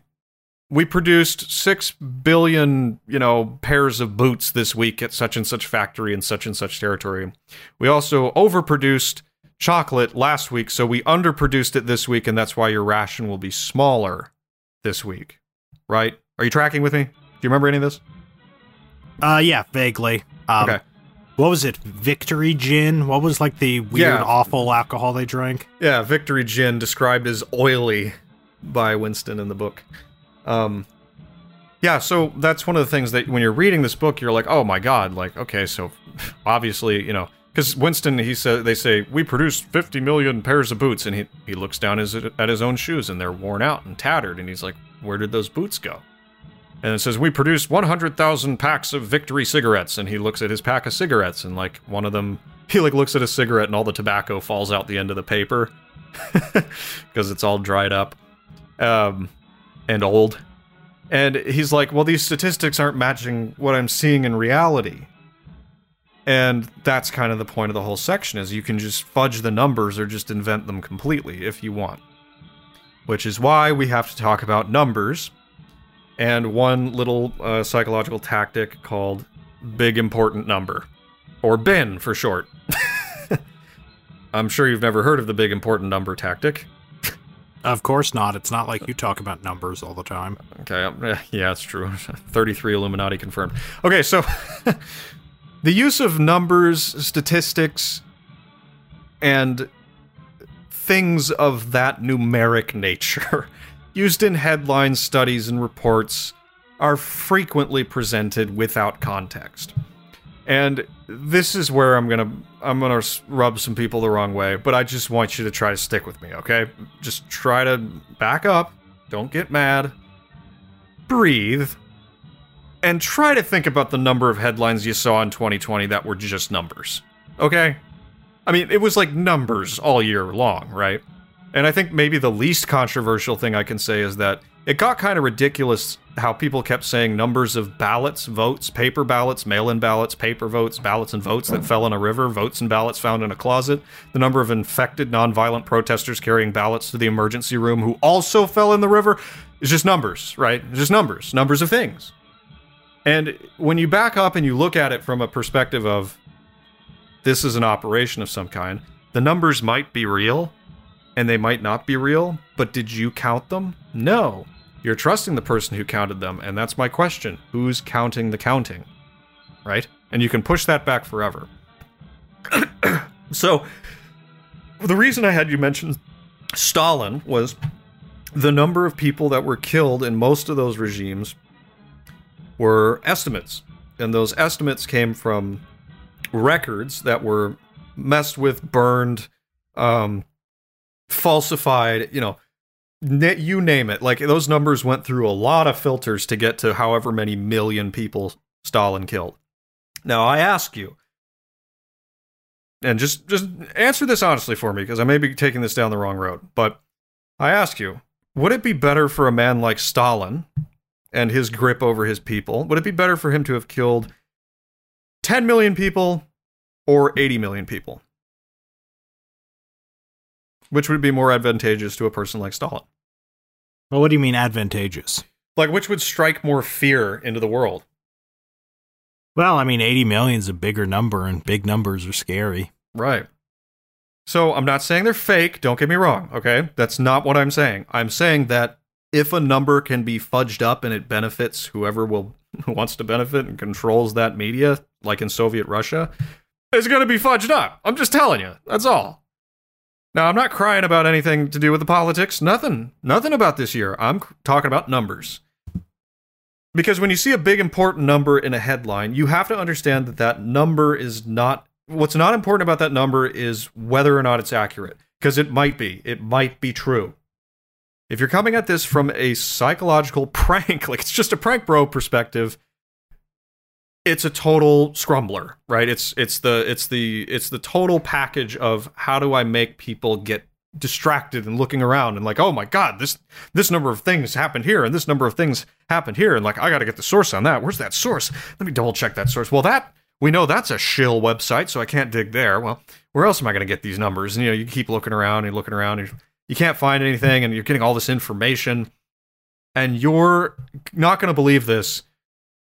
we produced six billion, you know, pairs of boots this week at such and such factory in such and such territory. We also overproduced chocolate last week, so we underproduced it this week, and that's why your ration will be smaller this week. Right? Are you tracking with me? Do you remember any of this? Uh, yeah, vaguely. Um, Okay. What was it? Victory gin? What was like the weird, Yeah. awful alcohol they drank? Yeah, Victory Gin described as oily by Winston in the book. Um, yeah, so that's one of the things that when you're reading this book, you're like, oh my god, like okay, so obviously, you know, because Winston, he said, they say we produced 50 million pairs of boots, and he he looks down his, at his own shoes, and they're worn out and tattered, and he's like, where did those boots go? And it says we produced 100,000 packs of Victory cigarettes, and he looks at his pack of cigarettes, and like one of them, he like looks at a cigarette, and all the tobacco falls out the end of the paper because it's all dried up um, and old. And he's like, well, these statistics aren't matching what I'm seeing in reality. And that's kind of the point of the whole section is you can just fudge the numbers or just invent them completely if you want. Which is why we have to talk about numbers and one little uh, psychological tactic called big important number or bin for short. I'm sure you've never heard of the big important number tactic. Of course not. It's not like you talk about numbers all the time. Okay, um, eh, yeah, it's true. 33 Illuminati confirmed. Okay, so the use of numbers, statistics, and things of that numeric nature used in headlines, studies, and reports are frequently presented without context. And this is where I'm gonna I'm gonna rub some people the wrong way, but I just want you to try to stick with me, okay? Just try to back up, don't get mad, breathe, and try to think about the number of headlines you saw in 2020 that were just numbers, okay? I mean, it was like numbers all year long, right? And I think maybe the least controversial thing I can say is that it got kind of ridiculous how people kept saying numbers of ballots, votes, paper ballots, mail in ballots, paper votes, ballots and votes that fell in a river, votes and ballots found in a closet, the number of infected nonviolent protesters carrying ballots to the emergency room who also fell in the river. It's just numbers, right? It's just numbers, numbers of things. And when you back up and you look at it from a perspective of this is an operation of some kind, the numbers might be real and they might not be real, but did you count them? No. You're trusting the person who counted them, and that's my question. Who's counting the counting? Right? And you can push that back forever. so, the reason I had you mention Stalin was the number of people that were killed in most of those regimes were estimates. And those estimates came from records that were messed with, burned, um, falsified, you know, you name it. Like those numbers went through a lot of filters to get to however many million people Stalin killed. Now I ask you, and just just answer this honestly for me because I may be taking this down the wrong road, but I ask you, would it be better for a man like Stalin and his grip over his people? Would it be better for him to have killed 10 million people or 80 million people? Which would be more advantageous to a person like Stalin? Well, what do you mean advantageous? Like, which would strike more fear into the world? Well, I mean, 80 million is a bigger number, and big numbers are scary. Right. So I'm not saying they're fake, don't get me wrong, okay? That's not what I'm saying. I'm saying that if a number can be fudged up and it benefits whoever will who wants to benefit and controls that media, like in Soviet Russia, it's going to be fudged up. I'm just telling you. That's all. Now, I'm not crying about anything to do with the politics. Nothing. Nothing about this year. I'm talking about numbers. Because when you see a big important number in a headline, you have to understand that that number is not what's not important about that number is whether or not it's accurate because it might be. It might be true. If you're coming at this from a psychological prank, like it's just a prank bro perspective, it's a total scrumbler, right? It's it's the it's the it's the total package of how do I make people get distracted and looking around and like, oh my god, this this number of things happened here and this number of things happened here and like I got to get the source on that. Where's that source? Let me double check that source. Well, that we know that's a shill website, so I can't dig there. Well, where else am I going to get these numbers? And you know, you keep looking around and looking around and you can't find anything and you're getting all this information and you're not going to believe this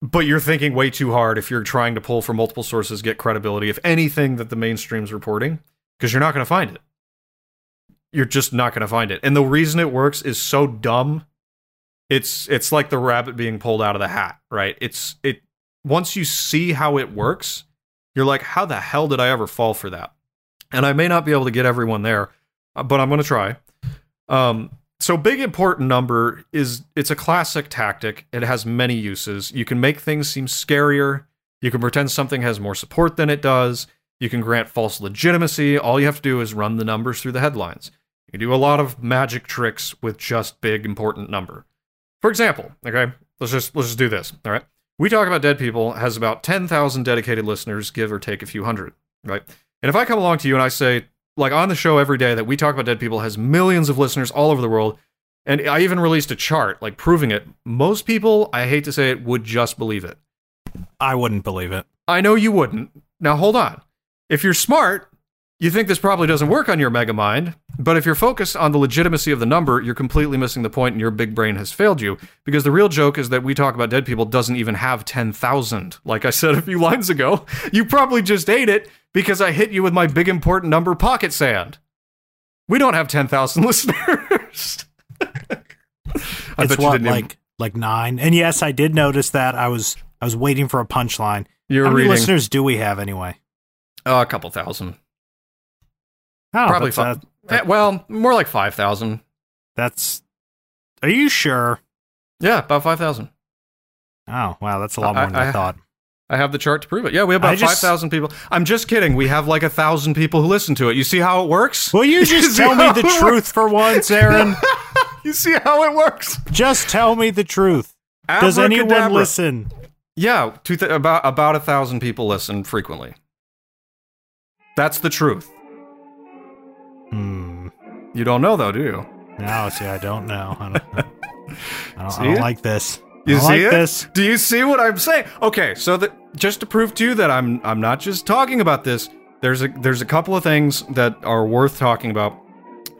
but you're thinking way too hard if you're trying to pull from multiple sources get credibility if anything that the mainstream's reporting because you're not going to find it. You're just not going to find it. And the reason it works is so dumb it's it's like the rabbit being pulled out of the hat right? It's it once you see how it works you're like how the hell did i ever fall for that? And i may not be able to get everyone there uh, but i'm going to try. Um so big important number is it's a classic tactic. It has many uses. You can make things seem scarier. You can pretend something has more support than it does. You can grant false legitimacy. All you have to do is run the numbers through the headlines. You can do a lot of magic tricks with just big important number. For example, okay, let's just let's just do this. All right. We talk about dead people has about 10,000 dedicated listeners, give or take a few hundred, right? And if I come along to you and I say, like on the show every day that we talk about dead people has millions of listeners all over the world. And i even released a chart like proving it. Most people i hate to say it would just believe it. I wouldn't believe it. i know you wouldn't. Now hold on. If you're smart You think this probably doesn't work on your Megamind, but if you're focused on the legitimacy of the number, you're completely missing the point and your big brain has failed you. Because the real joke is that we talk about dead people doesn't even have 10,000. Like I said a few lines ago, you probably just ate it because I hit you with my big important number pocket sand. We don't have 10,000 listeners. I it's bet you what, didn't even- like like nine. And yes, I did notice that. I was I was waiting for a punchline. you're How many reading listeners do we have anyway? uh, a couple thousand. Oh, Probably uh, Eh, well, more like 5,000. that's. Are you sure? Yeah, about 5,000. Oh wow, that's a lot more than I, I- thought. I have the chart to prove it. Yeah, we have about just- 5,000 people. I'm just kidding. We have like a thousand people who listen to it. You see how it works? Will you just See tell me the truth for once, Aaron? You see how it works? just tell me the truth. Does anyone listen? Yeah, two th- about about a thousand people listen frequently. That's the truth. Hmm. You don't know though, do you? No, see, I don't know. I don't, I don't, I don't like this. You see like it? this. Do you see what I'm saying? Okay, so that just to prove to you that I'm I'm not just talking about this. There's a there's a couple of things that are worth talking about,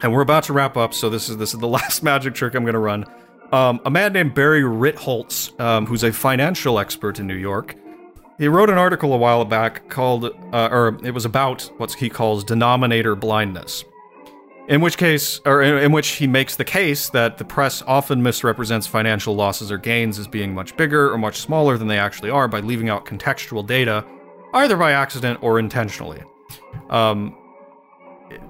and we're about to wrap up. So this is this is the last magic trick I'm going to run. Um, a man named Barry Ritholtz, um, who's a financial expert in New York, he wrote an article a while back called, uh, or it was about what he calls denominator blindness. In which case, or in, which he makes the case that the press often misrepresents financial losses or gains as being much bigger or much smaller than they actually are by leaving out contextual data, either by accident or intentionally. Um,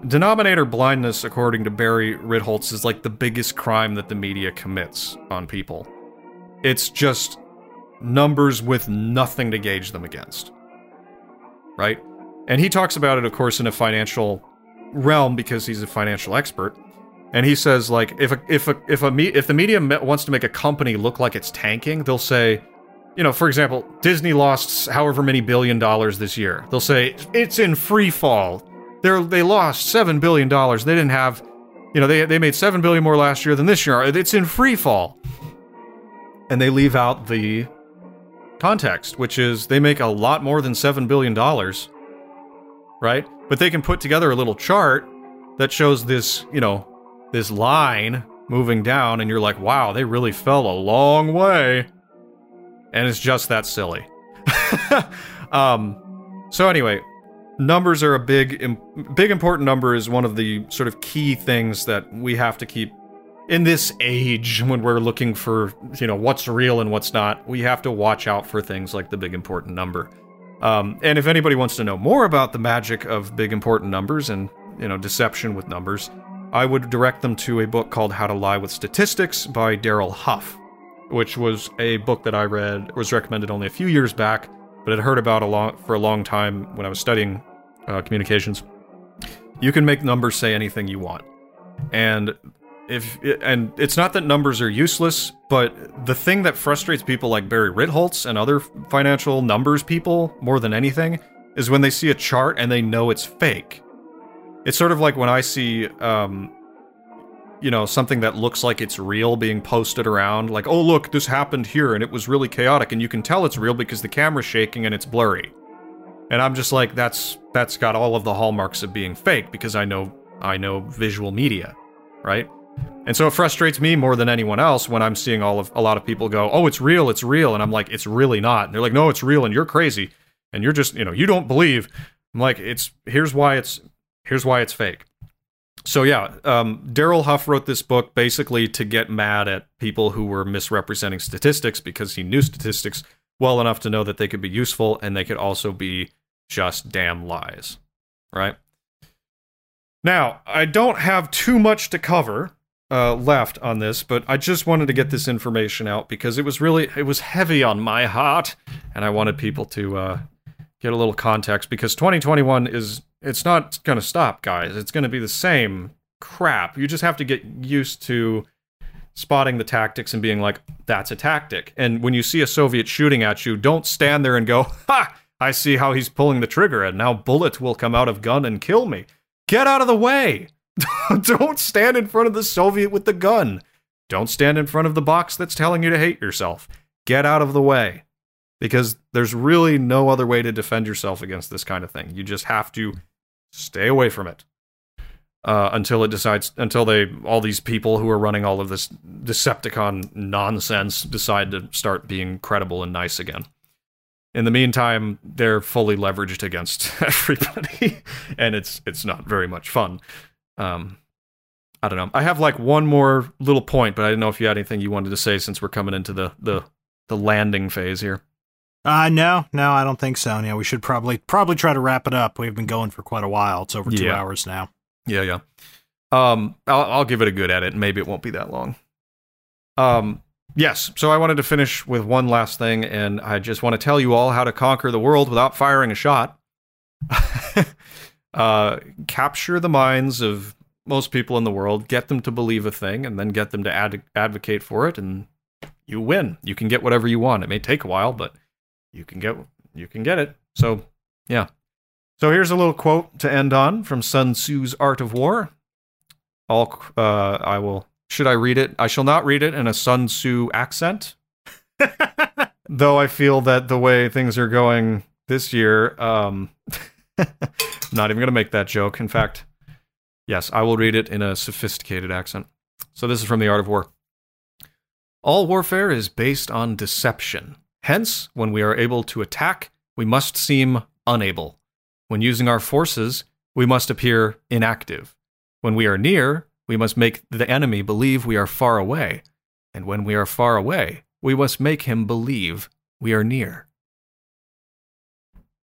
denominator blindness, according to Barry Ritholtz, is like the biggest crime that the media commits on people. It's just numbers with nothing to gauge them against. Right? And he talks about it, of course, in a financial realm because he's a financial expert. And he says, like, if a, if a, if a me, if the media me- wants to make a company look like it's tanking, they'll say, you know, for example, Disney lost however many billion dollars this year. They'll say it's in free fall. They're they lost seven billion dollars. They didn't have, you know, they they made seven billion more last year than this year. It's in free fall. And they leave out the context, which is they make a lot more than seven billion dollars, right? But they can put together a little chart that shows this, you know, this line moving down, and you're like, wow, they really fell a long way. And it's just that silly. um, so anyway, numbers are a big, big important number is one of the sort of key things that we have to keep in this age when we're looking for, you know, what's real and what's not. We have to watch out for things like the big important number. Um, and if anybody wants to know more about the magic of big important numbers and you know deception with numbers, I would direct them to a book called How to Lie with Statistics by Darrell Huff, which was a book that I read was recommended only a few years back, but had heard about a long for a long time when I was studying uh, communications. You can make numbers say anything you want, and if and it's not that numbers are useless, but the thing that frustrates people like Barry Ritholtz and other financial numbers people more than anything is when they see a chart and they know it's fake. It's sort of like when I see, um, you know, something that looks like it's real being posted around, like, oh look, this happened here and it was really chaotic, and you can tell it's real because the camera's shaking and it's blurry. And I'm just like, that's that's got all of the hallmarks of being fake because I know I know visual media, right? And so it frustrates me more than anyone else when I'm seeing all of a lot of people go, "Oh, it's real, it's real," and I'm like, "It's really not." And they're like, "No, it's real, and you're crazy, and you're just, you know, you don't believe." I'm like, "It's here's why it's here's why it's fake." So yeah, um, Darrell Huff wrote this book basically to get mad at people who were misrepresenting statistics because he knew statistics well enough to know that they could be useful and they could also be just damn lies, right? Now, I don't have too much to cover uh, left on this, but I just wanted to get this information out because it was really it was heavy on my heart, and I wanted people to uh, get a little context because 2021 is it's not going to stop, guys. It's going to be the same crap. You just have to get used to spotting the tactics and being like, "That's a tactic." And when you see a Soviet shooting at you, don't stand there and go, "Ha! I see how he's pulling the trigger, and now bullet will come out of gun and kill me." Get out of the way. Don't stand in front of the Soviet with the gun. Don't stand in front of the box that's telling you to hate yourself. Get out of the way. Because there's really no other way to defend yourself against this kind of thing. You just have to stay away from it uh, until it decides until they all these people who are running all of this Decepticon nonsense decide to start being credible and nice again. In the meantime, they're fully leveraged against everybody, and it's it's not very much fun. Um, I don't know. I have like one more little point, but I didn't know if you had anything you wanted to say since we're coming into the the the landing phase here. Uh no, no, I don't think so. Yeah, we should probably probably try to wrap it up. We've been going for quite a while. It's over two Yeah. hours now. Yeah, yeah. Um, I'll, I'll give it a good edit. Maybe it won't be that long. Um, yes. So I wanted to finish with one last thing, and I just want to tell you all how to conquer the world without firing a shot. uh, capture the minds of most people in the world, get them to believe a thing, and then get them to ad- advocate for it, and you win. You can get whatever you want. It may take a while, but you can get you can get it. So yeah. So here's a little quote to end on from Sun Tzu's Art of War. All uh, I will. Should I read it? I shall not read it in a Sun Tzu accent. Though I feel that the way things are going this year, um, not even going to make that joke. In fact, yes, I will read it in a sophisticated accent. So this is from the Art of War. All warfare is based on deception. Hence, when we are able to attack, we must seem unable. When using our forces, we must appear inactive. When we are near, we must make the enemy believe we are far away. And when we are far away, we must make him believe we are near.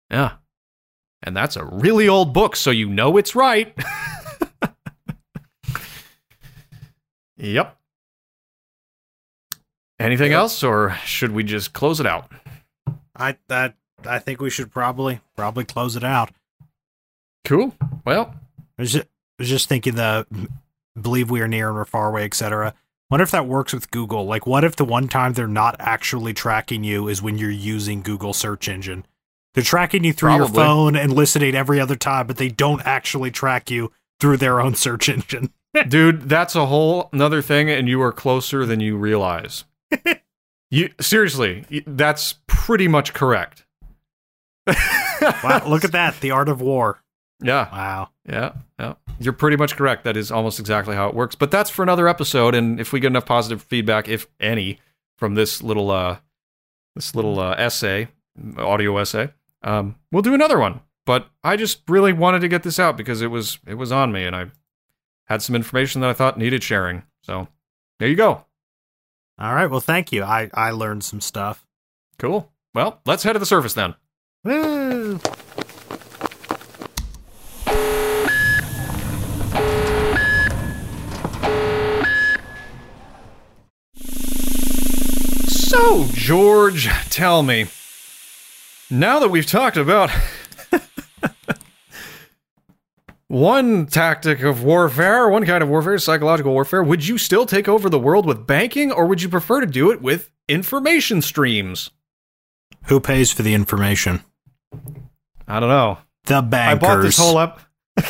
Yeah. And that's a really old book, so you know it's right. yep. Anything else, or should we just close it out? I that I think we should probably probably close it out. Cool. Well, I was just, I was just thinking the believe we are near and we're far away, etc. Wonder if that works with Google. Like, what if the one time they're not actually tracking you is when you're using Google search engine? They're tracking you through your phone and listening every other time, but they don't actually track you through their own search engine. dude, that's a whole another thing, and you are closer than you realize. you seriously, that's pretty much correct. Wow, look at that. The art of war. Yeah, Wow. yeah, yeah. You're pretty much correct. That is almost exactly how it works. But that's for another episode. And if we get enough positive feedback, if any, from this little uh, this little uh, essay, audio essay, um, we'll do another one. But I just really wanted to get this out because it was it was on me, and I had some information that I thought needed sharing. So there you go. All right. Well, thank you. I, I learned some stuff. Cool. Well, let's head to the surface then. Woo. So, George, tell me. Now that we've talked about one tactic of warfare, one kind of warfare, psychological warfare, would you still take over the world with banking or would you prefer to do it with information streams? Who pays for the information? I don't know. The bankers. I bought this whole ep.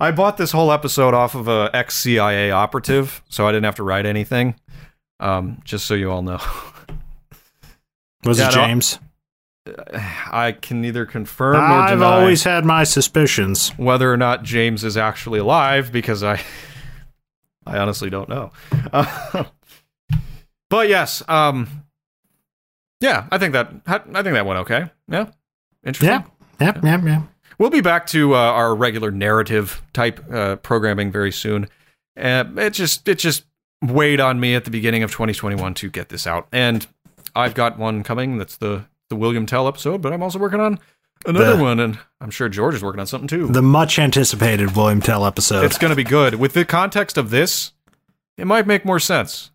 I bought this whole episode off of a ex CIA operative, so I didn't have to write anything. Um, just so you all know, Was Yeah, it James? I can neither confirm nor deny. I've always had my suspicions. whether or not James is actually alive because I, I honestly don't know. Uh, but yes, um, yeah, I think that I think that went okay. Yeah, interesting. Yeah. Yep, yep, yep. We'll be back to uh, our regular narrative type uh, programming very soon. Uh, it just it just weighed on me at the beginning of 2021 to get this out, and I've got one coming. That's the the William Tell episode, but I'm also working on another The- one, and I'm sure George is working on something too. The much anticipated William Tell episode. it's going to be good with the context of this. It might make more sense.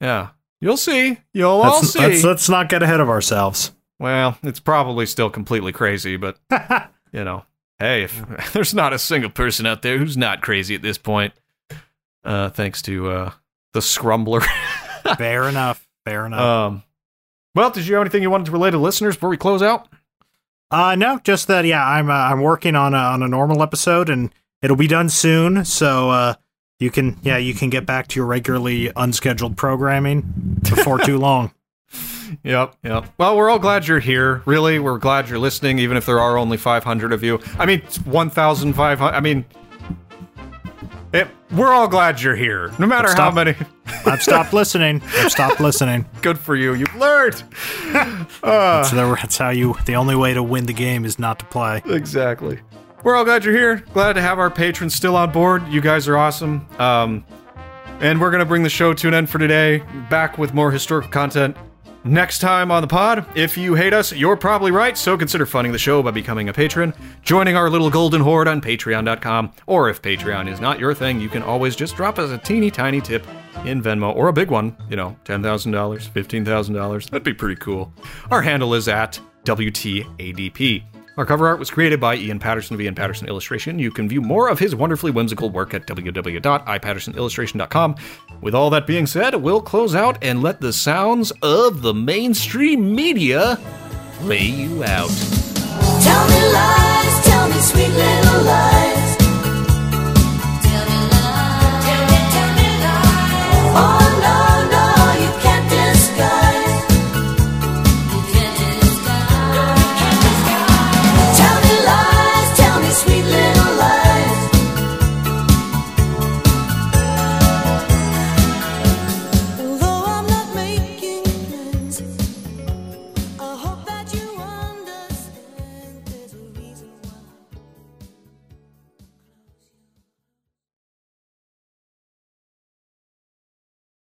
Yeah, you'll see. You'll all see. let's, let's not get ahead of ourselves. Well, it's probably still completely crazy, but you know, hey, if there's not a single person out there who's not crazy at this point, uh, thanks to uh, the Scrumbler. Fair enough. Fair enough. um, well, did you have anything you wanted to relay to listeners before we close out? Uh, no, just that. Yeah, I'm uh, I'm working on a, on a normal episode, and it'll be done soon. So uh, you can yeah you can get back to your regularly unscheduled programming before too long. Yep, yep. Well, we're all glad you're here. Really, we're glad you're listening, even if there are only 500 of you. I mean, it's 1,500. I mean, it, we're all glad you're here, no matter how many. I've stopped listening. I've stopped listening. Good for you. You've learned. That's, the, that's how you. The only way to win the game is not to play. Exactly. We're all glad you're here. Glad to have our patrons still on board. You guys are awesome. Um, and we're gonna bring the show to an end for today. Back with more historical content next time on the pod. If you hate us, you're probably right. So consider funding the show by becoming a patron, joining our little golden horde on Patreon.com, or if Patreon is not your thing, you can always just drop us a teeny tiny tip in Venmo or a big one. You know, ten thousand dollars, fifteen thousand dollars. That'd be pretty cool. Our handle is at WTADP. Our cover art was created by Ian Patterson of Ian Patterson Illustration. You can view more of his wonderfully whimsical work at www.ipattersonillustration.com. With all that being said, we'll close out and let the sounds of the mainstream media play you out. Tell me lies, tell me sweet little lies.